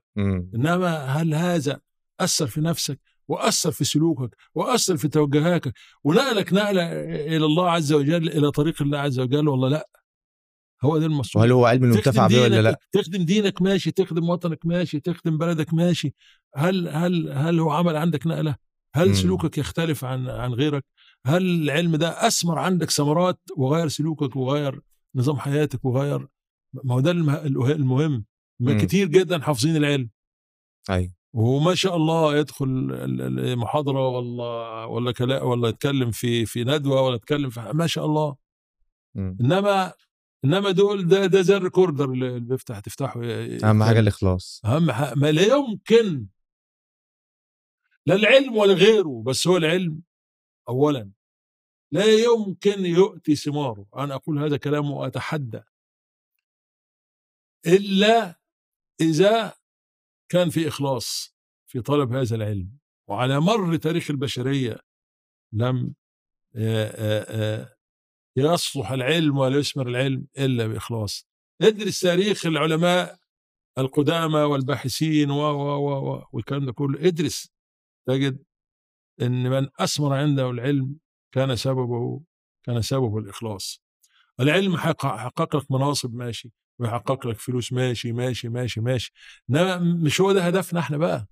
S2: انما هل هذا أثر في نفسك وأثر في سلوكك وأثر في توجهاتك ونقلك نقلة إلى الله عز وجل إلى طريق الله عز وجل ولا لا؟ هو ده المصروف
S1: وهل هو علم المنتفع به ولا لا؟
S2: تخدم دينك ماشي تخدم وطنك ماشي تخدم بلدك ماشي. هل هل هل هو عمل عندك نقلة؟ هل
S1: مم.
S2: سلوكك يختلف عن عن غيرك؟ هل العلم ده أثمر عندك ثمرات وغير سلوكك وغير نظام حياتك وغير ما هو ده المه- المهم. ما
S1: مم.
S2: كتير جدا حافظين العلم.
S1: أيوه.
S2: وما شاء الله يدخل المحاضرة ولا ولا كلا ولا يتكلم في في ندوة ولا يتكلم في ما شاء الله.
S1: مم.
S2: إنما إنما دول ده ده زي الريكوردر اللي بيفتح تفتحه
S1: أهم
S2: حاجة.
S1: الإخلاص.
S2: أهم حاجة ما لا يمكن. لا العلم ولا غيره بس هو العلم اولا. لا يمكن يؤتي ثماره. أنا أقول هذا كلام وأتحدى. إلا إذا كان في إخلاص في طلب هذا العلم. وعلى مر تاريخ البشرية لم يصلح العلم ولا يثمر العلم إلا بإخلاص. ادرس تاريخ العلماء القدامى والباحثين و و و والكلام ده كله. ادرس. تجد إن من أثمر عنده العلم كان سببه كان سببه الإخلاص. العلم حقق لك مناصب ماشي. ويحقق لك فلوس ماشي ماشي ماشي ماشي. إنما مش هو ده هدفنا إحنا بقى.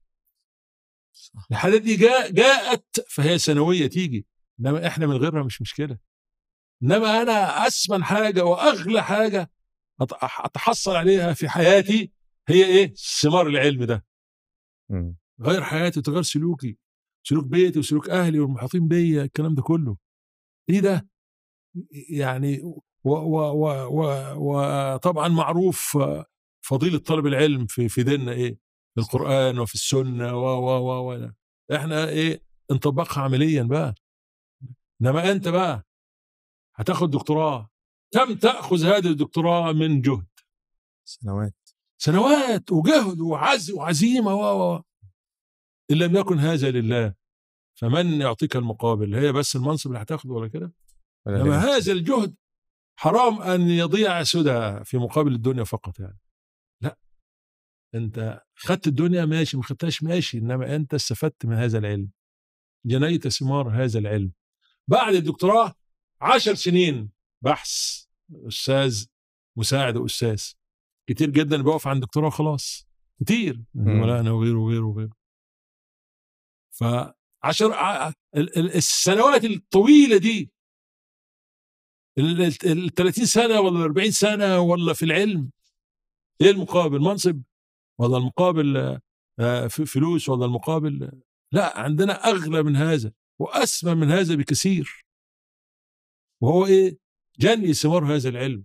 S1: صح.
S2: الحاجات دي جاء جاءت فهي سنويه تيجي. إنما إحنا من غيرها مش مشكلة. إنما أنا اثمن حاجة وأغلى حاجة أتحصل عليها في حياتي هي إيه؟ ثمار العلم ده.
S1: مم.
S2: غير حياتي وتغير سلوكي. سلوك بيتي وسلوك أهلي والمحيطين بيا الكلام ده كله. إيه ده؟ يعني وطبعا معروف فضيلة طلب العلم في في ديننا إيه؟ في القرآن وفي السنة و و و و إحنا إيه؟ نطبقها عمليا بقى. إنما أنت بقى هتاخد دكتوراه. كم تأخذ هذه الدكتوراه من جهد.
S1: سنوات.
S2: سنوات وجهد وعز وعزيمة و و. إن لم يكن هذا لله فمن يعطيك المقابل؟ هي بس المنصب اللي هتاخده ولا كده؟
S1: ولا ليه؟
S2: هذا الجهد حرام أن يضيع سدى في مقابل الدنيا فقط يعني. لا. أنت خدت الدنيا ماشي ما خدتهاش ماشي إنما أنت استفدت من هذا العلم. جنيت ثمار هذا العلم. بعد الدكتوراه عشر سنين بحث أستاذ مساعد أستاذ. كتير جدا بيقف عند دكتوراه خلاص. كتير. زملائنا وغيره وغيره وغيره. فعشر السنوات الطويلة دي. ال 30 سنة ولا 40 سنة ولا في العلم إيه المقابل. منصب ولا المقابل آه، فلوس ولا المقابل. لا عندنا أغلى من هذا وأسمى من هذا بكثير. وهو إيه؟ جني ثمار هذا العلم.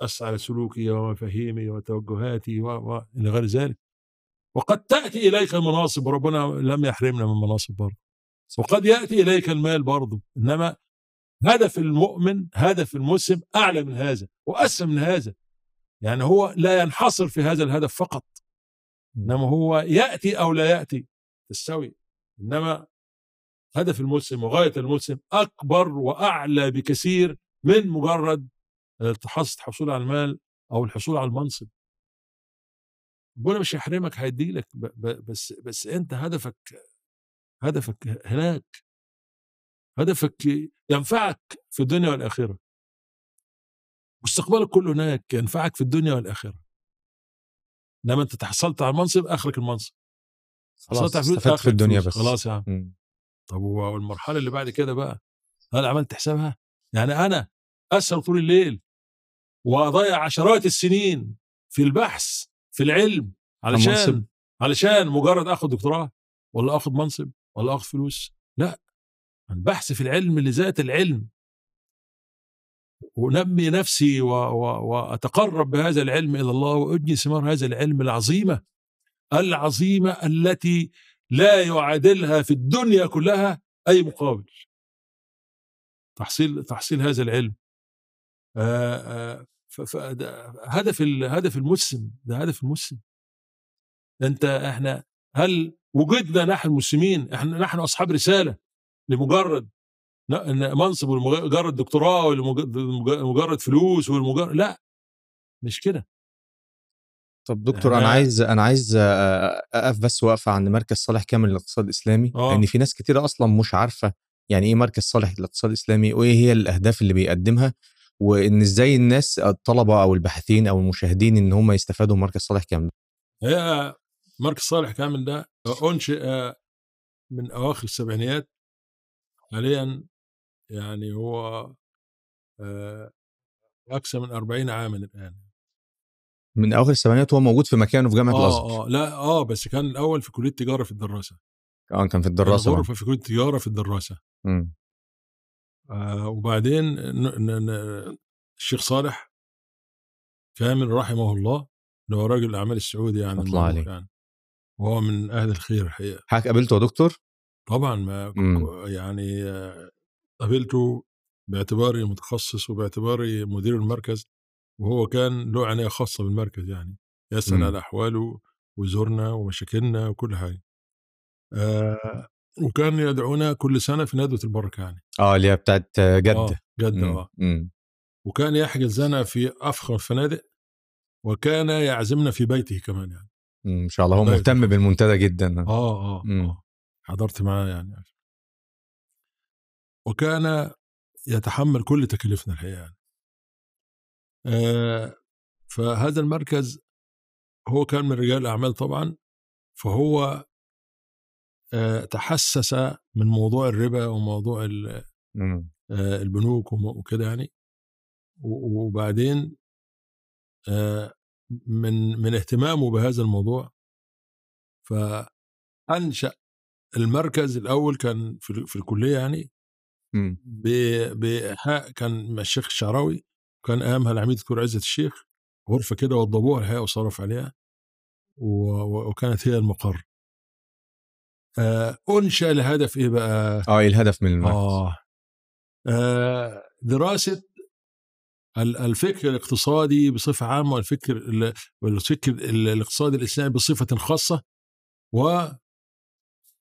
S2: أثر على سلوكي ومفاهيمي وتوجهاتي. و... إلى غير ذلك. وقد تأتي إليك المناصب وربنا لم يحرمنا من مناصب برضه. وقد يأتي إليك المال برضه. إنما هدف المؤمن هدف المسلم أعلى من هذا واسمى من هذا. يعني هو لا ينحصر في هذا الهدف فقط. إنما هو يأتي أو لا يأتي تستوي. إنما هدف المسلم وغاية المسلم أكبر وأعلى بكثير من مجرد الحص- الحصول على المال أو الحصول على المنصب. ربنا مش هيحرمك هيديلك بس بس أنت هدفك هدفك هناك هدفك ينفعك في الدنيا والآخرة. مستقبلك كله هناك ينفعك في الدنيا والآخرة. إنما أنت تحصلت على المنصب آخرك المنصب.
S1: خلاص استفدت في الدنيا. بس.
S2: خلاص يا عم. طب والمرحلة اللي بعد كده بقى؟ هل عملت حسابها؟ يعني أنا أسهر طول الليل وأضيع عشرات السنين في البحث في العلم علشان
S1: المنصب.
S2: علشان مجرد اخذ دكتوراه ولا اخذ منصب ولا اخذ فلوس. لا البحث في العلم لذات العلم. ونمي نفسي و... و... وأتقرب بهذا العلم إلى الله واجني ثمار هذا العلم العظيمة العظيمة التي لا يعادلها في الدنيا كلها أي مقابل. تحصيل تحصيل هذا العلم. آه، آه، ف- ده هدف هدف المسلم ده هدف المسلم أنت إحنا هل وجدنا نحن المسلمين إحنا نحن أصحاب رسالة لمجرد منصب ولمجرد دكتوراه ولمجرد فلوس ولمجرد لا مش كده.
S1: طب دكتور أنا عايز أنا عايز أقف بس وقفه عند مركز صالح كامل للاقتصاد الإسلامي
S2: آه.
S1: لأن في ناس كتيره أصلا مش عارفة يعني إيه مركز صالح للاقتصاد الإسلامي وإيه هي الأهداف اللي بيقدمها. وإن إزاي الناس الطلبة أو الباحثين أو المشاهدين إن هم يستفادوا من مركز صالح كامل؟
S2: هي مركز صالح كامل ده أنشئ من أواخر السبعينيات. حاليا يعني هو آه، أكثر من 40 عاما الآن.
S1: من أواخر السبعينات هو موجود في مكانه في جامعة
S2: الأزهر. آه لا آه بس كان الأول في كلية تجارة في الدراسة.
S1: آه كان في الدراسة
S2: غرفه في كلية تجارة في الدراسة.
S1: مم.
S2: آه وبعدين الشيخ صالح كامل رحمه الله اللي هو راجل الأعمال السعودي يعني
S1: الله عليه.
S2: يعني وهو من أهل الخير الحقيقة
S1: حضرتك قابلته يا دكتور
S2: طبعا ما
S1: مم.
S2: يعني قابلته باعتباري متخصص وباعتباري مدير المركز وهو كان له عناية خاصة بالمركز يعني يسأل
S1: مم.
S2: على أحواله ويزورنا ومشاكلنا وكل حاجة آه وكان يدعونا كل سنة في ندوة البركة يعني
S1: آه اللي هي بتاعت
S2: آه
S1: جده.
S2: آه
S1: مم.
S2: وكان يحجز لنا في أفخر الفنادق وكان يعزمنا في بيته كمان يعني.
S1: إن شاء الله هو. مهتم بالمنتدى جدا
S2: آه آه,
S1: مم.
S2: آه حضرت معاه يعني وكان يتحمل كل تكاليفنا الحقيقة يعني آه فهذا المركز هو كان من رجال الأعمال طبعا فهو آه تحسس من موضوع الربا وموضوع ال-
S1: مم.
S2: آه البنوك وكده يعني وبعدين آه من من اهتمامه بهذا الموضوع فأنشأ المركز الأول كان في, في الكلية يعني
S1: مم.
S2: ب- بإيحاء كان مع الشيخ الشعراوي كان أيامها العميد دكتور عزت الشيخ غرفة كده وضبوها الحقيقة وصرف عليها وكانت هي المقر آه أنشأ لهدف إيه بقى؟
S1: آه إيه الهدف من المركز
S2: آه. آه دراسة ال- الفكر الاقتصادي بصفة عامة والفكر ال- والفكر ال- الاقتصادي الإسلامي بصفة خاصة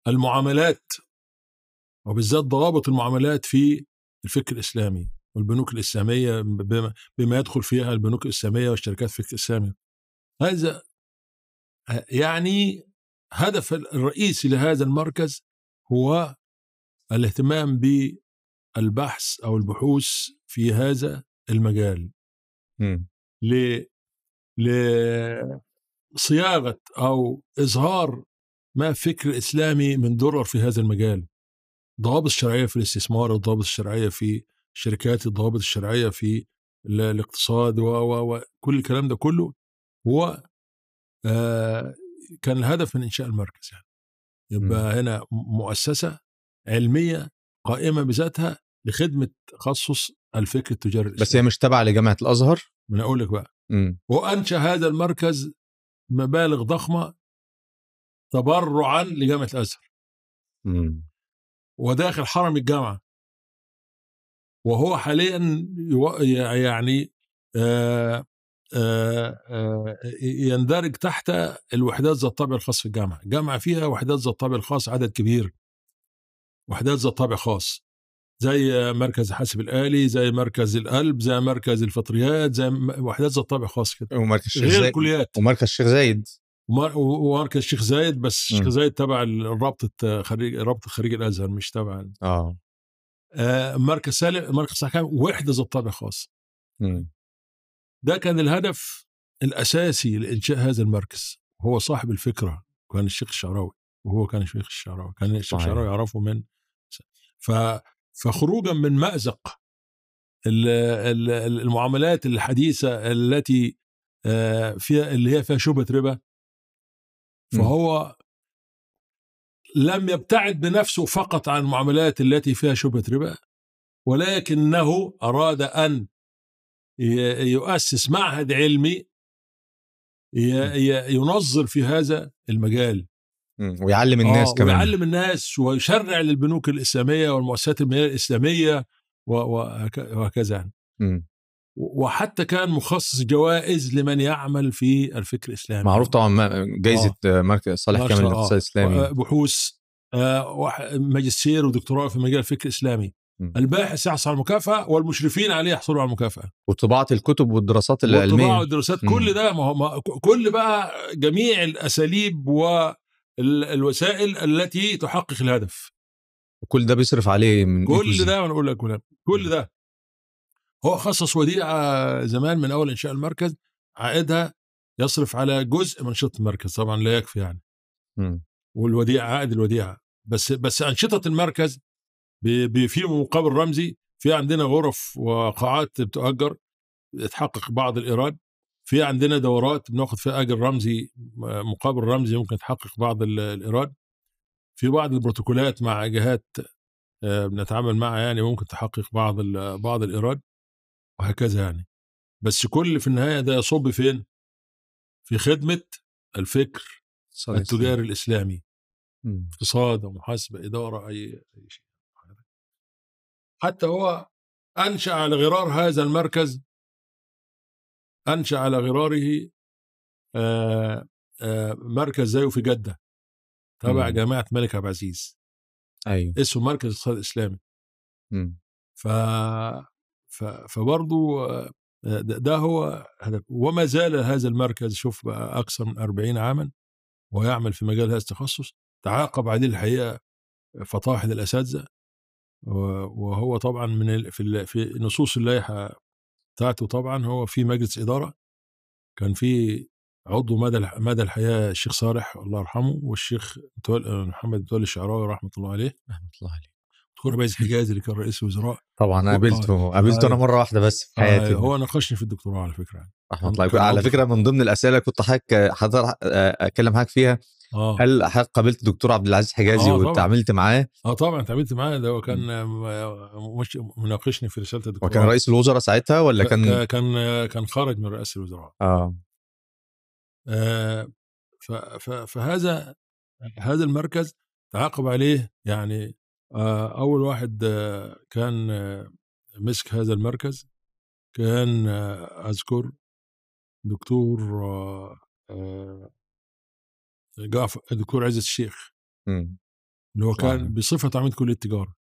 S2: والمعاملات وبالذات ضوابط المعاملات في الفكر الإسلامي والبنوك الإسلامية بما, يدخل فيها البنوك الإسلامية والشركات الفكر الإسلامي هذا يعني هدف الرئيسي لهذا المركز هو الاهتمام بالبحث أو البحوث في هذا المجال. ل لصياغه أو إظهار ما فكر اسلامي من درر في هذا المجال ضوابط الشرعية في الاستثمار الضوابط الشرعية في الشركات الضوابط الشرعية في ال- الاقتصاد و- و- وكل الكلام ده كله هو آه كان الهدف من إنشاء المركز يعني يبقى هنا مؤسسة علمية قائمة بذاتها لخدمة تخصص الفكر التجاري
S1: بس هي
S2: الإسلامي.
S1: مش تابعه لجامعة الأزهر
S2: من أقول لك بقى
S1: مم.
S2: وأنشأ هذا المركز مبالغ ضخمة تبرعا لجامعة الأزهر
S1: مم.
S2: وداخل حرم الجامعة وهو حاليا يعني آه، يندرج تحت الوحدات ذات الطابع الخاص في الجامعة، الجامعة فيها وحدات ذات الطابع الخاص عدد كبير. وحدات ذات طابع خاص. زي مركز الحاسب الآلي زي مركز القلب زي مركز الفطريات زي وحدات ذات طابع خاص كده.
S1: ومركز الشيخ
S2: غير
S1: زايد.
S2: الكليات.
S1: ومركز الشيخ زايد.
S2: ومر- ومركز الشيخ زايد بس. الشيخ زايد تبع رابطة خريج رابطة خريج الأزهر مش تبع
S1: آه.
S2: آه، مركز سالم مركز صحكام وحدة ذات طابع خاص.
S1: مم.
S2: ده كان الهدف الأساسي لإنشاء هذا المركز. هو صاحب الفكرة كان الشيخ الشعراوي وهو كان الشيخ الشعراوي كان الشيخ. الشعراوي يعرفه من ف فخروجا من مأزق ال- ال- المعاملات الحديثة التي آه، فيها اللي هي فيها شبهة ربا. فهو لم يبتعد بنفسه فقط عن المعاملات التي فيها شبهة ربا ولكنه أراد أن يؤسس معهد علمي ينظر في هذا المجال.
S1: ويعلم الناس
S2: آه،
S1: كمان
S2: ويعلم الناس ويشرع للبنوك الإسلامية والمؤسسات الماليه الإسلامية وهكذا يعني. وحتى كان مخصص جوائز لمن يعمل في الفكر الإسلامي
S1: معروف طبعا جايزة آه. مركز صالح كامل للاقتصاد
S2: الله.
S1: الإسلامي
S2: بحوث آه، ماجستير ودكتوراه في مجال الفكر
S1: الإسلامي.
S2: الباحث يحصل على المكافأة والمشرفين عليه يحصلوا على المكافأة.
S1: وطباعة الكتب والدراسات العلمية.
S2: والدراسات
S1: مم.
S2: كل ده ما هو كل بقى جميع الأساليب والوسائل التي تحقق الهدف.
S1: كل ده بيصرف عليه من
S2: كل. ده أنا أقول لك كل كل ده. هو خصص وديعة زمان من أول إنشاء المركز عائدها يصرف على جزء من أنشطة المركز طبعا لا يكفي يعني.
S1: مم.
S2: والوديعة عائد الوديعة. بس بس أنشطة المركز في مقابل رمزي في عندنا غرف وقاعات بتؤجر تحقق بعض الإيراد في عندنا دورات بناخد فيها أجر رمزي مقابل رمزي ممكن تحقق بعض ال- الإيراد في بعض البروتوكولات مع جهات آه، بنتعامل معها يعني ممكن تحقق بعض بعض الإيراد وهكذا يعني بس كل في النهاية ده يصب فين؟ في خدمة الفكر
S1: عليه
S2: التجاري الإسلامي
S1: وسلم. مم.
S2: اقتصاد ومحاسبة إدارة أي شيء حتى هو أنشأ على غرار هذا المركز أنشأ على غراره آه، آه، مركز زيه في جدة تبع
S1: مم.
S2: جامعة الملك عبد العزيز
S1: أيوه.
S2: اسمه مركز الاقتصاد الإسلامي.
S1: مم.
S2: ف ف فبرضه آه، ده هو هدف. وما زال هذا المركز شوف بقى أكثر من 40 عاما ويعمل في مجال هذا التخصص تعاقب عليه الحقيقة فطاحل الأساتذة. و- وهو طبعا من ال- في ال- في نصوص اللائحة بتاعته طبعا هو في مجلس إدارة كان في عضو مدى الح- مدى الحياة الشيخ صالح الله يرحمه والشيخ محمد متولي الشعراوي رحمة الله عليه
S1: رحمة الله عليه
S2: دكتور بايز حجازي اللي كان رئيس الوزراء
S1: طبعا
S2: أنا.
S1: قابلته قابلته
S2: أنا.
S1: مرة واحدة بس في
S2: آه
S1: حياتي
S2: هو ناقشني في الدكتوراه على فكرة يعني. رحمة
S1: الله على فكرة من ضمن الأسئلة كنت حضرتك حضرتك اتكلم معاك فيها
S2: آه.
S1: هل قابلت دكتور عبد العزيز حجازي
S2: آه،.
S1: وتعاملت معاه؟
S2: آه طبعا تعاملت معاه. ده هو كان مش مناقشني في رسالة الدكتوراه
S1: وكان رئيس الوزراء ساعتها ولا كان
S2: كان كان خارج من رئاسة الوزراء. آه. آه، فهذا هذا المركز تعاقب عليه يعني آه، أول واحد آه، كان آه، مسك هذا المركز. كان آه، أذكر دكتور آه، آه، جعفر دكتور عزت الشيخ
S1: مم.
S2: اللي هو. كان بصفة عميد كلية التجارة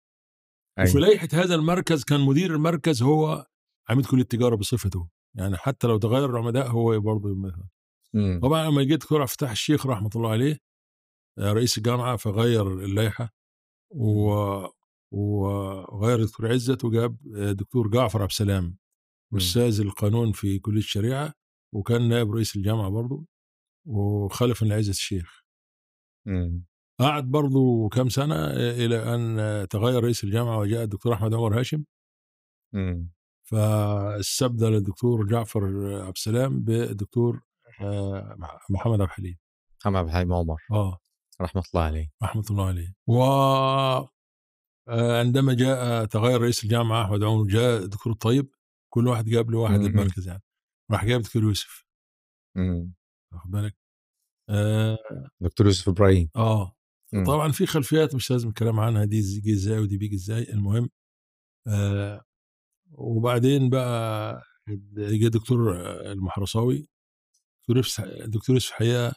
S2: وفي
S1: أيوة.
S2: لائحه هذا المركز كان مدير المركز هو عميد كلية التجارة بصفته يعني حتى لو تغير العمداء هو برضه يمثل.
S1: مم.
S2: طبعا لما جيت دكتور الفتاح الشيخ رحمة الله عليه آه، رئيس الجامعة فغير اللائحة و- وغير دكتور عزت وجاب آه، دكتور جعفر عبد السلام أستاذ القانون في كلية الشريعة وكان نائب رئيس الجامعة برضه وخلف من الشيخ.
S1: مم.
S2: قعد برضه آه، إلى أن آه، تغير رئيس الجامعة وجاء الدكتور أحمد عمر هاشم.
S1: مم.
S2: فاستبدل الدكتور جعفر عبد السلام بالدكتور آه، محمد عبد الحليم.
S1: محمد عبد الحليم عمر.
S2: آه.
S1: رحمة الله عليه.
S2: رحمة الله عليه. و آه، عندما جاء تغير رئيس الجامعة أحمد عمر جاء الدكتور الطيب كل واحد جاب له واحد
S1: مم.
S2: المركز يعني. راح جاب دكتور يوسف. واخد بالك؟ آه,
S1: دكتور يوسف إبراهيم.
S2: آه.
S1: مم.
S2: طبعا في خلفيات مش لازم الكلام عنها دي بيجي إزاي ودي بيجي إزاي المهم آه. وبعدين بقى جه دكتور المحرصاوي دكتور يوسف دكتور يوسف الحقيقة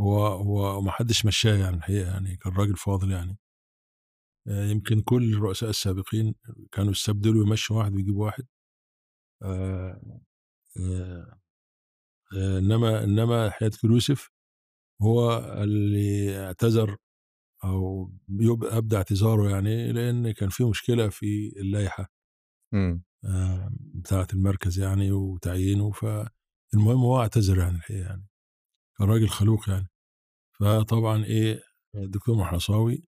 S2: هو هو ما حدش مشاه يعني الحقيقة يعني كان راجل فاضل يعني. آه، يمكن كل الرؤساء السابقين كانوا يستبدلوا يمشوا واحد ويجيبوا واحد. آه، آه، آه، إنما إنما حياه يوسف هو اللي اعتذر أو أبدى اعتذاره يعني لأن كان في مشكلة في اللائحة
S1: مم.
S2: آه، بتاعة المركز يعني وتعيينه فالمهم هو اعتذر يعني الحقيقة يعني كان راجل خلوق يعني فطبعا إيه الدكتور محرصاوي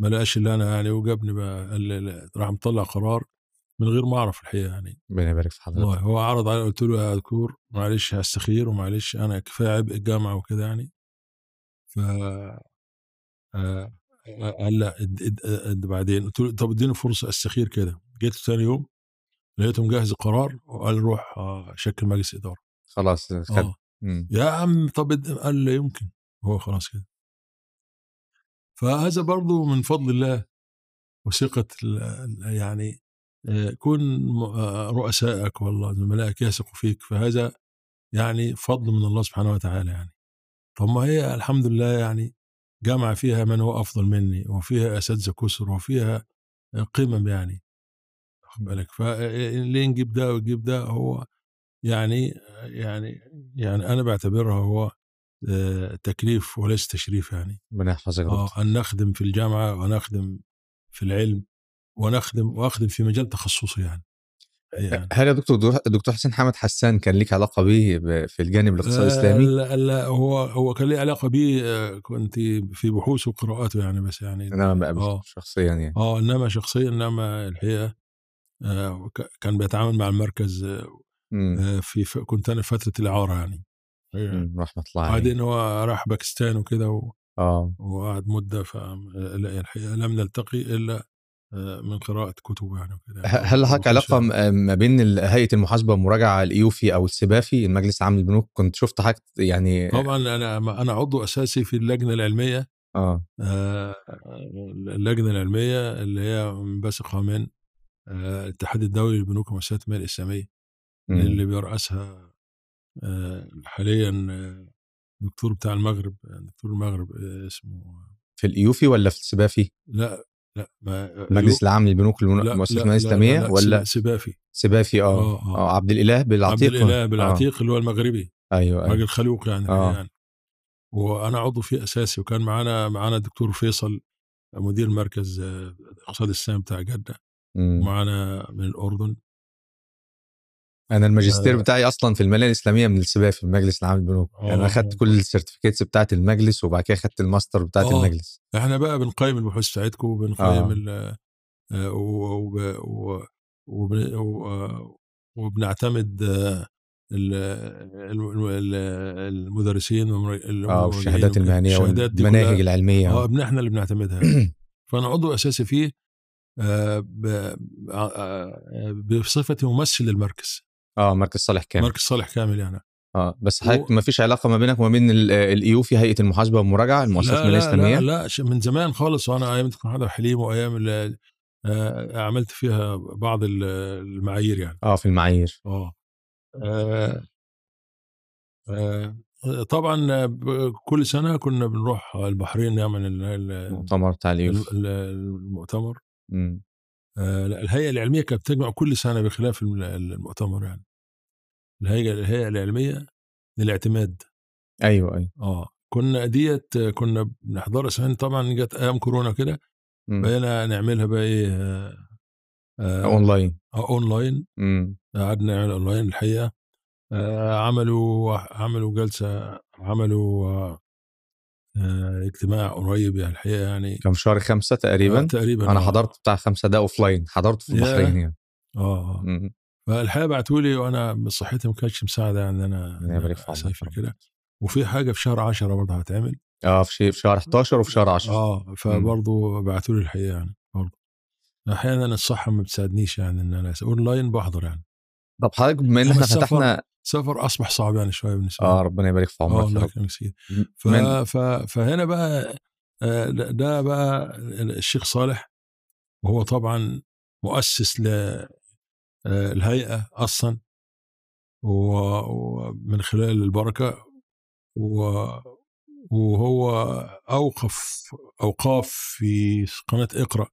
S2: ما لقاش اللي أنا يعني وجابني بقى قال راح مطلع قرار من غير ما أعرف الحقيقة يعني.
S1: ربنا يبارك في حضرتك.
S2: هو عرض علي قلت له يا دكتور معلش هستخير ومعلش أنا كفاية عبء الجامعة وكده يعني. ف آه، قال لأ بعدين. قلت له طب اديني فرصة استخير كده. جيت ثاني يوم لقيته مجهز القرار وقال روح آه، شكل مجلس إدارة.
S1: خلاص خد مم.
S2: يا عم طب قال لا يمكن. هو خلاص كده. فهذا برضو من فضل الله وثقة يعني آه، كن م- آه، رؤسائك والله زملائك يثقوا فيك. فهذا يعني فضل من الله سبحانه وتعالى يعني. طب ما هي الحمد لله يعني جامعة فيها من هو أفضل مني وفيها أساتذة كسر وفيها قمم يعني. واخد بالك؟ فليه نجيب ده ويجيب ده هو يعني يعني يعني أنا بعتبرها هو آه، تكليف وليس تشريف يعني.
S1: ربنا يحفظك آه
S2: أن نخدم في الجامعة ونخدم في العلم. ونخدم وأخدم في مجال تخصصي يعني. يعني.
S1: هل يا دكتور دكتور حسين حمد حسان كان ليك علاقة بيه ب- في الجانب الاقتصادي
S2: آه،
S1: الإسلامي؟
S2: لا, لا هو هو كان لي علاقة بيه آه، كنت في بحوث وقراءاته يعني بس يعني
S1: أنا ما بقابلته
S2: آه
S1: شخصيا يعني.
S2: آه إنما شخصيا إنما الحقيقة آه كان بيتعامل مع المركز آه،. آه، في ف- كنت أنا في فترة الإعارة يعني.
S1: رحمة الله عليه.
S2: بعدين هو راح باكستان وكده و-
S1: آه.
S2: وقعد مدة فالحقيقة لم نلتقي إلا آه، من قراءة كتبه يعني وكده
S1: ه- هل لحضرتك علاقة م- ما بين ال- هيئة المحاسبة والمراجعه الإيوفي أو السبافي المجلس العام للبنوك كنت شفت حاجة يعني
S2: طبعا أنا أنا عضو أساسي في اللجنة العلمية
S1: آه
S2: آه، اللجنة العلمية اللي هي منبثقه من آه، الاتحاد الدولي للبنوك ومؤسسات المال الإسلامية
S1: مم.
S2: اللي بيرأسها آه، حاليا آه، دكتور بتاع المغرب دكتور المغرب آه، اسمه
S1: في الأيوفي ولا في السيبافي؟
S2: لا لا ما
S1: المجلس العام للبنوك
S2: لا
S1: الاسلاميه
S2: لا لا
S1: ولا
S2: سيبافي
S1: سيبافي آه
S2: آه، آه.
S1: آه عبد الإله
S2: عبد
S1: بلعتيق
S2: الإله بلعتيق اللي هو المغربي
S1: آه. أيوه أيوه
S2: راجل خلوق يعني
S1: آه.
S2: يعني وأنا عضو فيه أساسي وكان معانا معانا الدكتور فيصل مدير مركز آه، الاقتصاد السام بتاع جدة
S1: مم.
S2: ومعانا من الأردن
S1: أنا الماجستير
S2: آه.
S1: بتاعي أصلا في المالية الإسلامية من السيبافي المجلس العام للبنوك يعني أنا
S2: آه.
S1: اخدت كل ال certificates بتاعت المجلس وبعد كده اخدت الماستر بتاعت
S2: آه.
S1: المجلس
S2: إحنا بقى بنقيم البحوث بتاعتكم وبنقيم
S1: آه.
S2: آه، وبنعتمد آه، ال- ال- ال- المدرسين
S1: آه والشهادات.
S2: المهنية
S1: والمناهج.
S2: العلمية آه إحنا اللي بنعتمدها. فأنا عضو أساسي فيه آه، آه، آه، بصفتي ممثل للمركز
S1: آه مركز صالح كامل.
S2: مركز صالح كامل يعني.
S1: آه بس حضرتك ما فيش علاقة ما بينك وما بين ال- الايوفي هيئة المحاسبة والمراجعه المؤسسات
S2: لا
S1: المالية
S2: لا,
S1: الإسلامية؟
S2: لا لا من زمان خالص وأنا أيام محمد حليم وأيام آه، عملت فيها بعض ال- المعايير يعني.
S1: آه في المعايير.
S2: آه. آه، آه، طبعا كل سنة كنا بنروح البحرين نعمل ال- ال-
S1: المؤتمر بتاع
S2: المؤتمر. آه، الهيئة العلمية كانت بتجمع كل سنة بخلاف الم- المؤتمر يعني. الهيئة الهيئة العلميه للاعتماد
S1: أيوه أيوه
S2: آه كنا ديت آه، كنا بنحضرها سنين طبعا جت أيام كورونا كده. بقينا نعملها بقى إيه آه، آه،
S1: أونلاين
S2: آه،
S1: أونلاين.
S2: قعدنا نعمل أونلاين الحقيقة آه، عملوا عملوا جلسة عملوا آه، آه، اجتماع قريب يعني الحقيقة يعني
S1: كان في شهر خمسة تقريبا
S2: آه، تقريبا
S1: أنا
S2: آه.
S1: حضرت بتاع خمسة ده offline حضرته في. البحرين يعني
S2: آه
S1: مم.
S2: فالحقيقة بعتوا لي وأنا صحتي ما كانتش مساعدة يعني
S1: إن أنا عمرك أسافر.
S2: كده. وفي حاجة في شهر 10 برضه هتعمل.
S1: آه في شي- في شهر 11 وفي شهر 10
S2: آه فبرضه بعتوا لي الحقيقة يعني برضه. أحيانا الصحة ما بتساعدنيش يعني إن أنا أونلاين بحضر يعني.
S1: طب حضرتك بما إن
S2: إحنا
S1: فتحنا
S2: السفر أصبح صعب يعني شوية
S1: بالنسبة
S2: آه
S1: ربنا يبارك في عمرك
S2: الله يكرمك سيدي. ف... ف... فهنا بقى آه، ده بقى الشيخ صالح وهو طبعا مؤسس للهيئه أصلا و- ومن خلال البركة و- وهو أوقف أوقاف في قناة إقرأ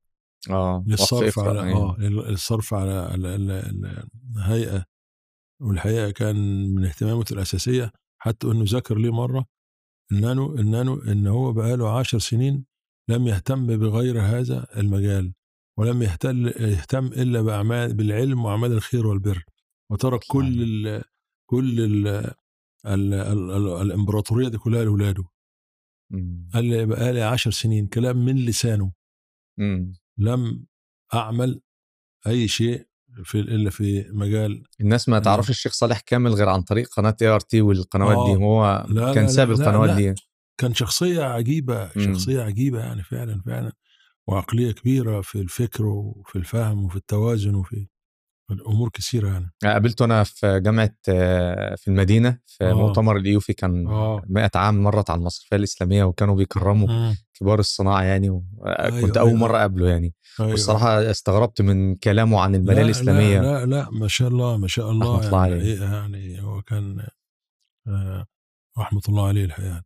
S1: آه وقف
S2: للصرف
S1: إقرأ،
S2: على. آه للصرف على على ال- ال- الهيئة والحقيقة كان من اهتماماته الأساسية حتى إنه ذكر لي مرة انه انه إن هو بقاله عشر سنين لم يهتم بغير هذا المجال ولم يهتم يهتم إلا باعمال بالعلم وأعمال الخير والبر وترك كل ال كل ال ال ال ال الإمبراطورية دي كلها لأولاده
S1: مم.
S2: قال لي بقالي عشر سنين كلام من لسانه
S1: مم.
S2: لم أعمل أي شيء في إلا في مجال
S1: الناس ما. تعرفش الشيخ صالح كامل غير عن طريق قناة ART والقنوات
S2: آه.
S1: دي هو
S2: لا،
S1: كان ساب
S2: لا،
S1: القنوات
S2: لا.
S1: دي
S2: كان شخصية عجيبة
S1: مم.
S2: شخصية عجيبة يعني فعلا فعلا وعقلية كبيرة في الفكر وفي الفهم وفي التوازن وفي الأمور كثيرة يعني
S1: قابلته أنا في جامعة آه، في المدينة في
S2: آه.
S1: مؤتمر الايوفي كان
S2: آه.
S1: 100 عام مرت على المصرفية الإسلامية وكانوا بيكرموا
S2: مم.
S1: كبار الصناعة يعني و-
S2: أيوة،
S1: كنت أول
S2: أيوة.
S1: مرة أقابله يعني
S2: أيوة.
S1: والصراحة استغربت من كلامه عن الماليه
S2: لا
S1: الإسلامية
S2: لا لا لا ما شاء الله ما شاء الله
S1: رحمة الله
S2: يعني
S1: عليه.
S2: يعني هو كان آه، رحمة الله عليه الحقيقة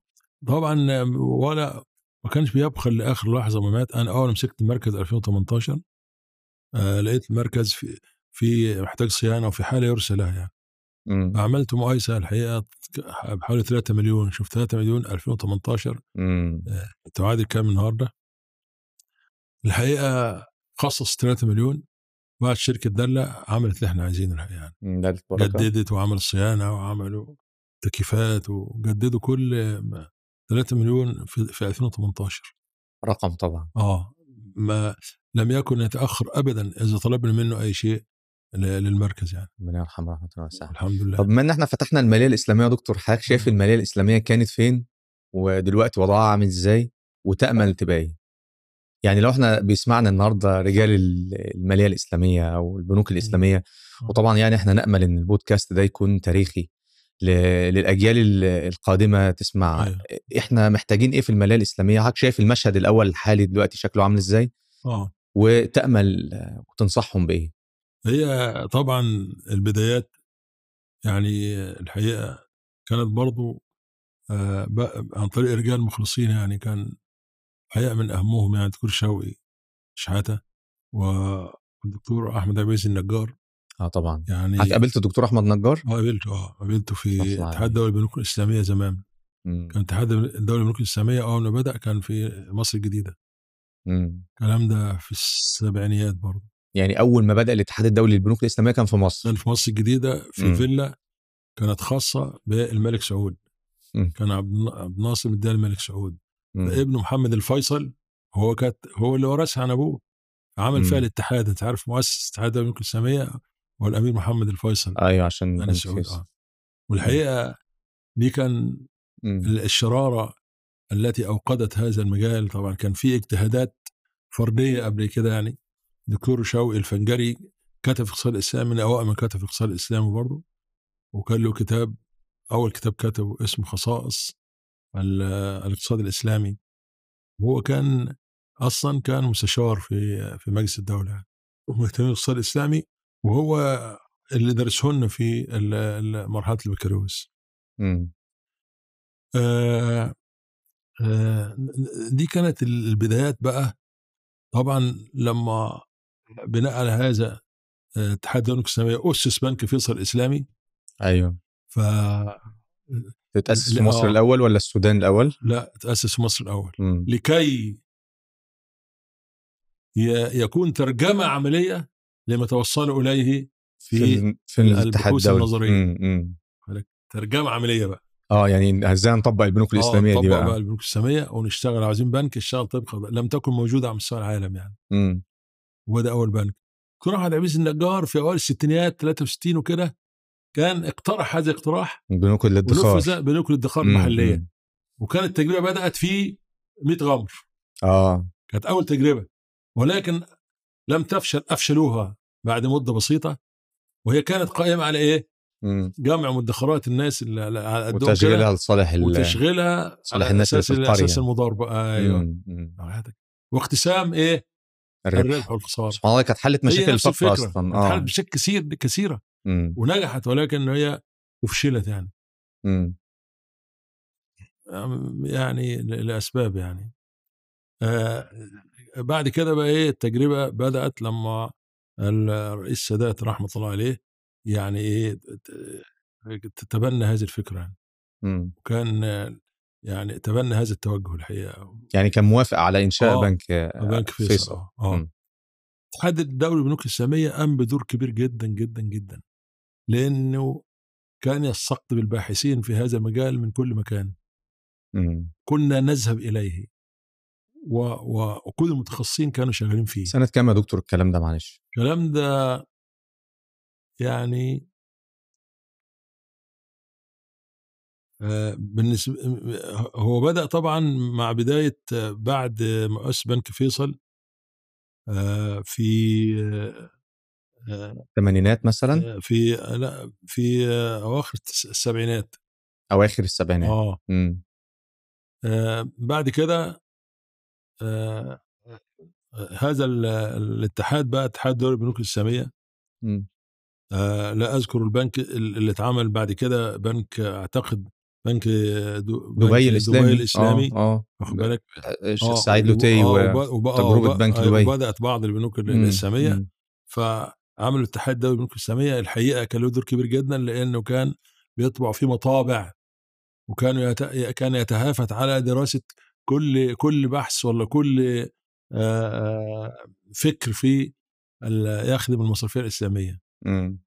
S2: طبعا آه، ولا ما كانش بيبخل لآخر لحظة ما مات أنا أول مسكت المركز 2018 آه لقيت المركز في في محتاج صيانة وفي حالة يرسى لها يعني
S1: مم.
S2: عملت مقايسه الحقيقة بحوالي 3 مليون شوف 3 مليون 2018
S1: مم.
S2: تعادل كام النهارده الحقيقة خصص 3 مليون بعد شركة دله عملت اللي إحنا عايزينه الحقيقة يعني. جددت وعمل صيانة وعملوا تكييفات وجددوا كل 3 مليون في, في 2018
S1: رقم طبعا.
S2: آه. ما لم يكن يتأخر ابدا إذا طلبنا منه أي شيء للمركز يعني.
S1: ربنا يرحمه رحمة الله
S2: الحمد لله.
S1: طب بما إن إحنا فتحنا المالية الإسلامية يا دكتور حضرتك شايف. المالية الإسلامية كانت فين؟ ودلوقتي وضعها عامل إزاي؟ وتأمل تبقى إيه؟ يعني لو إحنا بيسمعنا النهارده رجال ال- المالية الإسلامية أو البنوك الإسلامية
S2: مم.
S1: وطبعا يعني إحنا نأمل إن البودكاست ده يكون تاريخي. للأجيال ال- القادمة تسمع.
S2: أيوة.
S1: إحنا محتاجين إيه في الماليه الإسلامية؟ حضرتك شايف المشهد الأول الحالي دلوقتي شكله عامل إزاي؟ آه. وتأمل وتنصحهم بإيه؟
S2: هي طبعا البدايات يعني الحقيقة كانت برضو آه، عن طريق رجال مخلصين يعني كان الحقيقة من أهمهم يعني دكتور شوقي شحاتة والدكتور أحمد عبيس النجار.
S1: آه طبعا
S2: يعني
S1: حضرتك قابلت الدكتور أحمد نجار
S2: آه قابلته آه قابلته في اتحاد. دولي البنوك الإسلامية زمان
S1: مم.
S2: كان اتحاد الدولي البنوك الإسلامية أول ما بدأ كان في مصر
S1: الجديدة.
S2: الكلام ده في السبعينيات برضه
S1: يعني أول ما بدأ الاتحاد الدولي للبنوك الإسلامية كان في مصر
S2: كان في مصر الجديدة في
S1: مم.
S2: فيلا كانت خاصة بالملك سعود
S1: مم.
S2: كان عبد عبد الناصر مديها الملك سعود. ابنه محمد الفيصل هو كانت هو اللي ورثها عن أبوه عمل فيها. الاتحاد أنت عارف مؤسس اتحاد الدولي البنوك الإسلامية هو الامير محمد الفيصل.
S1: أيوه عشان كان
S2: سعود آه. والحقيقة دي كان
S1: مم.
S2: الشرارة التي أوقدت هذا المجال. طبعا كان في اجتهادات فردية قبل كده يعني. دكتور شوقي الفنجري كتب في اقتصاد الإسلام من أوائل من كتب في اقتصاد الإسلام برضه. وكان له كتاب أول كتاب كتبه اسمه خصائص ال- الاقتصاد الإسلامي. وهو كان أصلا كان مستشار في في مجلس الدولة يعني. ومهتم بالاقتصاد الإسلامي وهو اللي درسه لنا في مرحلة البكالوريوس. آه، آه، دي كانت البدايات بقى طبعا لما بناء على هذا اتحاد البنوك الاسلاميه أسس بنك فيصل الإسلامي
S1: أيوه
S2: ف
S1: تتأسس في مصر
S2: آه.
S1: الأول ولا السودان الأول
S2: لا تأسس في مصر الأول
S1: مم.
S2: لكي ي- يكون ترجمة عملية لما توصلوا إليه
S1: في
S2: في البحوث
S1: الدولي
S2: النظرية.
S1: مم. مم.
S2: ترجمة عملية بقى
S1: آه يعني إزاي نطبق البنوك الإسلامية
S2: آه،
S1: دي
S2: نطبق
S1: بقى,
S2: بقى البنوك الإسلامية ونشتغل عاوزين بنك يشتغل طبقا لم تكن موجودة على مستوى العالم يعني
S1: مم.
S2: وده أول بنك دكتور احمد عبيس النجار في أوائل الستينيات 63 وكده كان اقترح هذا الاقتراح
S1: بنوك الادخار
S2: ونفذ بنوك الادخار
S1: مم. المحلية.
S2: وكانت التجربة بدأت في 100 غمر
S1: آه
S2: كانت أول تجربة ولكن لم تفشل أفشلوها بعد مدة بسيطة وهي كانت قائمة على إيه؟
S1: مم.
S2: جمع مدخرات الناس اللي على
S1: وتشغيلها لصالح ال-
S2: وتشغيلها
S1: صالح الناس
S2: المضاربه أيوه
S1: مم. مم.
S2: واقتسام إيه؟
S1: الربح
S2: والخسارة
S1: سبحان الله كانت حلت مشاكل الفقر أصلا
S2: اتحلت
S1: آه
S2: بشكل كثير كثيرة
S1: مم.
S2: ونجحت ولكن هي وفشلت يعني
S1: مم.
S2: يعني ل- لأسباب يعني آه بعد كده بقى إيه التجربة بدأت لما الرئيس السادات رحمة الله عليه يعني إيه ت- تتبنى هذه الفكرة يعني.
S1: مم.
S2: وكان آه، يعني تبنى هذا التوجه الحقيقة.
S1: يعني كان موافق على إنشاء
S2: آه،
S1: بنك آه،
S2: بنك فيصل,
S1: فيصل.
S2: آه
S1: آه.
S2: الاتحاد الدولي للبنوك الإسلامية قام بدور كبير جدا جدا جدا. لأنه كان يستقطب الباحثين في هذا المجال من كل مكان.
S1: مم.
S2: كنا نذهب إليه. و... و... وكل المتخصصين كانوا شغالين فيه.
S1: سنة كام يا دكتور الكلام ده؟ معلش.
S2: الكلام ده يعني آه، بالنسبة هو بدأ طبعا مع بداية آه، بعد مؤسس بنك فيصل آه، في
S1: الثمانينات مثلا؟
S2: في لا في أواخر التس- السبعينات.
S1: أواخر السبعينات.
S2: آه بعد كده هذا ال- الاتحاد بقى اتحاد دول البنوك الإسلامية
S1: مم.
S2: آه، لا أذكر البنك اللي اتعمل بعد كده بنك أعتقد بنك
S1: دبي الاسلامي
S2: دبي الإسلامي
S1: آه
S2: واخد بالك
S1: آه.
S2: آه،
S1: سعيد لوتي
S2: آه،
S1: و...
S2: وب- وب- آه،
S1: تجربة
S2: وب-
S1: بنك
S2: آه،
S1: دبي.
S2: وبدأت بعض البنوك
S1: مم. الإسلامية.
S2: فعملوا الاتحاد الدولي للبنوك الإسلامية الحقيقة كان له دور كبير جدا لأنه كان بيطبع في مطابع وكان يت... كان يتهافت على دراسة كل كل بحث ولا كل فكر في يخدم المصرفية الإسلامية
S1: مم.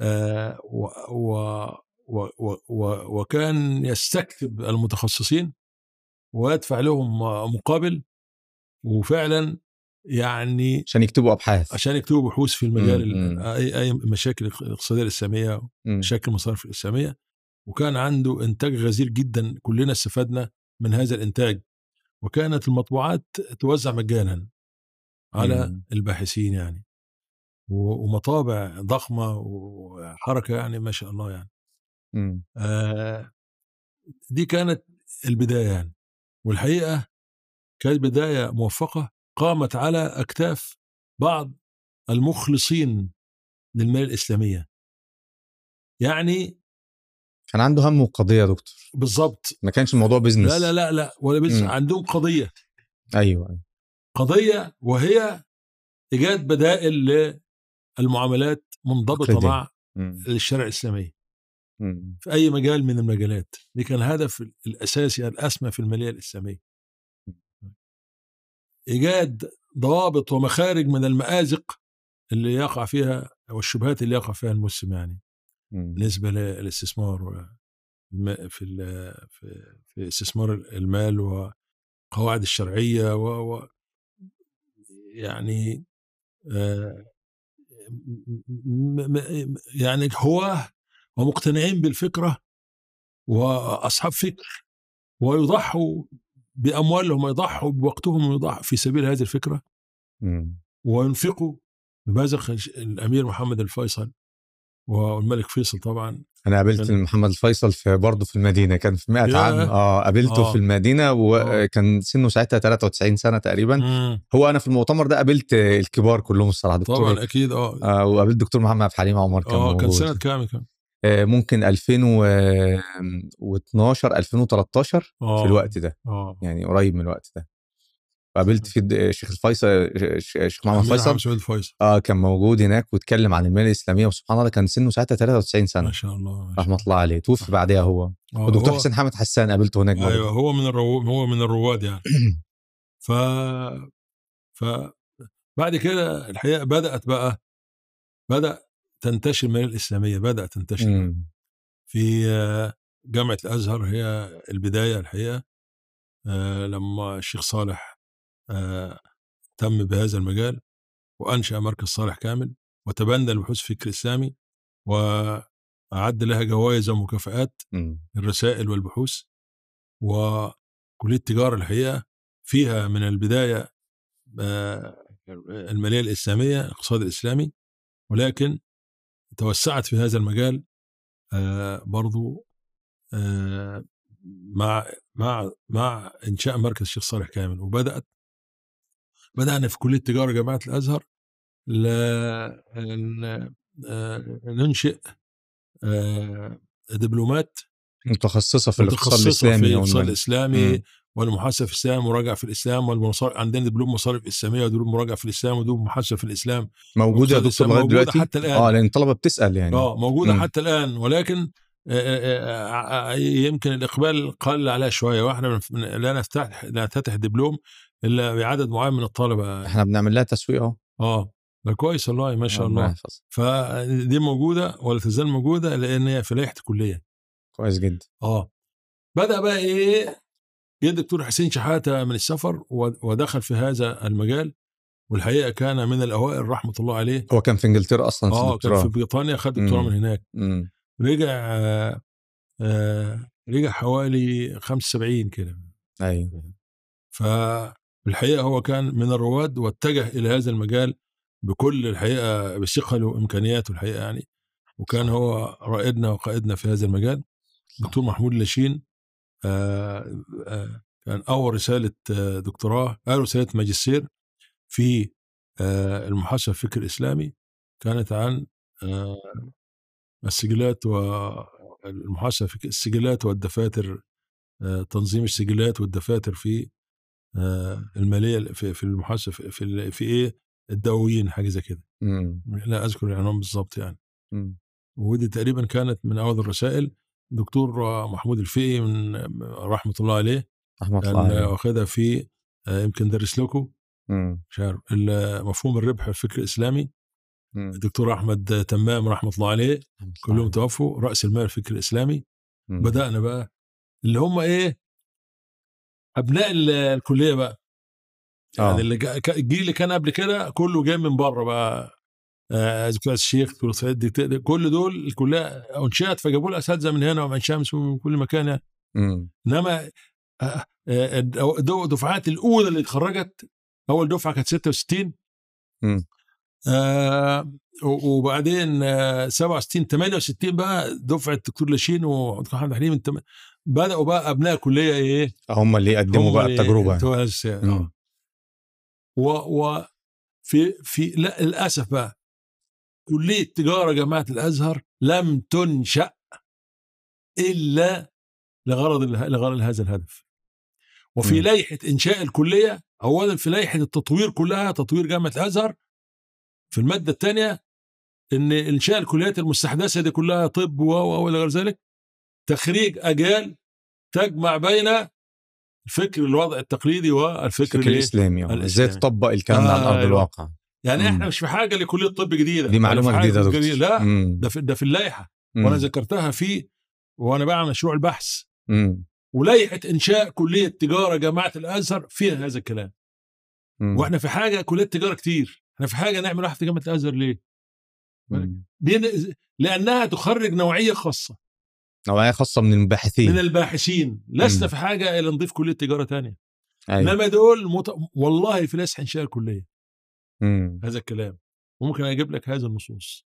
S2: آه، و و و و و وكان يستكتب المتخصصين ويدفع لهم مقابل وفعلا يعني
S1: عشان يكتبوا أبحاث
S2: عشان يكتبوا بحوث في المجال
S1: مم، مم.
S2: ال- أي أي مشاكل الاقتصادية
S1: الإسلامية.
S2: مشاكل المصارف الإسلامية وكان عنده إنتاج غزير جدا كلنا استفدنا من هذا الإنتاج وكانت المطبوعات توزع مجانا على
S1: مم.
S2: الباحثين يعني ومطابع ضخمة وحركة يعني ما شاء الله يعني
S1: مم.
S2: آه، دي كانت البداية يعني والحقيقة كانت بداية موفقة قامت على أكتاف بعض المخلصين للمال الإسلامية يعني
S1: كان عنده هم وقضية يا دكتور
S2: بالضبط
S1: ما كانش الموضوع بيزنس
S2: لا لا لا لا ولا
S1: مم.
S2: عندهم قضية
S1: أيوه أيوة.
S2: قضية وهي إيجاد بدائل للمعاملات
S1: منضبطة.
S2: مع
S1: مم.
S2: الشرع الإسلامي
S1: مم.
S2: في أي مجال من المجالات دي كان الهدف الأساسي الأسمى في المالية الإسلامية إيجاد ضوابط ومخارج من المآزق اللي يقع فيها أو الشبهات اللي يقع فيها المسلم يعني. بالنسبة للاستثمار في في في استثمار المال وقواعد الشرعية و يعني آه، يعني هو ومقتنعين بالفكرة وأصحاب فكر ويضحوا بأموالهم ويضحوا بوقتهم ويضحوا في سبيل هذه الفكرة
S1: مم.
S2: وينفقوا بمزق الأمير محمد الفيصل والملك فيصل طبعا.
S1: أنا قابلت
S2: كان-
S1: محمد الفيصل في برضه في المدينة كان في 100
S2: ياه.
S1: عام. آه قابلته
S2: آه.
S1: في المدينة وكان سنه ساعتها 93 سنة تقريبا.
S2: مم.
S1: هو أنا في المؤتمر ده قابلت الكبار كلهم الصراحة دكتور
S2: طبعا أكيد آه.
S1: آه وقابلت دكتور محمد عبد الحليم عمر كان
S2: آه كان. سنة كام كان
S1: آه ممكن 2012 2013
S2: آه
S1: في الوقت ده.
S2: آه.
S1: يعني قريب من الوقت ده. وقابلت في الد- شيخ الفيصل ش- شيخ محمد فيصل.
S2: الفيصل
S1: آه كان موجود هناك واتكلم عن المال الإسلامية وسبحان الله كان سنه ساعتها 93 سنة.
S2: ما شاء الله
S1: رحمة الله عليه. توفي بعدها هو.
S2: آه،
S1: ودكتور حسين حامد حسان قابلته هناك برضه.
S2: أيوه هو من الرو... هو من الرواد يعني. ف ف بعد كده الحقيقة بدأت بقى بدأ تنتشر المال الإسلامية بدات تنتشر
S1: مم.
S2: في آه، جامعة الأزهر هي البداية الحقيقة. آه، لما الشيخ صالح آه، تم بهذا المجال وأنشأ مركز صالح كامل وتبنى البحوث في الفكر الاسلامي وأعد لها جوائز ومكافآت. الرسائل والبحوث وكلية التجاره الحقيقة فيها من البداية آه، المالية الإسلامية الاقتصاد الإسلامي ولكن توسعت في هذا المجال آه، برضو آه، مع مع مع إنشاء مركز الشيخ صالح كامل وبدأت بدأنا في جامعة الأزهر ل ن- آه، ننشئ آه، دبلومات
S1: متخصصة في الاقتصاد
S2: متخصصة
S1: الإسلامي
S2: في الاقتصاد
S1: مم.
S2: والمحاسبه في الإسلام مراجعه في الإسلام والمصارف عندنا دبلوم مصارف إسلامية ودبلوم مراجعه في الإسلام ودبلوم محاسبة في الإسلام
S1: موجودة يا دكتور
S2: الإسلامي موجودة
S1: دلوقتي
S2: حتى الآن.
S1: آه لأن الطلبة بتسأل يعني
S2: آه موجودة
S1: مم.
S2: حتى الآن ولكن آه، يمكن الإقبال قل عليها شوية وإحنا لا نفتح لا نفتتح دبلوم إلا بعدد معين من الطلبة.
S1: إحنا بنعمل لها تسويق أهو.
S2: آه. ده كويس والله ما شاء الله.
S1: يحفظ.
S2: فدي موجودة ولا تزال موجودة لأن هي في لائحة الكلية.
S1: كويس جدا.
S2: آه. بدأ بقى إيه؟ جه الدكتور حسين شحاتة من السفر ودخل في هذا المجال والحقيقة كان من الأوائل رحمة الله عليه.
S1: هو كان في إنجلترا أصلا في
S2: آه كان في بريطانيا خد دكتوراه. من هناك.
S1: مم.
S2: رجع آه آه رجع حوالي 75 كده.
S1: أيوه.
S2: فالحقيقة هو كان من الرواد واتجه إلى هذا المجال بكل الحقيقة بثقله وامكانياته الحقيقة يعني. وكان هو رائدنا وقائدنا في هذا المجال. دكتور محمود لاشين آه آه كان أول رسالة آه دكتوراه أول رسالة ماجستير في المحاسبه في الفكر الإسلامي كانت عن السجلات والمحاسبه في السجلات والدفاتر تنظيم السجلات والدفاتر في المالية في في المحاسبه في في, إيه الدواوين حاجة زي كده
S1: مم.
S2: لا أذكر العنوان بالظبط يعني
S1: مم.
S2: ودي تقريبا كانت من أول الرسائل دكتور محمود الفقي من رحمة الله عليه
S1: رحمة الله عليه
S2: واخدها في آه، يمكن درس لكم
S1: مم.
S2: مش عارف مفهوم الربح في الفكر الإسلامي
S1: مم.
S2: الدكتور أحمد تمام رحمة الله عليه كلهم. توفوا رأس المال في الفكر الإسلامي
S1: مم.
S2: بدأنا بقى اللي هم إيه ابناء ال- الكلية بقى يعني
S1: آه.
S2: اللي الجيل اللي كان قبل كده كله جاي من بره بقى آه، دكتور الشيخ دكتور سعيد كل دول الكلية انشات فجابوا لها أساتذة من هنا ومن شمس ومن كل مكان يعني. إنما آه، آه، دفعات الأولى اللي اتخرجت أول دفعة كانت 66
S1: مم.
S2: آه وبعدين آه 67 68 بقى دفعة الدكتور لاشين ودكتور محمد حليم بدأوا بقى أبناء الكلية إيه؟
S1: هم اللي يقدموا بقى التجربة. يعني.
S2: و و في في لا للأسف بقى كلية تجارة جامعة الأزهر لم تنشأ إلا لغرض لغرض هذا الهدف. وفي
S1: مم.
S2: لائحة إنشاء الكلية اولا في لائحة التطوير كلها تطوير جامعة الأزهر. في المادة الثانية إن إنشاء الكليات المستحدثة دي كلها طب و و وإلى غير ذلك. تخريج أجيال تجمع بين الفكر الوضع التقليدي والفكر؟
S1: الإسلامي آه.
S2: إزاي.
S1: تطبق الكلام ده على ارض
S2: أيوة.
S1: الواقع
S2: يعني
S1: مم.
S2: إحنا مش في حاجة لكلية طب جديدة
S1: دي معلومه
S2: جديدة
S1: دكتور
S2: لا. ده في ده في اللائحة
S1: مم.
S2: وأنا ذكرتها في وأنا بعمل مشروع البحث
S1: مم.
S2: ولائحة إنشاء كلية تجارة جامعة الأزهر فيها هذا الكلام
S1: مم.
S2: وإحنا في حاجة كلية تجارة كتير إحنا في حاجة نعمل واحدة في جامعة الأزهر ليه؟
S1: مم.
S2: دي لأنها تخرج نوعية خاصة
S1: نوعية خاصة من المباحثين
S2: من الباحثين. لسنا. في حاجة إلى نضيف كلية تجارة تانية.
S1: أيوه.
S2: إنما دول مت... والله في انشاء الكلية.
S1: مم.
S2: هذا الكلام. ممكن أجيب لك هذه النصوص.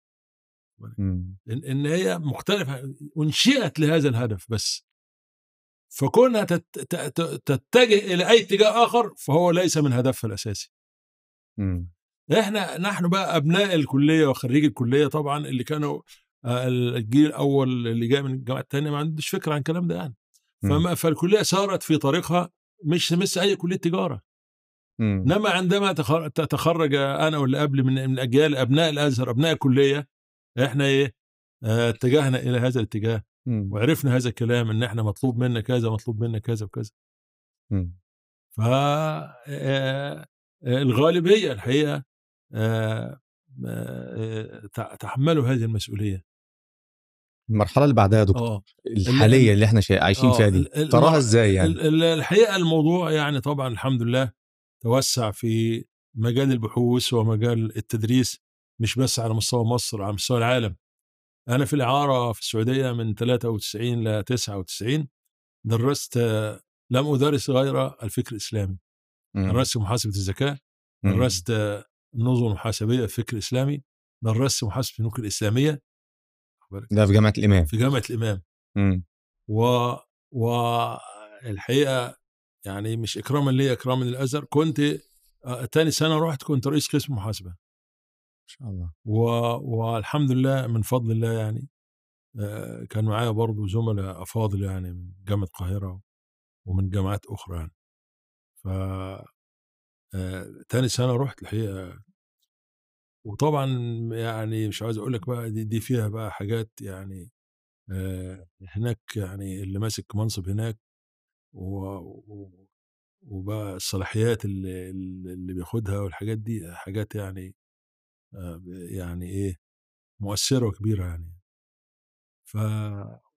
S1: مم.
S2: ان, إن هي مختلفة انشئت لهذا الهدف بس. فكونها تت... ت- ت- تتجه إلى أي اتجاه آخر فهو ليس من هدفها الأساسي.
S1: مم.
S2: إحنا نحن بقى أبناء الكلية وخريجي الكلية طبعا اللي كانوا الجيل الأول اللي جاي من الجامعة الثانية ما عندوش فكرة عن الكلام ده يعني
S1: مم.
S2: فما فالكلية سارت في طريقها مش مثل اي كلية تجارة
S1: مم.
S2: إنما عندما تخر- تتخرج أنا واللي قبل من من اجيال أبناء الأزهر أبناء الكلية إحنا إيه آه، اتجهنا إلى هذا الاتجاه
S1: مم.
S2: وعرفنا هذا الكلام إن إحنا مطلوب منا كذا مطلوب منا كذا وكذا
S1: مم.
S2: ف آه، آه، الغالبيه الحقيقة آه، آه، تحملوا هذه المسؤولية
S1: المرحلة اللي بعدها يا دكتور
S2: آه.
S1: الحالية اللي إحنا عايشين
S2: آه،
S1: فيها دي تراها إزاي يعني؟
S2: ال- ال- الحقيقة الموضوع يعني طبعا الحمد لله توسع في مجال البحوث ومجال التدريس مش بس على مستوى مصر على مستوى العالم. أنا في الإعارة في السعودية من 93 ل 99 درست لم أدرس غير الفكر الإسلامي.
S1: مم.
S2: درست محاسبة الزكاه
S1: مم.
S2: درست النظم المحاسبيه الفكر الإسلامي درست محاسبة البنوك الإسلامية.
S1: ده في جامعة الإمام.
S2: في جامعة الإمام.
S1: مم.
S2: و والحقيقة يعني مش إكراما لي إكراما للأزهر كنت آه، تاني سنة رحت كنت رئيس قسم محاسبة.
S1: ما شاء الله.
S2: و... والحمد لله من فضل الله يعني آه، كان معايا برضو زملاء أفاضل يعني من جامعة القاهرة ومن جامعات أخرى يعني. ف آه، تاني سنة رحت الحقيقة وطبعا يعني مش عايز أقول لك بقى دي, دي فيها بقى حاجات يعني آه، هناك يعني اللي ماسك منصب هناك و... وبقى الصلاحيات اللي, اللي بياخدها والحاجات دي حاجات يعني آه، يعني إيه مؤثرة وكبيرة يعني ف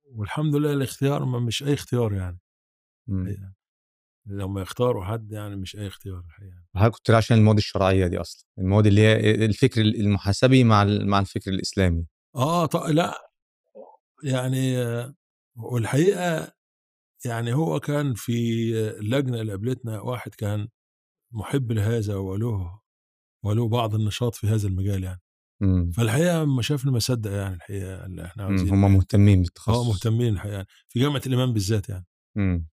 S2: والحمد لله الاختيار ما مش أي اختيار يعني
S1: مم.
S2: لما يختاروا حد يعني مش أي اختيار الحقيقة
S1: وحضرتك كنت عشان المواد الشرعية دي أصلا المواد اللي هي الفكر المحاسبي مع مع الفكر الإسلامي
S2: آه ط... لأ يعني آه، والحقيقة يعني هو كان في اللجنه اللي قابلتنا واحد كان محب لهذا وله وله بعض النشاط في هذا المجال يعني
S1: مم.
S2: فالحقيقة ما شافني ما صدق يعني الحقيقة اللي إحنا
S1: مم.
S2: عاوزين
S1: هم مهتمين بالتخصص
S2: آه مهتمين الحقيقة يعني في جامعة الإمام بالذات يعني
S1: مم.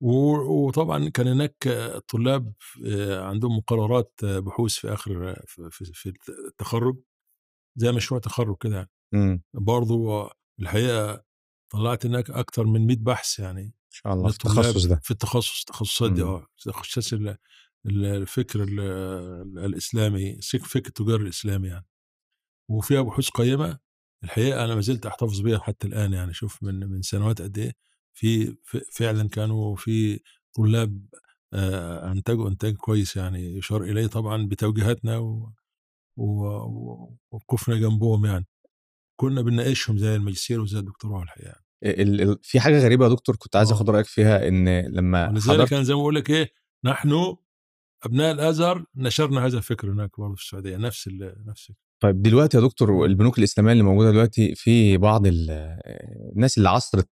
S2: وطبعا كان هناك طلاب آه، عندهم مقررات بحوث في آخر في- التخرج زي مشروع تخرج كده يعني.
S1: مم.
S2: برضو آه، الحقيقة طلعت هناك أكثر من 100 بحث يعني
S1: ان شاء الله في التخصص ده.
S2: في التخصص التخصصات دي
S1: مم.
S2: آه تخصصات ال- الفكر ال- الإسلامي فكر التجار الإسلامي يعني. وفيها بحوث قيمة. الحقيقة أنا ما زلت أحتفظ بيها حتى الآن يعني شوف من من سنوات قد إيه. في فعلا كانوا في طلاب أنتجوا إنتاج كويس يعني يشار إليه طبعا بتوجيهاتنا و- و- و- ووقوفنا جنبهم يعني كنا بنناقشهم زي الماجستير وزي الدكتوراه الحقيقة
S1: ال- ال- في حاجة غريبة يا دكتور كنت عايز
S2: آه.
S1: أخد رأيك فيها إن لما
S2: ولذلك
S1: حضرت
S2: أنا زي ما بقول لك إيه نحن أبناء الأزهر نشرنا هذا الفكر هناك برضه في السعودية نفس ال- نفس
S1: طيب دلوقتي يا دكتور البنوك الإسلامية اللي موجودة دلوقتي في بعض ال- الناس اللي عصرت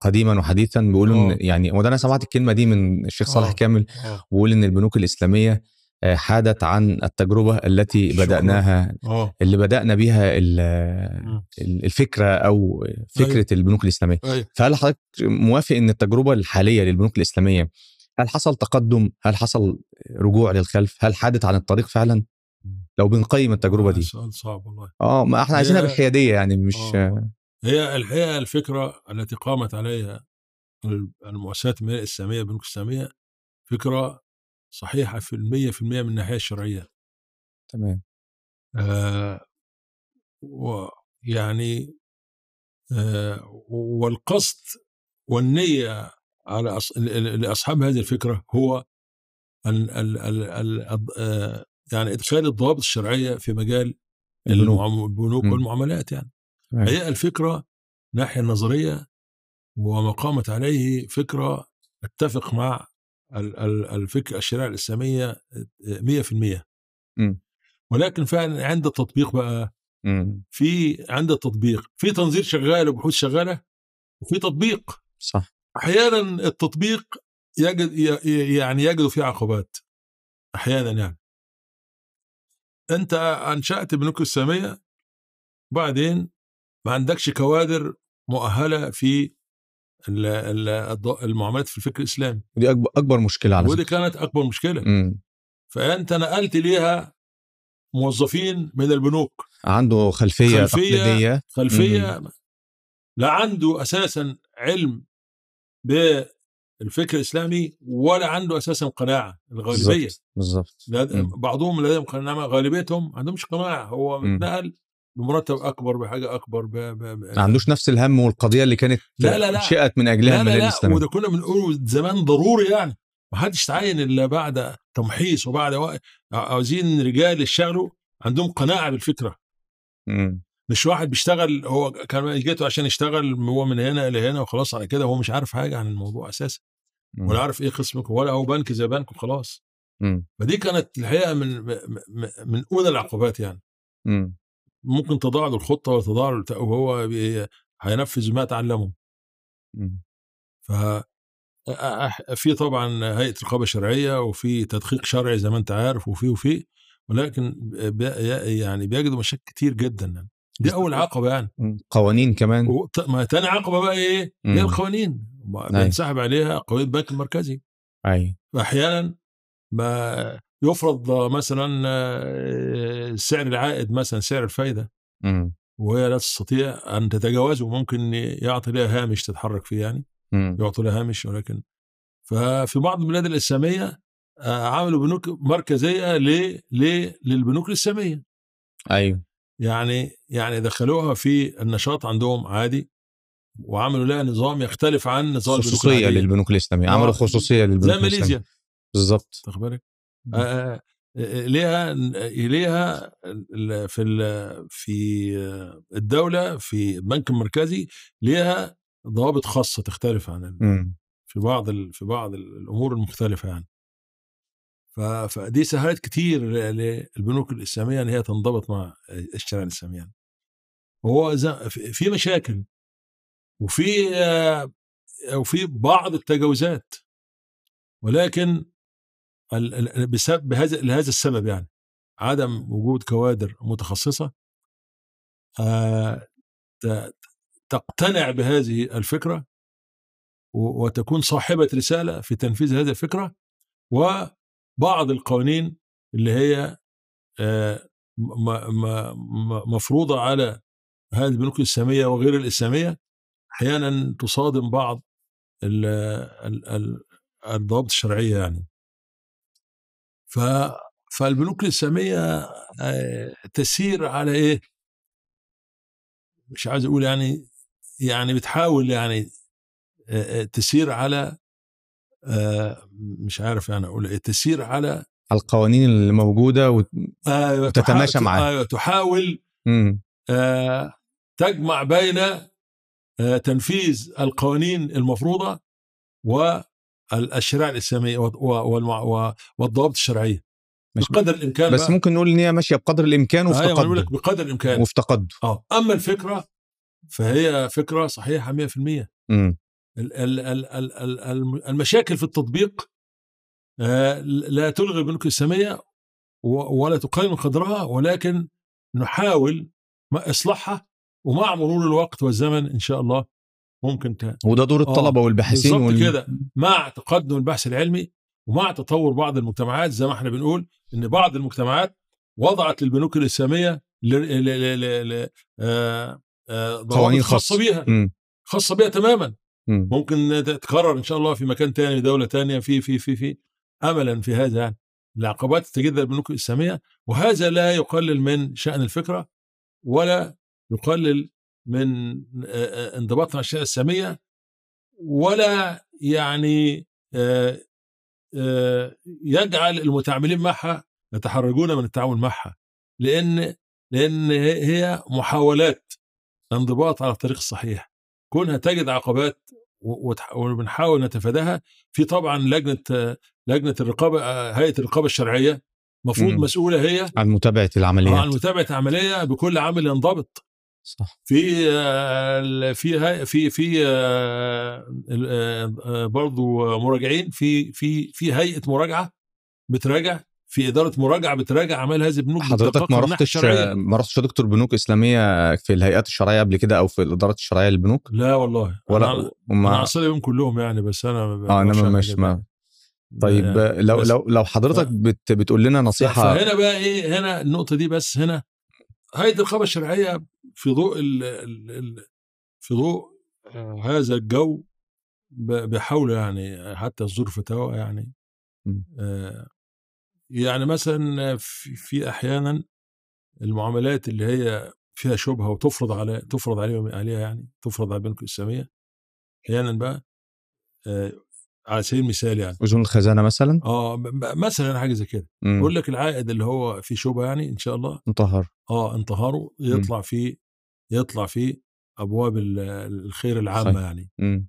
S1: قديما وحديثا بيقولوا إن
S2: آه.
S1: يعني وده أنا سمعت الكلمة دي من الشيخ صالح
S2: آه.
S1: كامل
S2: آه
S1: بيقول إن البنوك الإسلامية آه، حادت عن التجربة التي. بدأناها
S2: آه
S1: اللي بدأنا بيها ال-
S2: مم.
S1: ال- الفكرة أو فكرة
S2: أيوة.
S1: البنوك الإسلامية
S2: أيوه
S1: فهل حضرتك موافق إن التجربة الحالية للبنوك الإسلامية هل حصل تقدم هل حصل رجوع للخلف هل حادت عن الطريق فعلا لو بنقيم التجربة دي.
S2: سؤال صعب والله.
S1: آه ما إحنا عايزينها بالحياديه يعني مش
S2: آه. هي الحقيقة الفكرة التي قامت عليها المؤسسات الماليه الإسلامية البنوك الإسلامية فكرة صحيحة في المية في المية من الناحية الشرعية.
S1: تمام.
S2: آه ويعني آه والقصد والنية على أص... لأصحاب هذه الفكرة هو ال... ال... ال... ال... يعني إدخال الضوابط الشرعية في مجال
S1: البنوك.
S2: والمعاملات يعني
S1: تمام.
S2: هي الفكرة ناحية النظرية وما قامت عليه فكرة اتفق مع ال- ال- الفكرة الشريعة الإسلامية 100%
S1: مم.
S2: ولكن فعلا عند التطبيق بقى. في عند التطبيق في تنظير شغال وبحوث شغالة وفي تطبيق
S1: صح
S2: أحيانا التطبيق يجد يعني يجد فيه عقبات أحيانا يعني أنت أنشأت بنوك الاسلاميه وبعدين ما عندكش كوادر مؤهلة في المعاملات في الفكر الإسلامي.
S1: ودي اكبر أكبر مشكلة على
S2: ودي كانت أكبر مشكلة.
S1: مم.
S2: فأنت نقلت ليها موظفين من البنوك.
S1: عنده خلفية,
S2: خلفية-
S1: تقليدية.
S2: خلفية لا عنده أساسا علم بالفكر الإسلامي ولا عنده أساسا قناعة الغالبية
S1: بالظبط
S2: لا-. بعضهم لديهم قناعه غالبيتهم ما عندهمش قناعة هو. متنقل بمرتب أكبر بحاجة أكبر ب... ب... ب...
S1: ما عندوش نفس الهم والقضية اللي كانت
S2: لا، لا، لا.
S1: شئت من أجلها
S2: لا لا لا
S1: الاسلاميه
S2: وده كنا بنقوله زمان ضروري يعني ما حدش تعين إلا بعد تمحيص وبعد وقت عاوزين رجال يشتغلوا عندهم قناعة بالفكرة
S1: مم.
S2: مش واحد بيشتغل هو كان جيته عشان يشتغل هو من هنا لهنا وخلاص على كده هو مش عارف حاجة عن الموضوع
S1: أساسا.
S2: ولا عارف إيه قسمك ولا هو بنك زي بنك وخلاص. فدي كانت الحقيقة من من اولى العقبات يعني
S1: مم.
S2: ممكن تضاع له الخطة ولا تضاع له وهو هينفذ ما تعلمه. ف في طبعا هيئة رقابة شرعية وفي تدقيق شرعي زي ما أنت عارف وفي وفي ولكن بي يعني بيجدوا مشاكل كتير جدا يعني. دي أول عقبة يعني.
S1: قوانين كمان
S2: ما تاني عقبة بقى إيه؟
S1: مم.
S2: هي القوانين ما
S1: أيوة.
S2: بينسحب عليها قوانين البنك المركزي
S1: أيوه
S2: فاحيانا ما يفرض مثلا آه، سعر العائد مثلا سعر الفايدة
S1: مم.
S2: وهي لا تستطيع أن تتجاوزه ممكن يعطي لها هامش تتحرك فيه يعني. يعطوا لها هامش ولكن ففي بعض البلاد الإسلامية آه، عملوا بنوك مركزية ل ل للبنوك الإسلامية
S1: أيوه
S2: يعني يعني دخلوها في النشاط عندهم عادي وعملوا لها نظام يختلف عن نظام خصوصية.
S1: للبنوك الإسلامية.
S2: آه،
S1: عملوا خصوصية للبنوك
S2: زي ماليزيا.
S1: بالظبط
S2: واخد بالك؟ آه، آه، ليها ليها في في الدولة في البنك المركزي ليها ضوابط خاصة تختلف عن. في بعض في بعض الأمور المختلفة يعني. فدي سهلت كتير ل- للبنوك الإسلامية إن هي تنضبط مع الشريعه الاسلاميه يعني. وهو ز- في مشاكل وفي آه، وفي بعض التجاوزات ولكن بسبب بهذا لهذا السبب يعني عدم وجود كوادر متخصصة آه، تقتنع بهذه الفكرة و- وتكون صاحبة رسالة في تنفيذ هذه الفكرة وبعض القوانين اللي هي آه، م- م- م- مفروضة على هذه البنوك الإسلامية وغير الإسلامية أحيانا تصادم بعض ال- ال- ال- الضوابط الشرعية يعني فالبنوك الإسلامية آه، تسير على إيه؟ مش عايز أقول يعني يعني بتحاول يعني آه، تسير على مش عارف يعني أقول إيه تسير على
S1: القوانين اللي موجوده و...
S2: أيوه
S1: وتتماشى معاها.
S2: أيوه تحاول. آه، تجمع بين آه، تنفيذ القوانين المفروضة والشريعه الإسلامية والضوابط الشرعية
S1: مش
S2: بقدر الإمكان
S1: بس
S2: بقى.
S1: ممكن نقول إن هي ماشية بقدر الإمكان وفي
S2: أنا بقول لك
S1: تقدم
S2: بقدر الإمكان
S1: وفي تقدم
S2: آه أما الفكرة فهي فكرة صحيحة 100%
S1: مم.
S2: ال- ال- ال- ال- ال- الم- المشاكل في التطبيق آه، لا تلغي البنوك الاسلاميه ولا تقلل من قدرها ولكن نحاول ما إصلاحها ومع مرور الوقت والزمن إن شاء الله ممكن ت...
S1: وده دور
S2: آه،
S1: الطلبة والباحثين
S2: بالظبط كده. مع تقدم البحث العلمي ومع تطور بعض المجتمعات زي ما إحنا بنقول إن بعض المجتمعات وضعت للبنوك الإسلامية ل... ل... ل... ل... آه، آه،
S1: قوانين
S2: خاصة
S1: خاصة.
S2: بيها. خاصة بيها تماما
S1: مم.
S2: ممكن تتكرر إن شاء الله في مكان تاني دولة تانية في في في في. املا في هذا يعني العقبات تجد البنوك الإسلامية وهذا لا يقلل من شأن الفكرة ولا يقلل من انضباطنا على الشريعة الإسلامية ولا يعني يجعل المتعاملين معها يتحرجون من التعامل معها. لأن لأن هي محاولات انضباط على الطريق الصحيح. كونها تجد عقبات وبنحاول نتفاداها. في طبعا لجنة آه، لجنة الرقابة آه، هيئة الرقابة الشرعية المفروض
S1: مم.
S2: مسؤولة هي
S1: عن متابعة
S2: عن
S1: العمليات.
S2: متابعة عمليه بكل عامل ينضبط.
S1: صح.
S2: في آه، في هاي- في في آه، آه، آه، برضو مراجعين. في في في هيئة مراجعة بتراجع. في إدارة مراجعة بتراجع أعمال هذه البنوك
S1: حضرتك ما رحتش. ما رحتش دكتور بنوك إسلامية في الهيئات الشرعية قبل كده أو في الادارات الشرعية للبنوك
S2: لا والله
S1: ولا
S2: أنا, أنا
S1: وما
S2: عصري بهم كلهم يعني بس
S1: أنا
S2: آه
S1: انما مش. ما طيب
S2: يعني
S1: لو لو لو حضرتك
S2: ف-
S1: بت بتقول لنا نصيحة
S2: فهنا بقى إيه هنا النقطة دي بس هنا هيئة الرقابه الشرعية في ضوء ال ال ال في ضوء هذا الجو بيحاولوا يعني حتى يصدروا فتاوى يعني. آه، يعني مثلا في, في أحيانا المعاملات اللي هي فيها شبهة وتفرض على تفرض عليهم عليها يعني تفرض على البنوك الاسلاميه أحيانا بقى آه، على سبيل المثال يعني
S1: اذون الخزانه مثلا
S2: آه مثلا حاجة زي كده. يقول لك العائد اللي هو فيه شبهة يعني إن شاء الله
S1: مطهر
S2: آه انتهاره يطلع فيه يطلع فيه أبواب ال- الخير العامة
S1: صحيح.
S2: يعني
S1: مم.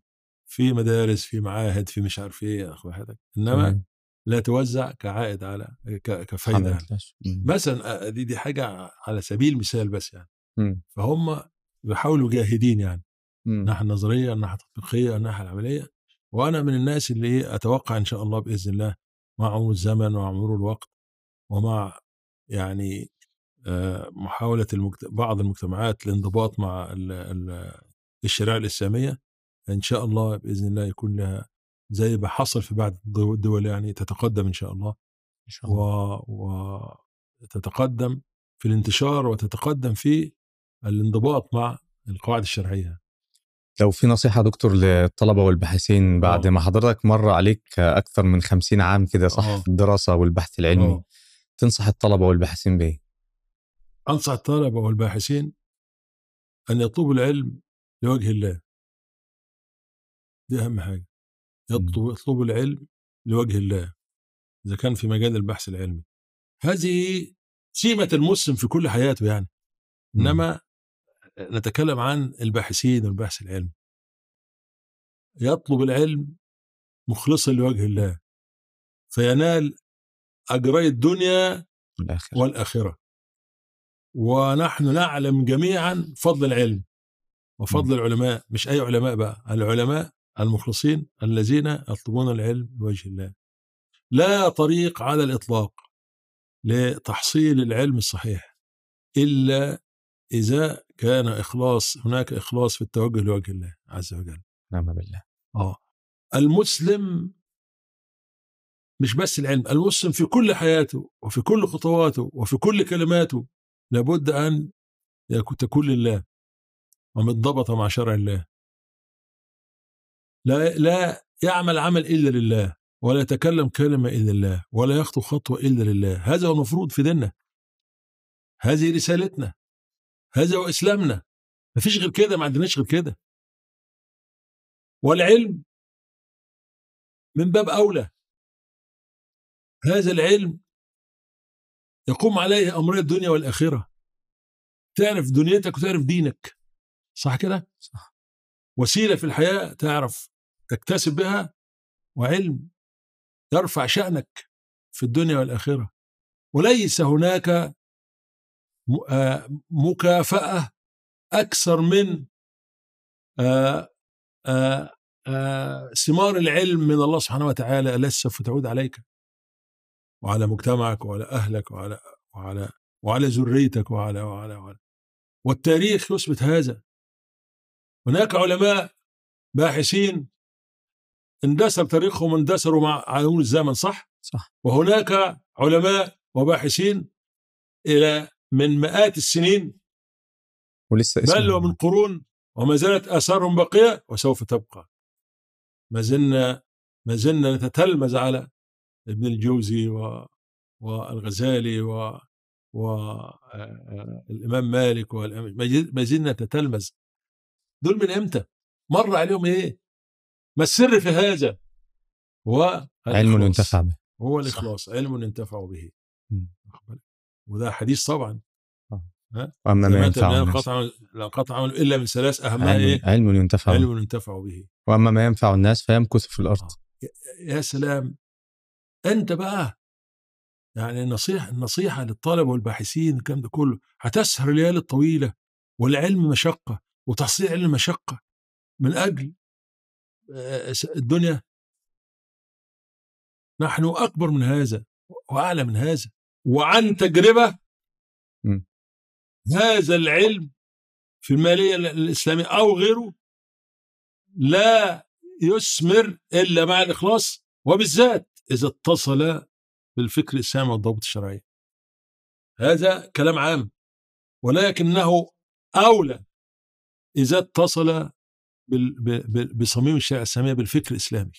S2: في مدارس في معاهد في مش عارف إيه يا اخو حضرتك إنما
S1: تمام.
S2: لا توزع كعائد على
S1: كفايدة
S2: يعني. مثلا دي دي حاجة على سبيل المثال بس يعني. فهم بيحاولوا جاهدين يعني. الناحيه النظرية الناحيه التطبيقية الناحيه العملية وأنا من الناس اللي إيه أتوقع إن شاء الله بإذن الله مع مرور الزمن ومع مرور الوقت ومع يعني آه، محاولة المجت... بعض المجتمعات الانضباط مع ال... ال... الشريعة الإسلامية إن شاء الله بإذن الله يكون لها زي ما حصل في بعض الدو- الدول يعني تتقدم إن شاء الله
S1: إن شاء الله
S2: و... وتتقدم في الانتشار وتتقدم في الانضباط مع القواعد الشرعية
S1: لو في نصيحة دكتور للطلبة والباحثين بعد
S2: آه.
S1: ما حضرتك مر عليك أكثر من خمسين عام كده صح
S2: آه.
S1: في الدراسة والبحث العلمي
S2: آه.
S1: تنصح الطلبة والباحثين بإيه؟
S2: أنصح الطلبة والباحثين أن يطلبوا العلم لوجه الله دي أهم حاجة يطلبوا يطلبوا العلم لوجه الله إذا كان في مجال البحث العلمي. هذه سمه المسلم في كل حياته يعني.
S1: مم.
S2: إنما نتكلم عن الباحثين والبحث العلمي. يطلب العلم مخلصا لوجه الله فينال اجري الدنيا
S1: الآخر
S2: والآخرة. ونحن نعلم جميعا فضل العلم وفضل العلماء مش أي علماء بقى العلماء المخلصين الذين يطلبون العلم لوجه الله. لا طريق على الإطلاق لتحصيل العلم الصحيح إلا إذا كان إخلاص هناك إخلاص في التوجه لوجه الله عز وجل.
S1: نعم بالله.
S2: آه. المسلم مش بس العلم المسلم في كل حياته وفي كل خطواته وفي كل كلماته لابد أن يكون- تكون لله ومتضبطه مع شرع الله. لا لا يعمل عمل إلا لله ولا يتكلم كلمة إلا الله ولا يخطو خطوة إلا لله. هذا هو المفروض في ديننا. هذه رسالتنا. هذا هو إسلامنا. مفيش غير كده ما عندناش غير كده. والعلم من باب أولى. هذا العلم يقوم عليه أمر الدنيا والآخرة. تعرف دنيتك وتعرف دينك. صح كده؟
S1: صح.
S2: وسيلة في الحياة تعرف تكتسب بها وعلم يرفع شأنك في الدنيا والآخرة. وليس هناك آه مكافأة أكثر من آه آه ثمار العلم من الله سبحانه وتعالى. التي سوف تعود عليك؟ وعلى مجتمعك وعلى أهلك وعلى وعلى وعلى ذريتك وعلى وعلى وعلى. والتاريخ يثبت هذا. هناك علماء باحثين اندثر تاريخهم اندثروا مع عيون الزمن صح؟
S1: صح.
S2: وهناك علماء وباحثين إلى من مئات السنين.
S1: ولسه
S2: بل ومن قرون وما زالت آثارهم باقية وسوف تبقى. ما زلنا ما زلنا نتتلمذ على ابن الجوزي و والغزالي و والإمام مالك والإمام ما زل- ما زلنا نتتلمذ. دول من إمتى؟ مر عليهم إيه؟ ما السر في هذا؟ هو
S1: علم. ينتفع به
S2: هو
S1: صح.
S2: الإخلاص علم ينتفع به؟ وده حديث طبعا
S1: وأما
S2: زي
S1: ما ينفع الناس
S2: قطع لا قطع عمل إلا من ثلاث اهمها
S1: علم,
S2: إيه؟
S1: علم ينتفع به
S2: علم ينتفع به
S1: وأما ما ينفع الناس فيمكث في الأرض
S2: يا سلام أنت بقى يعني النصيحة النصيحة للطلبه والباحثين الكلام ده كله هتسهر الليالي الطويله والعلم مشقة وتحصيل علم مشقه من أجل آه، الدنيا نحن أكبر من هذا وأعلى من هذا وعن تجربة
S1: م.
S2: هذا العلم في المالية الإسلامية أو غيره لا يثمر إلا مع الإخلاص وبالذات إذا اتصل بالفكر الإسلامي والضوابط الشرعية. هذا كلام عام ولكنه أولى إذا اتصل بصميم الشريعة الإسلامية بالفكر الإسلامي.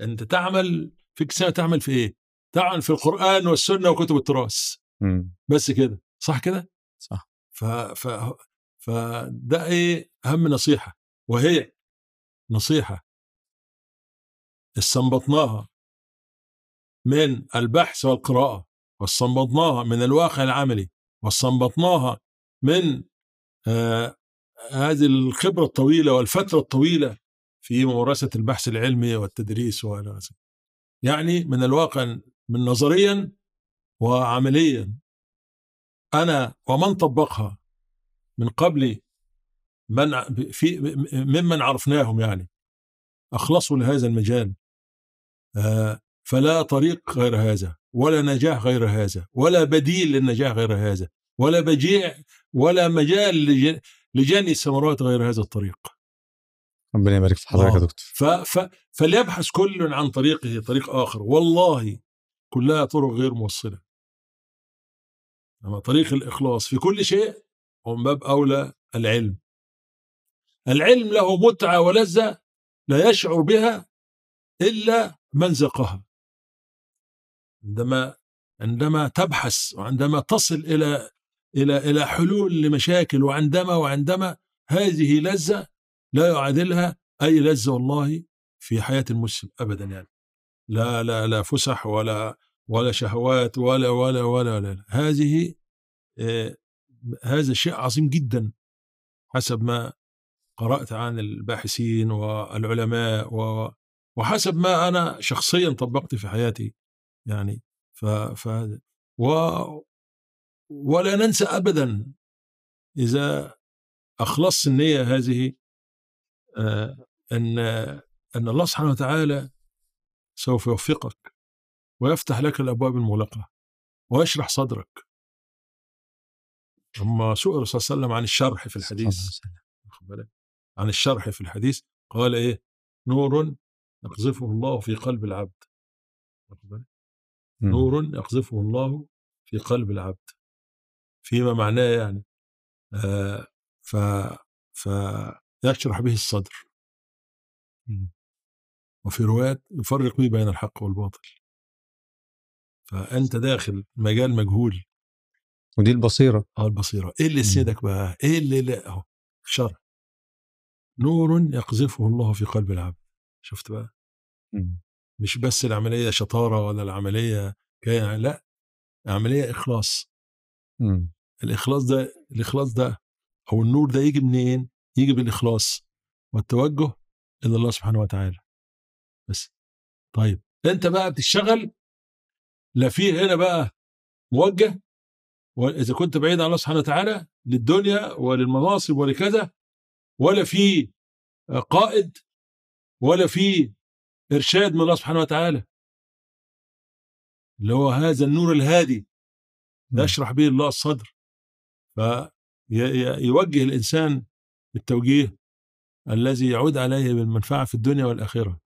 S2: أنت تعمل فكر الاسلامي تعمل في إيه؟ تعمل في القرآن والسنة وكتب التراث. بس كده صح كده؟
S1: صح
S2: ف ف فده إيه أهم نصيحة وهي نصيحة استنبطناها من البحث والقراءة واستنبطناها من الواقع العملي واستنبطناها من آه هذه الخبرة الطويلة والفترة الطويلة في ممارسة البحث العلمي والتدريس وإلى. يعني من الواقع من نظريا وعمليا أنا ومن طبقها من قبل من في ممن عرفناهم يعني أخلصوا لهذا المجال آه، فلا طريق غير هذا ولا نجاح غير هذا ولا بديل للنجاح غير هذا ولا بجيع ولا مجال لجني الثمرات غير هذا الطريق.
S1: ربنا يبارك في حضرتك يا
S2: آه.
S1: دكتور.
S2: ف ف فليبحث كل عن طريقه طريق آخر. والله كلها طرق غير موصلة. أما طريق الإخلاص في كل شيء هو من باب أولى العلم. العلم له متعة ولذة لا يشعر بها إلا من ذاقها عندما عندما تبحث وعندما تصل إلى إلى إلى حلول لمشاكل وعندما وعندما هذه لذة لا يعادلها أي لذة والله في حياة المسلم ابدا يعني لا لا لا فسح ولا ولا شهوات ولا ولا ولا, ولا. هذه آه هذا شيء عظيم جدا حسب ما قرأت عن الباحثين والعلماء و وحسب ما أنا شخصيا طبقت في حياتي يعني ف, ف و ولا ننسى أبدا إذا أخلصت النية هذه آه أن أن الله سبحانه وتعالى سوف يوفقك ويفتح لك الأبواب المغلقة ويشرح صدرك. لما سئل الرسول صلى الله عليه وسلم عن الشرح في الحديث؟ عن الشرح في الحديث قال إيه؟ نور يقذفه الله في قلب العبد. نور يقذفه الله في قلب العبد. فيما معناه يعني آه ف فيشرح به الصدر.
S1: مم.
S2: وفي روايات يفرق به بين الحق والباطل. فأنت داخل مجال مجهول.
S1: ودي البصيرة.
S2: آه البصيرة. إيه اللي يسندك بقى؟ إيه اللي لا؟ أهو الشرع نور يقذفه الله في قلب العبد. شفت بقى؟
S1: مم.
S2: مش بس العملية شطارة ولا العملية كي- لا عملية إخلاص.
S1: مم.
S2: الإخلاص ده الإخلاص ده أو النور ده يجي منين؟ يجي بالإخلاص والتوجه إلى الله سبحانه وتعالى. بس. طيب أنت بقى بتشتغل لا في هنا بقى موجه وإذا كنت بعيد عن الله سبحانه وتعالى للدنيا وللمناصب ولكذا ولا في قائد ولا في إرشاد من الله سبحانه وتعالى. اللي هو هذا النور الهادي
S1: مم.
S2: يشرح به الله الصدر. فيوجه الإنسان بالتوجيه الذي يعود عليه بالمنفعة في الدنيا والآخرة.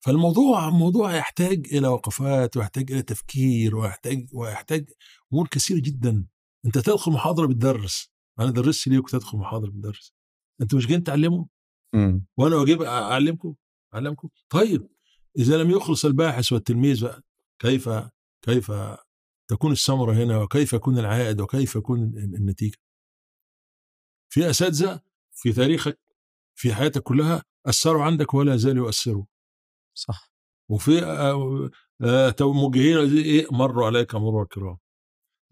S2: فالموضوع موضوع يحتاج إلى وقفات ويحتاج إلى تفكير ويحتاج ويحتاج أمور كثيرة جدا. أنت تدخل محاضرة بتدرس. أنا درست ليه كنت ادخل محاضرة بتدرس. أنت مش جايين تعلموا
S1: مم.
S2: وأنا واجب أعلمكم؟ أعلمكم؟ طيب إذا لم يخلص الباحث والتلميذ كيف كيف تكون الثمرة هنا وكيف يكون العائد وكيف يكون النتيجة؟ في أساتذة في تاريخك في حياتك كلها أثروا عندك ولا زالوا يؤثروا؟
S1: صح.
S2: وفي آه، آه، تو- موجهين زي إيه؟ مروا عليك مرور الكرام.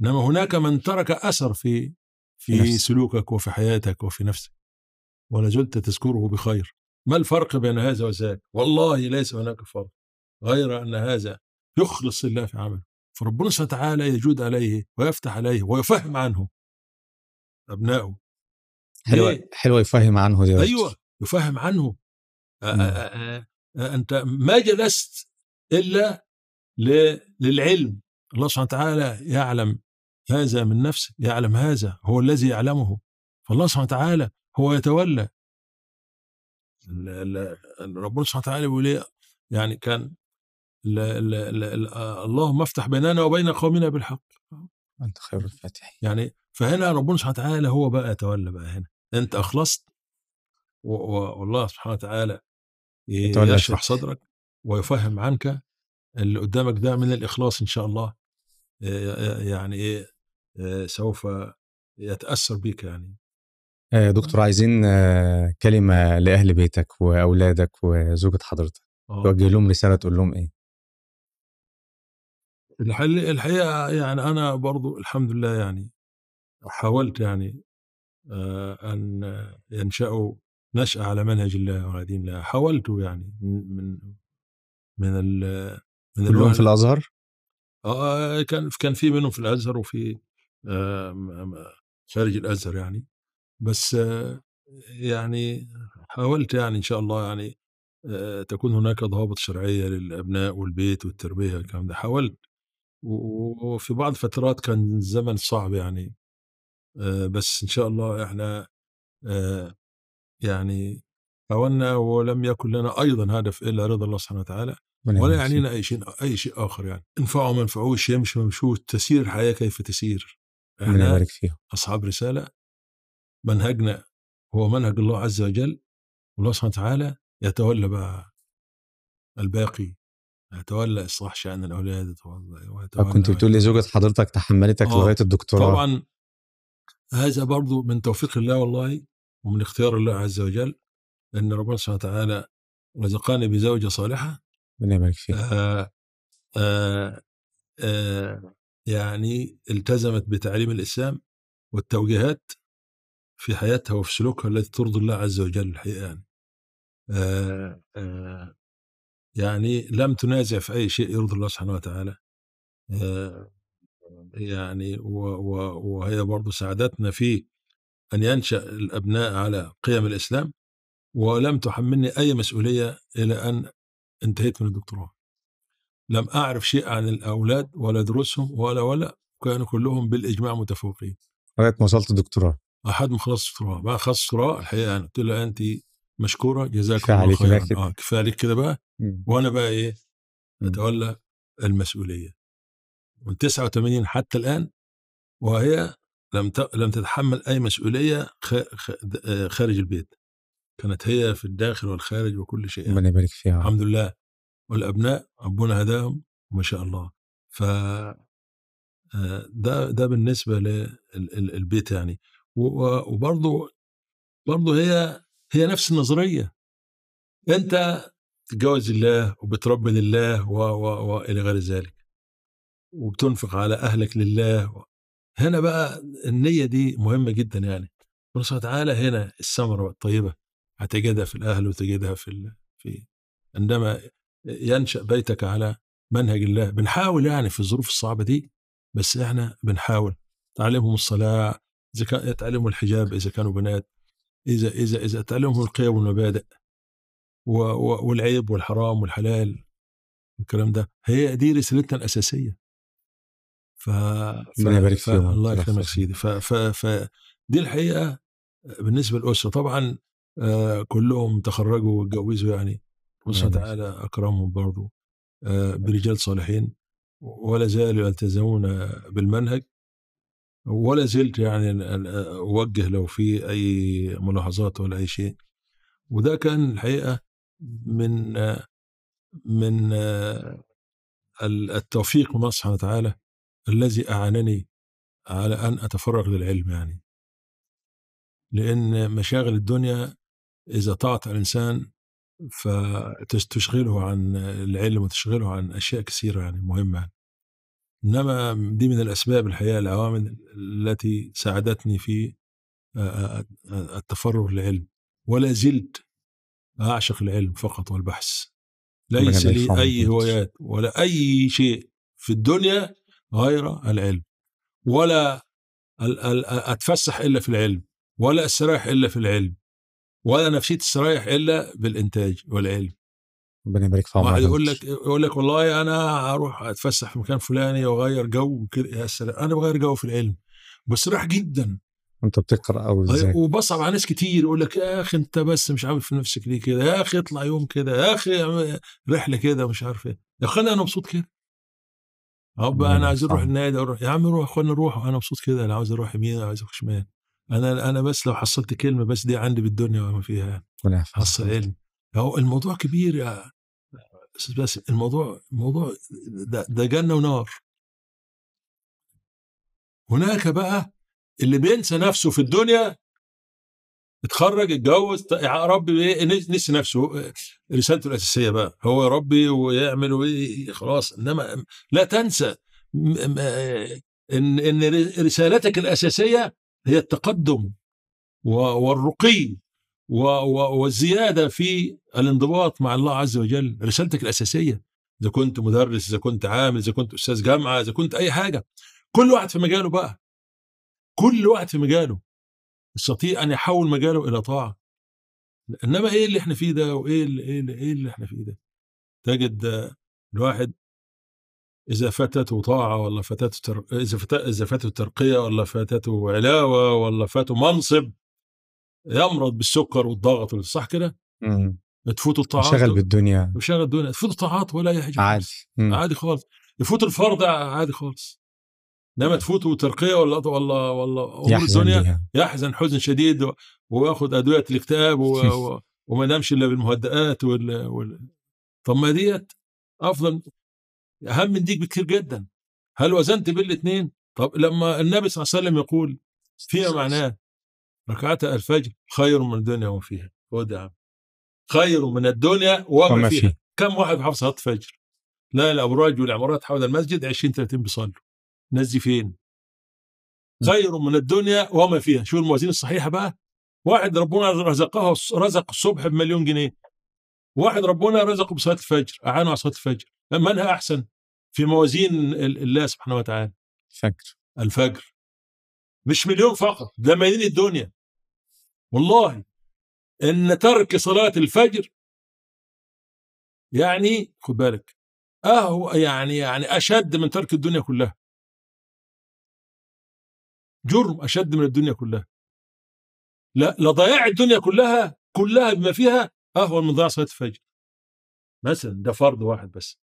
S2: إنما هناك من ترك أثر في في
S1: نفسك.
S2: سلوكك وفي حياتك وفي نفسك. ولا زلت تذكره بخير. ما الفرق بين هذا وذاك؟ والله ليس هناك فرق. غير أن هذا يخلص لله في عمله. فربنا سبحانه وتعالى يجود عليه ويفتح عليه ويفهم عنه. أبنائه.
S1: حلوة
S2: ليه؟
S1: حلوة يفهم عنه دي
S2: أيوه
S1: دكتور.
S2: يفهم عنه.
S1: مم.
S2: آه، آه، آه، أنت ما جلست إلا ل- للعلم. الله سبحانه وتعالى يعلم هذا من نفسه يعلم هذا هو الذي يعلمه. فالله سبحانه وتعالى هو يتولى. ربنا سبحانه وتعالى بيقول إيه؟ يعني كان ال- ال- ال- آه، اللهم افتح بيننا وبين قومنا بالحق.
S1: أنت خير الفاتحين.
S2: يعني فهنا ربنا سبحانه وتعالى هو بقى يتولى بقى هنا. أنت أخلصت والله سبحانه وتعالى يشرح. صدرك ويفهم عنك اللي قدامك ده من الإخلاص إن شاء الله آه، يعني إيه آه، سوف يتأثر بك يعني.
S1: آه، دكتور عايزين آه، كلمة لأهل بيتك وأولادك وزوجة حضرتك.
S2: آه.
S1: توجه لهم رسالة تقول لهم إيه؟
S2: الحقيقة يعني أنا برضو الحمد لله يعني حاولت يعني أن ينشأوا نشأة على منهج الله وعلى دين الله. حاولت يعني من من من ال من
S1: كلهم في الأزهر؟
S2: آه كان كان في منهم في الأزهر وفي خارج الأزهر يعني. بس يعني حاولت يعني إن شاء الله يعني تكون هناك ضوابط شرعية للأبناء والبيت والتربية والكلام ده. حاولت وفي بعض الفترات كان الزمن صعب يعني. آه بس إن شاء الله إحنا آه يعني حاولنا ولم يكن لنا أيضا هدف إلا رضا الله سبحانه وتعالى ولا. يعنينا أي شيء أي شيء آخر يعني. انفعوا ما ينفعوش يمشي ما يمشوش تسير الحياة كيف تسير.
S1: إحنا
S2: أصحاب رسالة منهجنا هو منهج الله عز وجل والله سبحانه وتعالى يتولى بقى الباقي. يتولى إصلاح شأن الأولاد يتولى
S1: طب كنت بتقول لي زوجة حضرتك تحملتك
S2: آه،
S1: لغاية الدكتوراه.
S2: طبعا هذا برضو من توفيق الله والله ومن اختيار الله عز وجل ان ربنا سبحانه وتعالى رزقني بزوجة صالحة.
S1: ربنا يبارك فيك.
S2: آه آه آه يعني التزمت بتعليم الإسلام والتوجيهات في حياتها وفي سلوكها التي ترضي الله عز وجل الحقيقة يعني. آه آه يعني لم تنازع في أي شيء يرضي الله سبحانه وتعالى. آه يعني وهي برضو ساعدتنا في أن ينشأ الأبناء على قيم الإسلام ولم تحملني أي مسؤولية إلى أن انتهيت من الدكتوراه. لم أعرف شيء عن الأولاد ولا دروسهم ولا ولا كانوا كلهم بالإجماع متفوقين.
S1: لغاية ما وصلت الدكتوراه.
S2: أحد ما خلص دكتوراه بعد خلص دكتوراه الحقيقة أنا قلت لها أنت مشكورة جزاك
S1: كفاية
S2: الله خيرا
S1: كده.
S2: آه كفاية عليك كده بقى
S1: مم.
S2: وأنا بقى
S1: مم.
S2: أتولى المسؤولية من 89 حتى الآن وهي لم ت... لم تتحمل خ... خ... آه، خارج البيت كانت هي في الداخل والخارج وكل شيء يعني.
S1: ربنا يبارك فيها
S2: الحمد لله والأبناء ربنا هداهم وما شاء الله ف آه، ده ده بالنسبة للبيت يعني وبرضه برضه هي هي نفس النظرية. أنت تتجوز لله وبتربي لله و و والى غير ذلك. وبتنفق على أهلك لله هنا بقى النية دي مهمة جدا يعني. الله سبحانه وتعالى هنا الثمرة الطيبة هتجدها في الأهل وتجدها في ال... في عندما ينشأ بيتك على منهج الله. بنحاول يعني في الظروف الصعبة دي بس إحنا بنحاول. تعلمهم الصلاة إذا كان يتعلموا الحجاب إذا كانوا بنات. إذا إذا إذا تعلمهم القيم والمبادئ والعيب والحرام والحلال الكلام ده هي دي رسالتنا الأساسية. ف, ف...
S1: يبارك
S2: ف... الله يكرمك سيدي. ف... ف... ف... دي الحقيقة بالنسبة للاسره طبعا آه كلهم تخرجوا واتجوزوا يعني. الله سبحانه وتعالى أكرمهم برضه آه برجال صالحين ولا زالوا يلتزمون بالمنهج. ولا زلت يعني أوجه لو في أي ملاحظات ولا أي شيء وده كان الحقيقة من من التوفيق من الله سبحانه وتعالى الذي أعانني على أن أتفرغ للعلم يعني لأن مشاغل الدنيا إذا طاعت الإنسان فتشغله عن العلم وتشغله عن أشياء كثيرة يعني مهمة يعني. إنما دي من الأسباب الحقيقة العوامل التي ساعدتني في التفرغ للعلم. ولا زلت أعشق العلم فقط والبحث. ليس لي أي هوايات ولا أي شيء في الدنيا غير العلم. ولا أتفسح إلا في العلم. ولا أستريح إلا في العلم. ولا نفسيتي تستريح إلا بالإنتاج والعلم.
S1: ربنا يبارك في
S2: واحد يقول لك يقول لك والله أنا أروح أتفسح في مكان فلاني وأغير جو وكده. يا سلام أنا بغير جو في العلم بستريح جدا.
S1: انت بتقرأ أو إزاي
S2: وبصعب على ناس كتير يقول لك يا أخي أنت بس مش عامل في نفسك ليه كده؟ يا أخي اطلع يوم كده يا أخي رحلة كده مش عارف إيه. يا أخي أنا مبسوط كده. اب أنا عايز أروح النادي أروح يا عم روح اخوانا نروح أنا مبسوط كده أنا عاوز أروح يمين عايز أروح شمال أنا أنا بس لو حصلت كلمة بس دي عندي بالدنيا وما فيها حصل علم. هو الموضوع كبير يا أستاذ باسم الموضوع الموضوع ده, ده جنة ونار. هناك بقى اللي بينسى نفسه في الدنيا اتخرج اتجوز يا ربي إيه نسي نفسه. رسالته الأساسية بقى هو يربي ويعمل خلاص. إنما لا تنسى إن إن رسالتك الأساسية هي التقدم والرقي. والزيادة في الانضباط مع الله عز وجل رسالتك الأساسية إذا كنت مدرس إذا كنت عامل إذا كنت أستاذ جامعة إذا كنت أي حاجة. كل واحد في مجاله بقى. كل واحد في مجاله. يستطيع أن يحول مجاله إلى طاعة. إنما إيه اللي إحنا فيه ده؟ وإيه اللي إيه اللي, إيه اللي إحنا فيه ده؟ تجد الواحد إذا فاتته طاعة ولا فاتته تر... إذا فت... إذا فاتته ترقية ولا فاتته علاوة ولا فاته منصب يمرض بالسكر والضغط صح كده؟ تفوت الطاعات؟
S1: شغل بالدنيا.
S2: وشغل الدنيا. تفوت الطاعات ولا أي حاجة
S1: عادي.
S2: عادي خالص. يفوت الفرض عادي خالص. إنما تفوته ترقيه ولا ولا ولا أمور الدنيا. يحزن حزن شديد وياخذ أدوية الاكتئاب و... وما ينامش إلا بالمهدئات وال... وال... طب ما ديت أفضل. أهم من ديك بكثير جدا. هل وزنت بين الاثنين طب لما النبي صلى الله عليه وسلم يقول فيما معناه ركعتا الفجر خير من الدنيا وما فيها عم خير من الدنيا وما, فيها. فيها. كم واحد بيحافظ صلاة الفجر؟ لا الابراج والعمارات حول المسجد 20 30 بيصلوا. الناس دي فين؟ خير من الدنيا وما فيها. شو الموازين الصحيحة بقى. واحد ربنا رزقه رزق الصبح بمليون جنيه. واحد ربنا رزقه بصلاة الفجر أعانه على صلاة الفجر. منها أحسن؟ في موازين الله سبحانه وتعالى.
S1: الفجر.
S2: الفجر. مش مليون فقط ده ملايين الدنيا. والله إن ترك صلاة الفجر يعني خد بالك أهو يعني يعني أشد من ترك الدنيا كلها. جرم أشد من الدنيا كلها. لا لضياع الدنيا كلها كلها بما فيها أهون من ضياع صلاة الفجر. مثلا ده فرض واحد بس.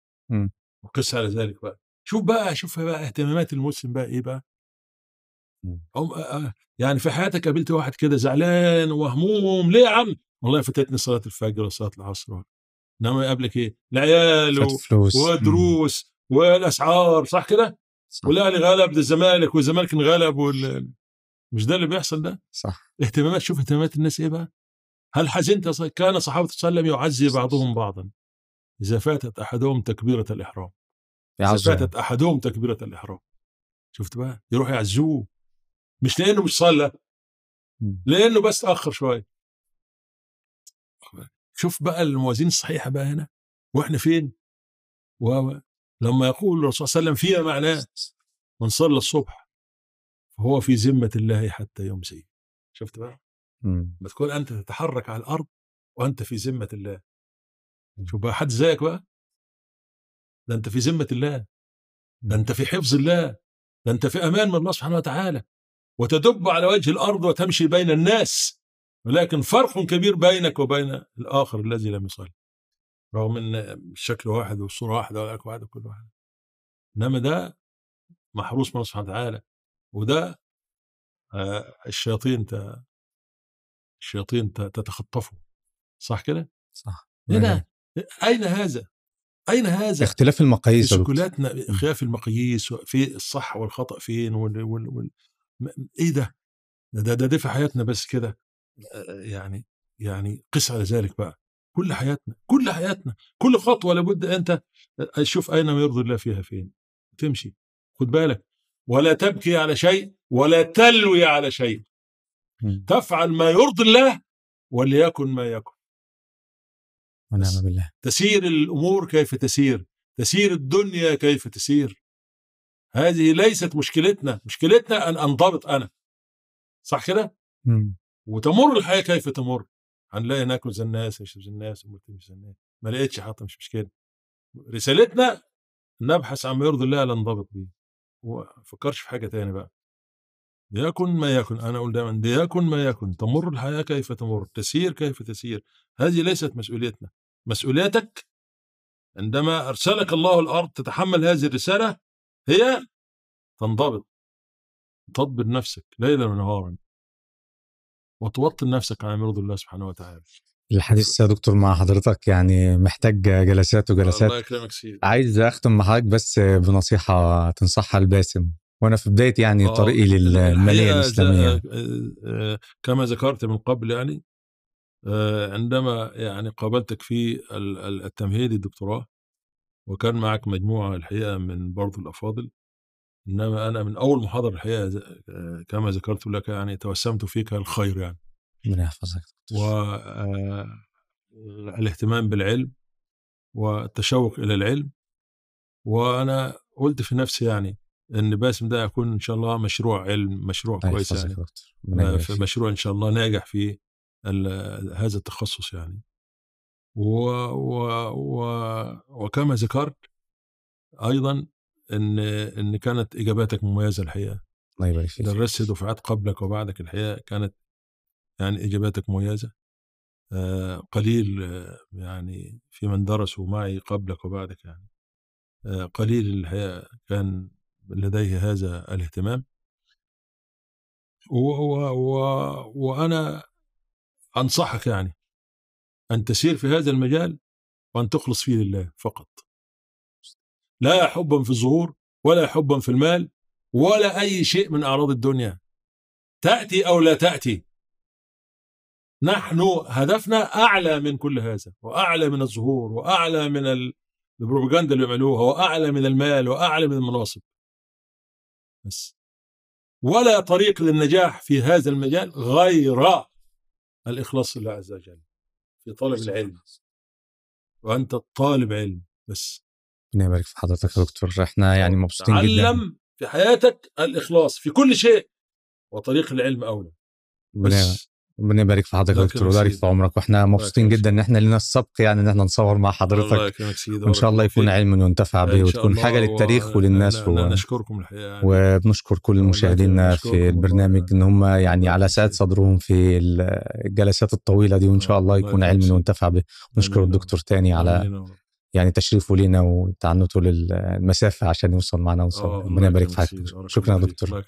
S2: وقس على ذلك بقى. شوف بقى شوف بقى اهتمامات المسلم بقى إيه بقى؟ يعني في حياتك قابلت واحد كده زعلان ومهموم ليه يا عم؟ والله فاتتني صلاة الفجر وصلاة العصر انما يقابلك إيه؟ العيال
S1: فلوس.
S2: ودروس والأسعار صح كده. والأهلي غلب ده الزمالك والزمالك انغلب وال... مش ده اللي بيحصل ده؟
S1: صح.
S2: اهتمامات شوف اهتمامات الناس إيه بقى؟ هل حزنت؟ كان صحابة صلى الله عليه وسلم يعزي بعضهم بعضا. إذا فاتت أحدهم تكبيرة الإحرام.
S1: إذا
S2: فاتت أحدهم تكبيرة الإحرام. شفت بقى؟ يروح يعزوه. مش لأنه مش صلى. لأنه بس تأخر شوية شوف بقى الموازين الصحيحة بقى هنا. وإحنا فين؟ ولما يقول الرسول صلى الله عليه وسلم فيما معناه من صلى الصبح فهو في ذمة الله حتى يمسي شفت بقى. لما تكون أنت تتحرك على الأرض وأنت في ذمة الله. شوف بقى حد زيك بقى. ده أنت في ذمة الله. ده أنت في حفظ الله. ده أنت في أمان من الله سبحانه وتعالى. وتدب على وجه الأرض وتمشي بين الناس ولكن فرق كبير بينك وبين الآخر الذي لم يصلي رغم إن الشكل واحد والصورة واحدة والاكل واحد وكل واحد إنما ده محروس من الله سبحانه وتعالى وده آه، الشياطين ت- الشياطين ت- تتخطفه صح كده؟
S1: صح
S2: هنا أين هذا؟ أين هذا؟
S1: اختلاف
S2: في
S1: المقاييس دكتور.
S2: سكولاتنا خلاف المقاييس في الصح والخطأ فين وال... وال... وال... إيه ده؟ ده ده, ده, في حياتنا بس كده. يعني يعني قس على ذلك بقى. كل حياتنا كل حياتنا كل خطوة لابد أنت شوف أين ما يرضي الله فيها فين. تمشي. خد بالك. ولا تبكي على شيء ولا تلوي على شيء. تفعل ما يرضي الله وليكن ما يكن
S1: ونعم بالله.
S2: تسير الأمور كيف تسير. تسير الدنيا كيف تسير. هذه ليست مشكلتنا. مشكلتنا أن أنضبط أنا. صح كده. وتمر الحياة كيف تمر؟ هنلاقي ناكل زي الناس نشرب زي الناس ومرتب زي الناس. ما لقيتش حتى مش مشكلة. رسالتنا نبحث عن ما يرضي الله لا ننضبط بيه. وما فكرش في حاجة تاني بقى. يكن ما يكن. أنا أقول دايما يكن ما يكن. تمر الحياة كيف تمر؟ تسير كيف تسير؟ هذه ليست مسؤوليتنا. مسؤوليتك عندما أرسلك الله الأرض تتحمل هذه الرسالة هي تنضبط تضبط نفسك ليلا ونهارا وتوطن نفسك على مرض الله سبحانه وتعالى.
S1: الحديث يا دكتور مع حضرتك يعني محتاج جلسات وجلسات.
S2: الله يكرمك سيدي.
S1: عايز أختم مع حضرتك بس بنصيحة تنصحها لباسم وأنا في بداية يعني
S2: آه،
S1: طريقي للماليه
S2: الإسلامية. آه، كما ذكرت من قبل يعني آه، عندما يعني قابلتك في ال- ال- التمهيدي الدكتوراه وكان معك مجموعة الحقيقة من برضو الأفاضل إنما أنا من أول محاضرة الحقيقة آه، كما ذكرت لك يعني توسمت فيك الخير يعني.
S1: ربنا يحفظك
S2: والاهتمام بالعلم والتشوق إلى العلم وأنا قلت في نفسي يعني إن باسم ده يكون إن شاء الله مشروع علم مشروع كويس يعني.
S1: فيك.
S2: مشروع إن شاء الله ناجح في هذا التخصص يعني. و و و وكما ذكرت أيضا إن إن كانت إجاباتك مميزة الحقيقة.
S1: الله يبارك فيك.
S2: درست دفعات قبلك وبعدك الحقيقة كانت يعني إجاباتك مميزة. آه، قليل آه، يعني في من درسوا معي قبلك وبعدك يعني. آه، قليل الحقيقة كان لديه هذا الاهتمام. و و و وأنا أنصحك يعني أن تسير في هذا المجال وأن تخلص فيه لله فقط. لا حبا في الظهور ولا حبا في المال ولا أي شيء من أعراض الدنيا. تأتي أو لا تأتي. نحن هدفنا أعلى من كل هذا وأعلى من الظهور وأعلى من ال- البروباغندا اللي بيعملوها وأعلى من المال وأعلى من المناصب. بس. ولا طريق للنجاح في هذا المجال غير الإخلاص لله عز وجل. في طلب العلم. وأنت طالب علم بس.
S1: ربنا يبارك في حضرتك يا دكتور. إحنا يعني مبسوطين جدا.
S2: تعلم في حياتك الإخلاص في كل شيء وطريق العلم
S1: أولى.
S2: بس
S1: ربنا يبارك في حضرتك يا دكتور ويبارك. في عمرك وإحنا مبسوطين جدا إن إحنا لنا السبق يعني إن إحنا نصور مع حضرتك وإن شاء الله يكون. علم ينتفع به وتكون حاجة للتاريخ وللناس و...
S2: نشكركم الحقيقة يعني.
S1: وبنشكر كل مشاهدينا. في البرنامج. إن هم يعني على سعه. صدرهم في ال- الجلسات الطويلة دي وإن شاء الله
S2: الله
S1: يكون علم. ينتفع به نشكر
S2: آمين يا
S1: الدكتور تاني. على. يعني تشريفه لينا وتعنته للمسافة عشان يوصل معنا
S2: آه،
S1: وصل
S2: الله
S1: ربنا يبارك في حضرتك شكرا يا. دكتور